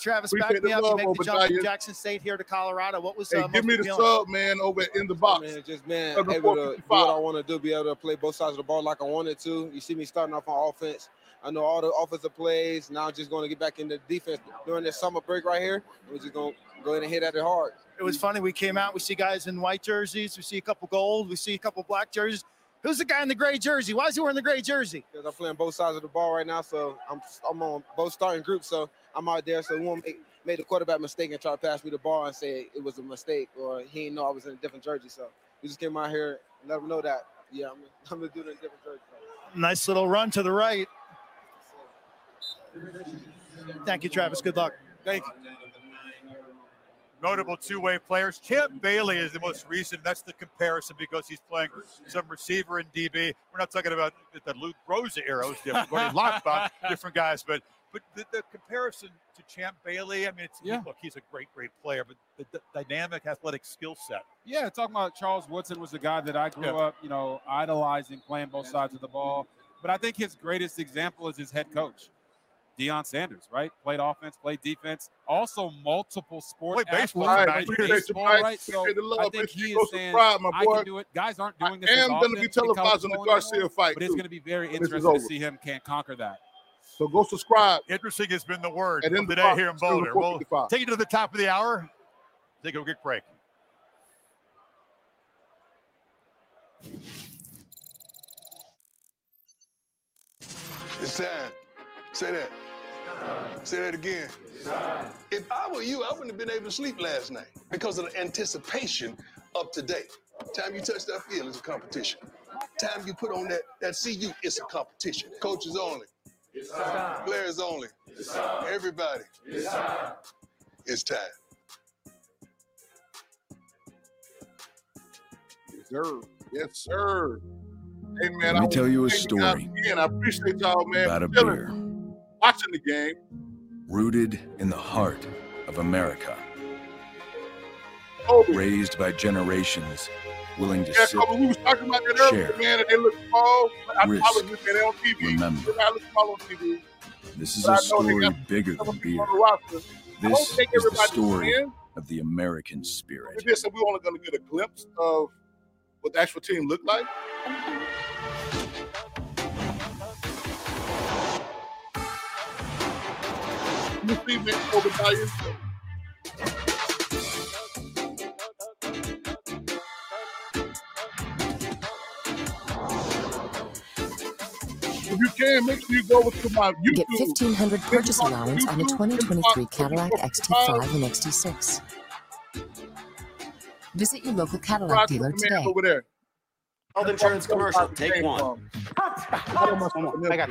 Travis, Appreciate back me the up. You love, make the jump from Jackson State here to Colorado. What was Hey, uh, give me the appealing? sub, man, over in the box. Man, just man, able to do what I want to do, be able to play both sides of the ball like I wanted to. You see me starting off on offense. I know all the offensive plays. Now I'm just going to get back into defense during this summer break right here. We're just going to go ahead and hit at it hard. It was funny. We came out. We see guys in white jerseys. We see a couple gold. We see a couple black jerseys. Who's the guy in the gray jersey? Why is he wearing the gray jersey? Because I'm playing both sides of the ball right now, so I'm I'm on both starting groups, so I'm out there. So make, make the quarterback mistake and try to pass me the ball and say it was a mistake or he didn't know I was in a different jersey. So we just came out here and let him know that yeah, I'm, I'm gonna do it in a different jersey. Nice little run to the right. Thank you, Travis. Good luck. Thank you. Notable two-way players. Champ Bailey is the most recent. That's the comparison because he's playing some receiver in DB. We're not talking about the Luke Rosa era. It was different. Gordy different guys. But but the, the comparison to Champ Bailey, I mean, it's, Yeah. look, he's a great, great player, but the, the dynamic athletic skill set. Yeah, talking about Charles Woodson was the guy that I grew Yeah. up, you know, idolizing, playing both sides of the ball. But I think his greatest example is his head coach, Deion Sanders, right? Played offense, played defense, also multiple sports. Played baseball. athletes, Right, right? Baseball, Mike. right? So Appreciate the love. I think he is saying, subscribe, my I can do it. Guys aren't doing this I as am gonna be in televising the Garcia anymore, fight, but it's going to be very when interesting to see him can't conquer that. So go subscribe. Interesting has been the word And in of the the day here in Boulder. We'll take you to the top of the hour. Take a quick break. It's time. Say that. Say that again. If I were you, I wouldn't have been able to sleep last night because of the anticipation of today. Time you touch that field is a competition. Time you put on that, that CU, it's a competition. Coaches only. Players only. Everybody. It's time. Yes, sir. Yes, sir. Hey, man. Let me I tell you a story Again, I appreciate y'all, man. about a for chilling, beer Watching the game. rooted in the heart of America, Kobe. raised by generations willing to Yeah, sip, Kobe, we was talking about that earlier, share, man, and they look small. I risk, probably look at it on TV. remember. Not small on TV. This is But a I story bigger than beer. on the roster. I don't This is the story win. of the American spirit. We did say we only going to get a glimpse of what the actual team looked like. Man, Obadiah. If you can, make sure you go to my YouTube. Get 1500 purchase allowance on a 2023 Cadillac XT5 and XT6. Visit your local Cadillac dealer today. Over there. Health insurance commercial, take one. I got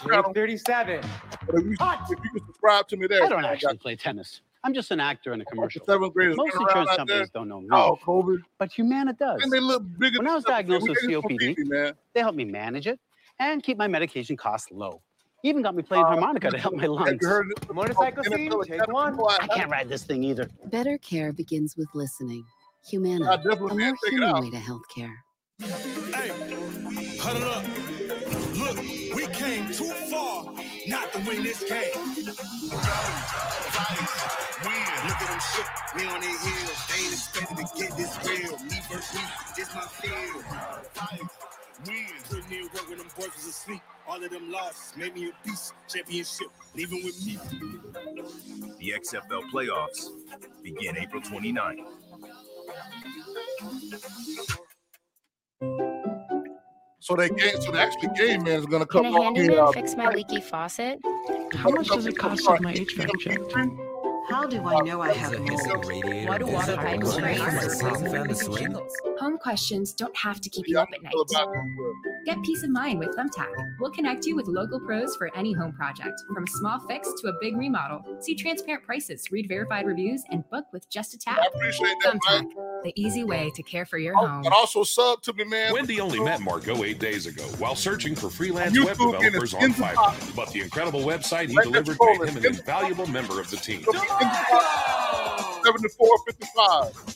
Three thirty-seven. If you, if you can subscribe to me there, I don't actually play tennis. I'm just an actor in a commercial. Seventh graders Most insurance companies there. don't know me. Oh, COVID. But Humana does. And they look bigger. When I was diagnosed with we ain't from COPD, TV, man. they helped me manage it and keep my medication costs low. Even got me playing uh, harmonica to help my lungs. heard Motorcycle oh, scene? Take one. I can't ride this thing either. Better care begins with listening. Humana, I a definitely more can't take it human way to healthcare. Hey, huddle up. Look, we came too far not to win this game. Win. Look at them shit. We on their heels. They ain't expected to get this real. Me versus me. This my field. Win. Putting in work when them boys was asleep. All of them losses made me a beast. Championship. Leaving with me. The XFL playoffs begin April 29th. So they game, so the actually game man is going to Can come a on handyman uh, fix my leaky faucet? How much does it cost with my HVAC check? How do I know I have mold? What do water pipes freeze? Home questions don't have to keep you up at night. Get peace of mind with Thumbtack. We'll connect you with local pros for any home project, from a small fix to a big remodel. See transparent prices, read verified reviews, and book with just a tap. I appreciate that, Thumbtack, the easy way to care for your Oh, home. But also sub to me, man. Wendy only met Margot eight days ago while searching for freelance YouTube web developers on into Fiverr. pop. But the incredible website he delivered made him an invaluable member of the team. 74 55.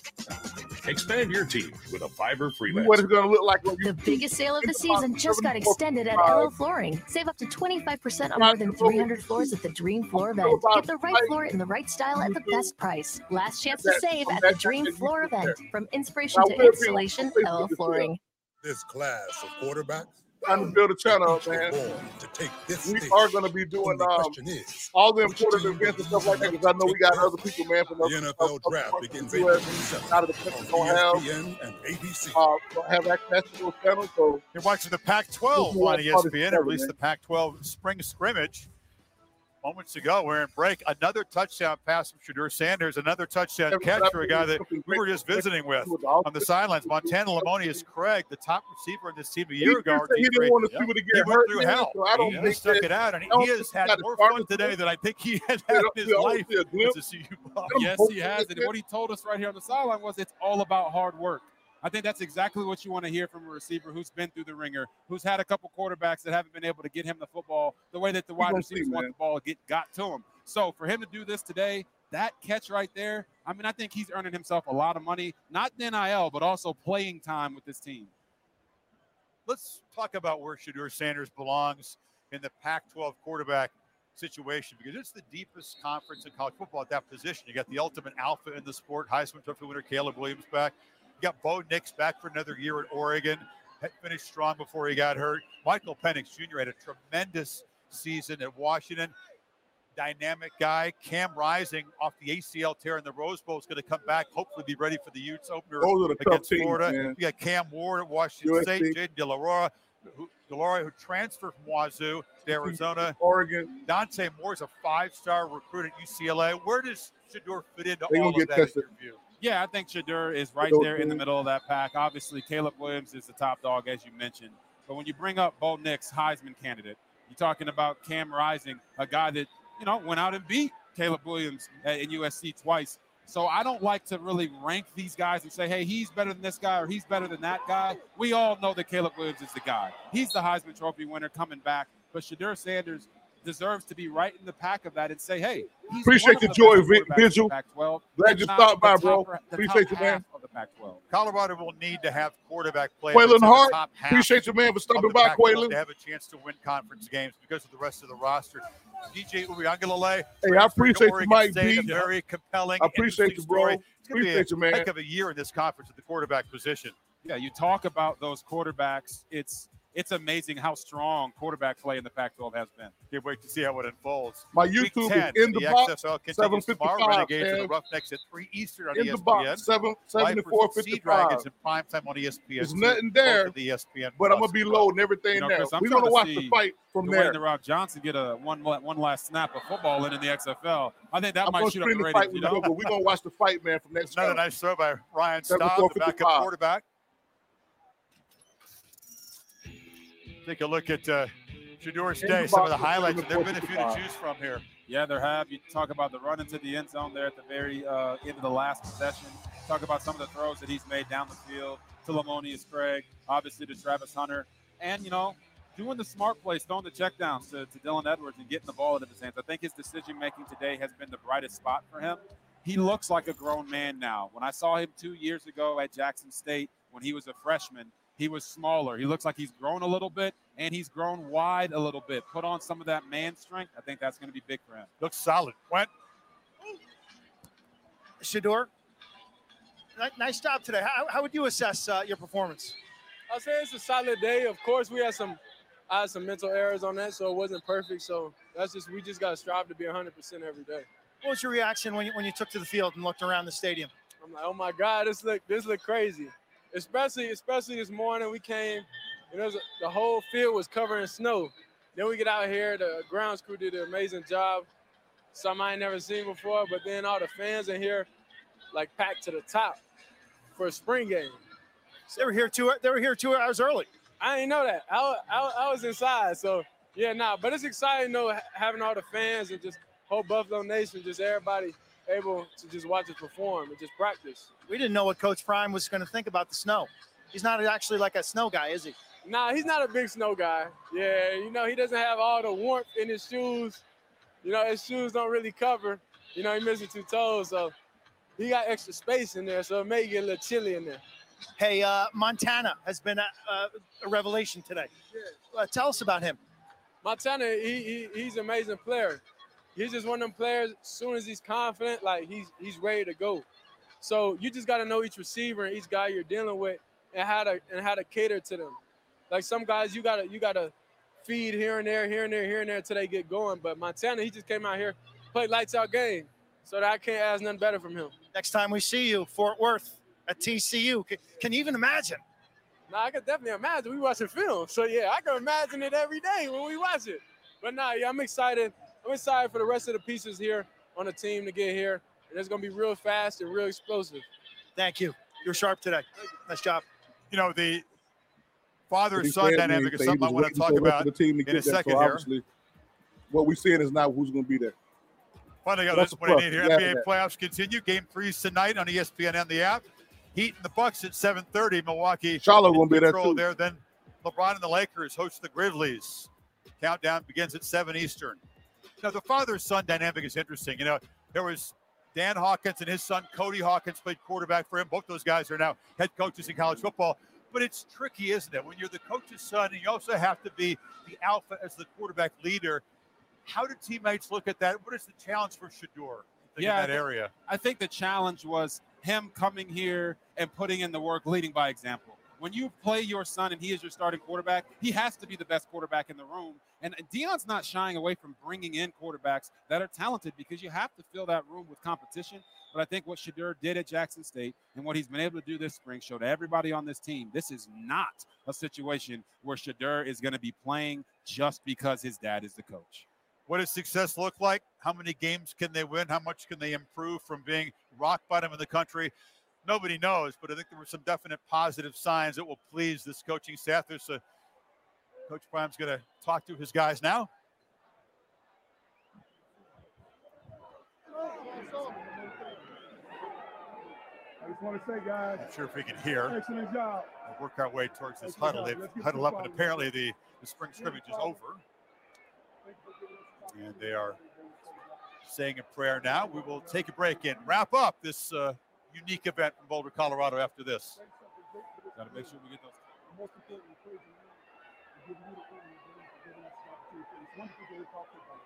Expand your team with a Fiverr freelance. What it's going to look like when you The biggest sale of the season just got extended at LL Flooring. Save up to 25% on more than 300 floors at the Dream Floor event. Get the right floor in the right style at the best price. Last chance to save at the Dream Floor event. From inspiration to installation, LL Flooring. This class of quarterbacks trying to build a channel up, man. to take this We stage. are going to be doing um, all the important events and stuff like that because I know we got other people, man, from The other NFL draft begins the April US, out of the country don't have, ESPN and ABC. uh, have access to those channels. So You're watching the Pac-12 on what part of ESPN. the At least the Pac-12 spring scrimmage. Moments ago, we're in break. Another touchdown pass from Shedeur Sanders. Another touchdown catch for a guy that we were just visiting with with on the sidelines. Montana Lemonious Craig, the top receiver in this team a He year did ago. he didn't RG3. want to see what he He get went hurt, through man, hell. so I don't he think stuck that- it out, and I he has had more fun today than I think he had had in his life a as a CU ball. Yes, he has. And what he told us right here on the sideline was it's all about hard work. I think that's exactly what you want to hear from a receiver who's been through the ringer, who's had a couple quarterbacks that haven't been able to get him the football the way that the wide gonna see, receivers want the ball get got to him. So for him to do this today, that catch right there, I mean, I think he's earning himself a lot of money, not in NIL, but also playing time with this team. Let's talk about where Shedeur Sanders belongs in the Pac-12 quarterback situation because it's the deepest conference in college football at that position. You got the ultimate alpha in the sport, Heisman Trophy winner Caleb Williams back. You got Bo Nix back for another year at Oregon. Had finished strong before he got hurt. Michael Penix Jr. had a tremendous season at Washington. Dynamic guy. Cam Rising off the ACL tear in the Rose Bowl is going to come back. Hopefully, be ready for the Utes opener the against teams, Florida. man. You got Cam Ward at Washington USC. State, Jaden De La who, transferred from Wazoo to Arizona. Oregon. Dante Moore is a five-star recruit at UCLA. Where does Shedeur fit into They all of get that? tested. in your view? Yeah, I think Shedeur is right there in the middle of that pack. Obviously, Caleb Williams is the top dog, as you mentioned. But when you bring up Bo Nix, Heisman candidate, you're talking about Cam Rising, a guy that, you know, went out and beat Caleb Williams in USC twice. So I don't like to really rank these guys and say, hey, he's better than this guy or he's better than that guy. We all know that Caleb Williams is the guy. He's the Heisman Trophy winner coming back. But Shedeur Sanders deserves to be right in the pack of that and say, hey, he's Appreciate one the of joy, best Vi- quarterbacks Vigil. Glad you stopped by, bro. Appreciate you, man. Of the Pac-12. Colorado will need to have quarterback play. Quaylen that's in the Hart, appreciate you, man, for stopping by, Pac-12 Quaylen. To have a chance to win conference games because of the rest of the roster. DJ Uiagalelei. Hey, I appreciate you, Mike State, B. A very compelling. I appreciate interesting you, bro. story. It's gonna be Appreciate a you, man. Heck of a year in this conference at the quarterback position. Yeah, you talk about those quarterbacks. It's it's amazing how strong quarterback play in the Pac-12 has been. Can't wait to see how it unfolds. My Week YouTube 10, is in the box, XFL continues tomorrow. 7:55, Renegades and the man. Roughnecks at 3 Eastern on In ESPN. the box, 7 7 to and 4:55. Sea Dragons in prime time on ESPN. There's nothing there, the ESPN but I'm gonna be loading everything You know, there. We're gonna to watch the fight from Dwayne there. The Rock Johnson get a one one last snap of football in in the XFL. I think that I'm might gonna shoot up the the ratings. You know? but we're gonna watch the fight, man, from next Another nice throw by Ryan Seven, Staub, four, the backup quarterback. Take a look at uh, Shedeur's day. Some of the highlights. There have been a few to choose from here. Yeah, there have. You talk about the run into the end zone there at the very uh, end of the last possession. Talk about some of the throws that he's made down the field to Lemonious Craig, obviously to Travis Hunter, and you know, doing the smart plays, throwing the checkdowns to, to Dylan Edwards and getting the ball into his hands. I think his decision making today has been the brightest spot for him. He looks like a grown man now. When I saw him two years ago at Jackson State when he was a freshman, he was smaller. He looks like he's grown a little bit and he's grown wide a little bit. Put on some of that man strength. I think that's going to be big for him. Looks solid. Went. Shedeur, nice job today. How, how would you assess uh, your performance? I'll say it's a solid day. Of course, we had some, I had some mental errors on that, so it wasn't perfect. So that's just we just got to strive to be 100% every day. What was your reaction when you, when you took to the field and looked around the stadium? I'm like, oh my God, this look this look crazy. Especially especially this morning we came, you know, the whole field was covered in snow. Then we get out here, the grounds crew did an amazing job. Some I ain't never seen before, but then all the fans in here, like packed to the top for a spring game. So they were here two. They were here two hours early. I didn't know that. I, I, I was inside, so yeah, nah. But it's exciting though, having all the fans and just whole Buffalo Nation, just everybody able to just watch us perform and just practice. We didn't know what Coach Prime was going to think about the snow. He's not actually like a snow guy, is he? Nah, he's not a big snow guy. Yeah, you know, he doesn't have all the warmth in his shoes. You know, his shoes don't really cover. You know, he misses two toes, so he got extra space in there, so it may get a little chilly in there. Hey, uh, Montana has been a, a, a revelation today. Uh, tell us about him. Montana, he, he he's an amazing player. He's just one of them players. As soon as he's confident, like he's he's ready to go. So you just got to know each receiver and each guy you're dealing with, and how to and how to cater to them. Like some guys, you gotta you gotta feed here and there, here and there, here and there until they get going. But Montana, he just came out here, played lights out game. So that I can't ask nothing better from him. Next time we see you, Fort Worth at TCU. Can, can you even imagine? No, I can definitely imagine. We watching film, so yeah, I can imagine it every day when we watch it. But nah, yeah, I'm excited. I'm excited for the rest of the pieces here on the team to get here, and it's gonna be real fast and real explosive. Thank you. You're sharp today. Nice job. You know the father He son dynamic he- is he something I was want to talk for the rest about the team to in a get that, so second here. obviously, What we're seeing is not who's going to be there. Finally got That's this a I need here. Yeah, NBA yeah. playoffs continue. Game threes tonight on ESPN and the app. Heat and the Bucks at 7:30. Milwaukee. Charlotte in gonna be there, control too. there. Then LeBron and the Lakers host the Grizzlies. Countdown begins at 7 Eastern. Now the father-son dynamic is interesting. You know, there was Dan Hawkins and his son Cody Hawkins played quarterback for him. Both those guys are now head coaches in college football. But it's tricky, isn't it? When you're the coach's son and you also have to be the alpha as the quarterback leader. How do teammates look at that? What is the challenge for Shedeur in I that area? I think the challenge was him coming here and putting in the work, leading by example. When you play your son and he is your starting quarterback, he has to be the best quarterback in the room. And Deion's not shying away from bringing in quarterbacks that are talented because you have to fill that room with competition. But I think what Shedeur did at Jackson State and what he's been able to do this spring showed everybody on this team this is not a situation where Shedeur is going to be playing just because his dad is the coach. What does success look like? How many games can they win? How much can they improve from being rock bottom in the country? Nobody knows, but I think there were some definite positive signs that will please this coaching staff. There's a Coach Prime's going to talk to his guys now. I just want to say, guys. I'm sure if we can hear. Excellent job. We'll work our way towards this Excellent huddle. They've huddled up, and apparently the, the spring scrimmage is over. And they are saying a prayer now. We will take a break and wrap up this uh, unique event from Boulder, Colorado after this. Got to make sure we get those. Most importantly, praise the Lord and give you the honor and give us the opportunity. It's wonderful to talk football.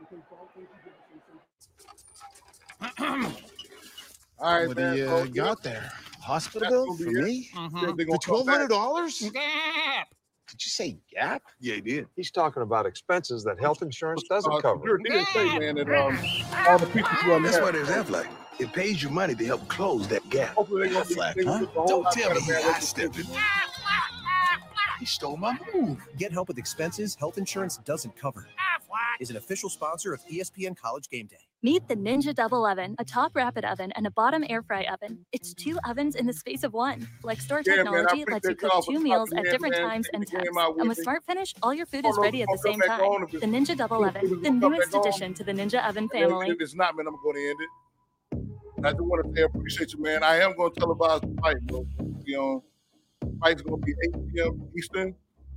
We thank God, thank you, give us All right, what man. do you so, uh, yeah, got there? Hospital bill for it. me? Yeah, they For gonna come twelve back. hundred dollars? Did you say Gap? Yeah, he did. He's talking about expenses that health insurance doesn't Uh, cover. Shedeur did say, man, that um, all the pieces run That's there. why there's Aflac. It pays you money to help close that gap. Hopefully they gonna be- Aflac, they gonna huh? get the whole Don't tell me better, he man. high. He stole my move. Get help with expenses health insurance doesn't cover. Is an official sponsor of ESPN College Game Day. Meet the Ninja Double Oven, a top rapid oven and a bottom air fry oven. It's two ovens in the space of one. FlexDoor Yeah, man, technology lets you cook two meals at different man. times and the game temps. And with with. Smart Finish, all your food is no, ready at the same time. The Ninja Double if it's Oven, the newest addition to the Ninja Oven family. If it's not, man, I'm going to end it. I just want to say I appreciate you, man. I am going to televise the fight, bro. You um, know, fight's going to be 8 p.m. Eastern,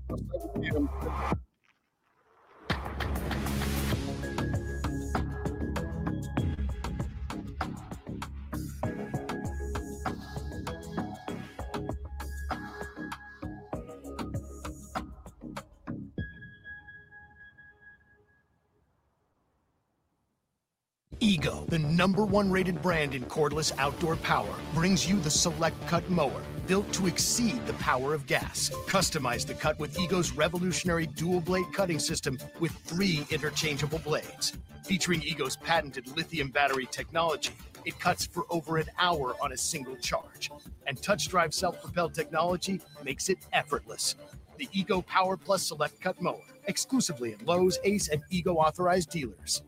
uh, 7 p.m. the number one rated brand in cordless outdoor power, brings you the Select Cut mower, built to exceed the power of gas. Customize the cut with Ego's revolutionary dual blade cutting system with three interchangeable blades. Featuring Ego's patented lithium battery technology, it cuts for over an hour on a single charge. And touch drive self propelled technology makes it effortless. The Ego Power Plus Select Cut mower, exclusively at Lowe's, Ace, and Ego authorized dealers.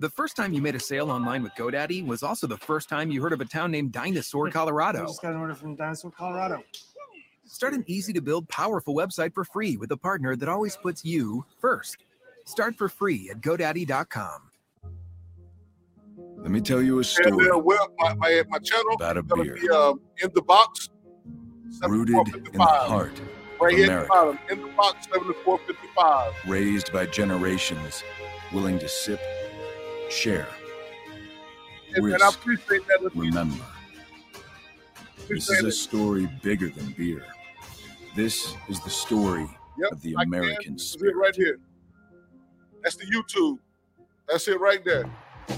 The first time you made a sale online with GoDaddy was also the first time you heard of a town named Dinosaur, Colorado. just got an order from Dinosaur, Colorado. Start an easy to build, powerful website for free with a partner that always puts you first. Start for free at GoDaddy.com. Let me tell you a And story uh, well, my, my, my channel about a beer be um, in the box, rooted in the heart right of here at the America, bottom, in the box, 7455. raised by generations willing to sip, share, and I appreciate that. Remember, this is a story bigger than beer. This is the story Yep, of the. American spirit. right here. That's the YouTube. That's it right there.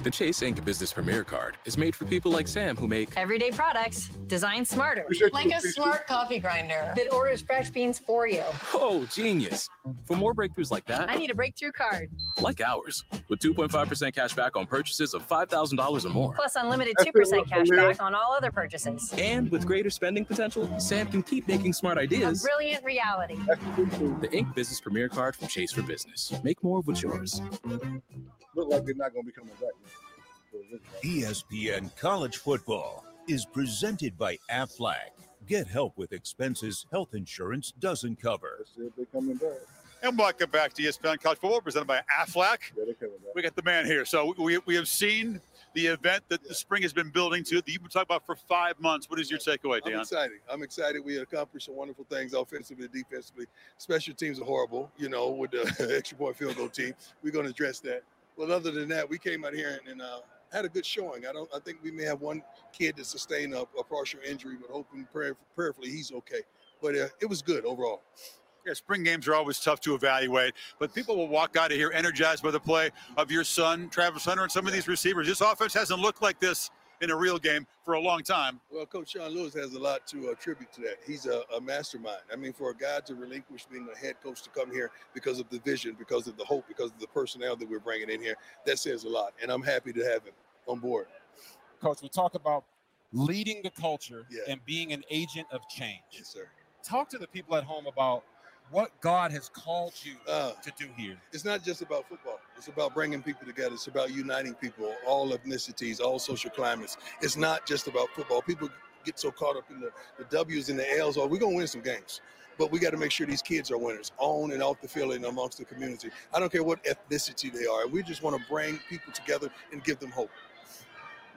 The Chase Ink Business Premier Card is made for people like Sam who make Everyday products designed smarter. Like a smart coffee grinder that orders fresh beans for you. Oh, genius. For more breakthroughs like that, I need a breakthrough card. like ours, with 2.5% cash back on purchases of $5,000 or more. Plus unlimited 2% cash back on all other purchases. And with greater spending potential, Sam can keep making smart A ideas. brilliant reality. The Ink Business Premier Card from Chase for Business. Make more of what's yours. Look like they're not gonna be coming back. ESPN College Football is presented by Aflac. Get help with expenses health insurance doesn't cover. They're coming back. And welcome back to ESPN College Football, presented by Aflac. We got the man here. So we, we have seen the event that the spring has been building to that you've been talking about for five months. What is your takeaway, I'm Dan? excited. I'm excited. We accomplished some wonderful things offensively, defensively. Special teams are horrible, you know, with the extra point field goal team. We're going to address that. Well, other than that, we came out here and, and uh, had a good showing. I don't. I think we may have one kid that sustained a, a partial injury, but hoping prayer, prayerfully he's okay. But uh, it was good overall. Yeah, spring games are always tough to evaluate, but people will walk out of here energized by the play of your son, Travis Hunter, and some of these receivers. This offense hasn't looked like this in a real game for a long time. Well, Coach Sean Lewis has a lot to attribute to that. He's a, a mastermind. I mean, for a guy to relinquish being a head coach to come here because of the vision, because of the hope, because of the personnel that we're bringing in here, that says a lot. And I'm happy to have him on board. Coach, we talk about leading the culture and being an agent of change. Yes, sir. Talk to the people at home about what God has called you Uh, to do here. It's not just about football. It's about bringing people together. It's about uniting people, all ethnicities, all social climates. It's not just about football. People get so caught up in the, the W's and the L's. Oh, we're going to win some games. But we got to make sure these kids are winners on and off the field and amongst the community. I don't care what ethnicity they are. We just want to bring people together and give them hope.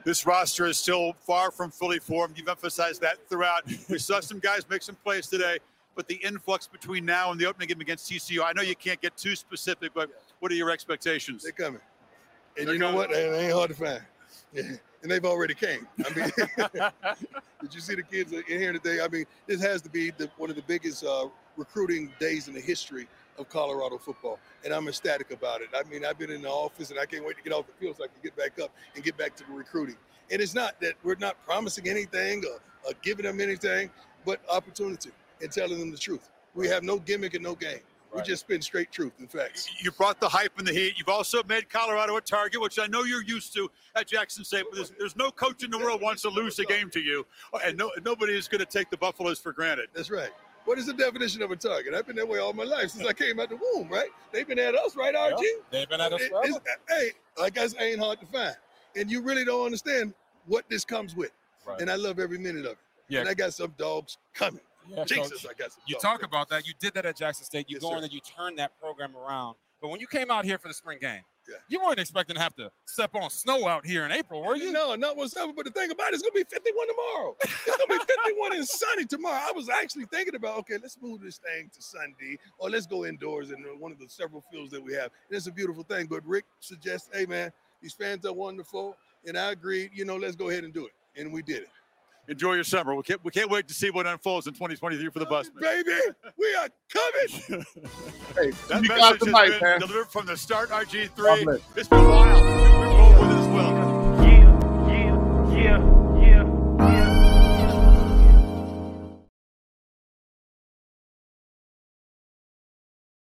This roster is still far from fully formed. You've emphasized that throughout. We saw some guys make some plays today, but the influx between now and the opening game against TCU, I know you can't get too specific, but what are your expectations? They're coming. And They're you know coming. what? They ain't hard to find. Yeah. And they've already came. I mean, did you see the kids in here today? I mean, this has to be the, one of the biggest uh, recruiting days in the history of Colorado football. And I'm ecstatic about it. I mean, I've been in the office and I can't wait to get off the field so I can get back up and get back to the recruiting. And it's not that we're not promising anything or, or giving them anything, but opportunity and telling them the truth. We have no gimmick and no game. We just spin straight truth and facts. You brought the hype and the heat. You've also made Colorado a target, which I know you're used to at Jackson State. But there's, there's no coach in the world wants to lose a game to you, and no, nobody is going to take the Buffaloes for granted. That's right. What is the definition of a target? I've been that way all my life since I came out the womb, right? They've been at us, right, RG? They've been at us It- Hey, like I say, ain't hard to find. And you really don't understand what this comes with. Right. And I love every minute of it. Yeah. And I got some dogs coming. Yeah, Jesus, Coach, I some You talk about that. You did that at Jackson State. You Yes, go sir. in and you turn that program around. But when you came out here for the spring game, Yeah. you weren't expecting to have to step on snow out here in April, were you? No, not whatsoever. But the thing about it, it's gonna be 51 tomorrow. It's gonna be 51 and sunny tomorrow. I was actually thinking about, okay, let's move this thing to Sunday, or let's go indoors in one of the several fields that we have. And it's a beautiful thing. But Rick suggests, hey man, these fans are wonderful, and I agreed. You know, let's go ahead and do it, and we did it. Enjoy your summer. We can't, we can't wait to see what unfolds in 2023 for the Buffs. Baby, we are coming. Hey, That you message got has mic, been man. delivered from the start RG3. bless. It's been wild.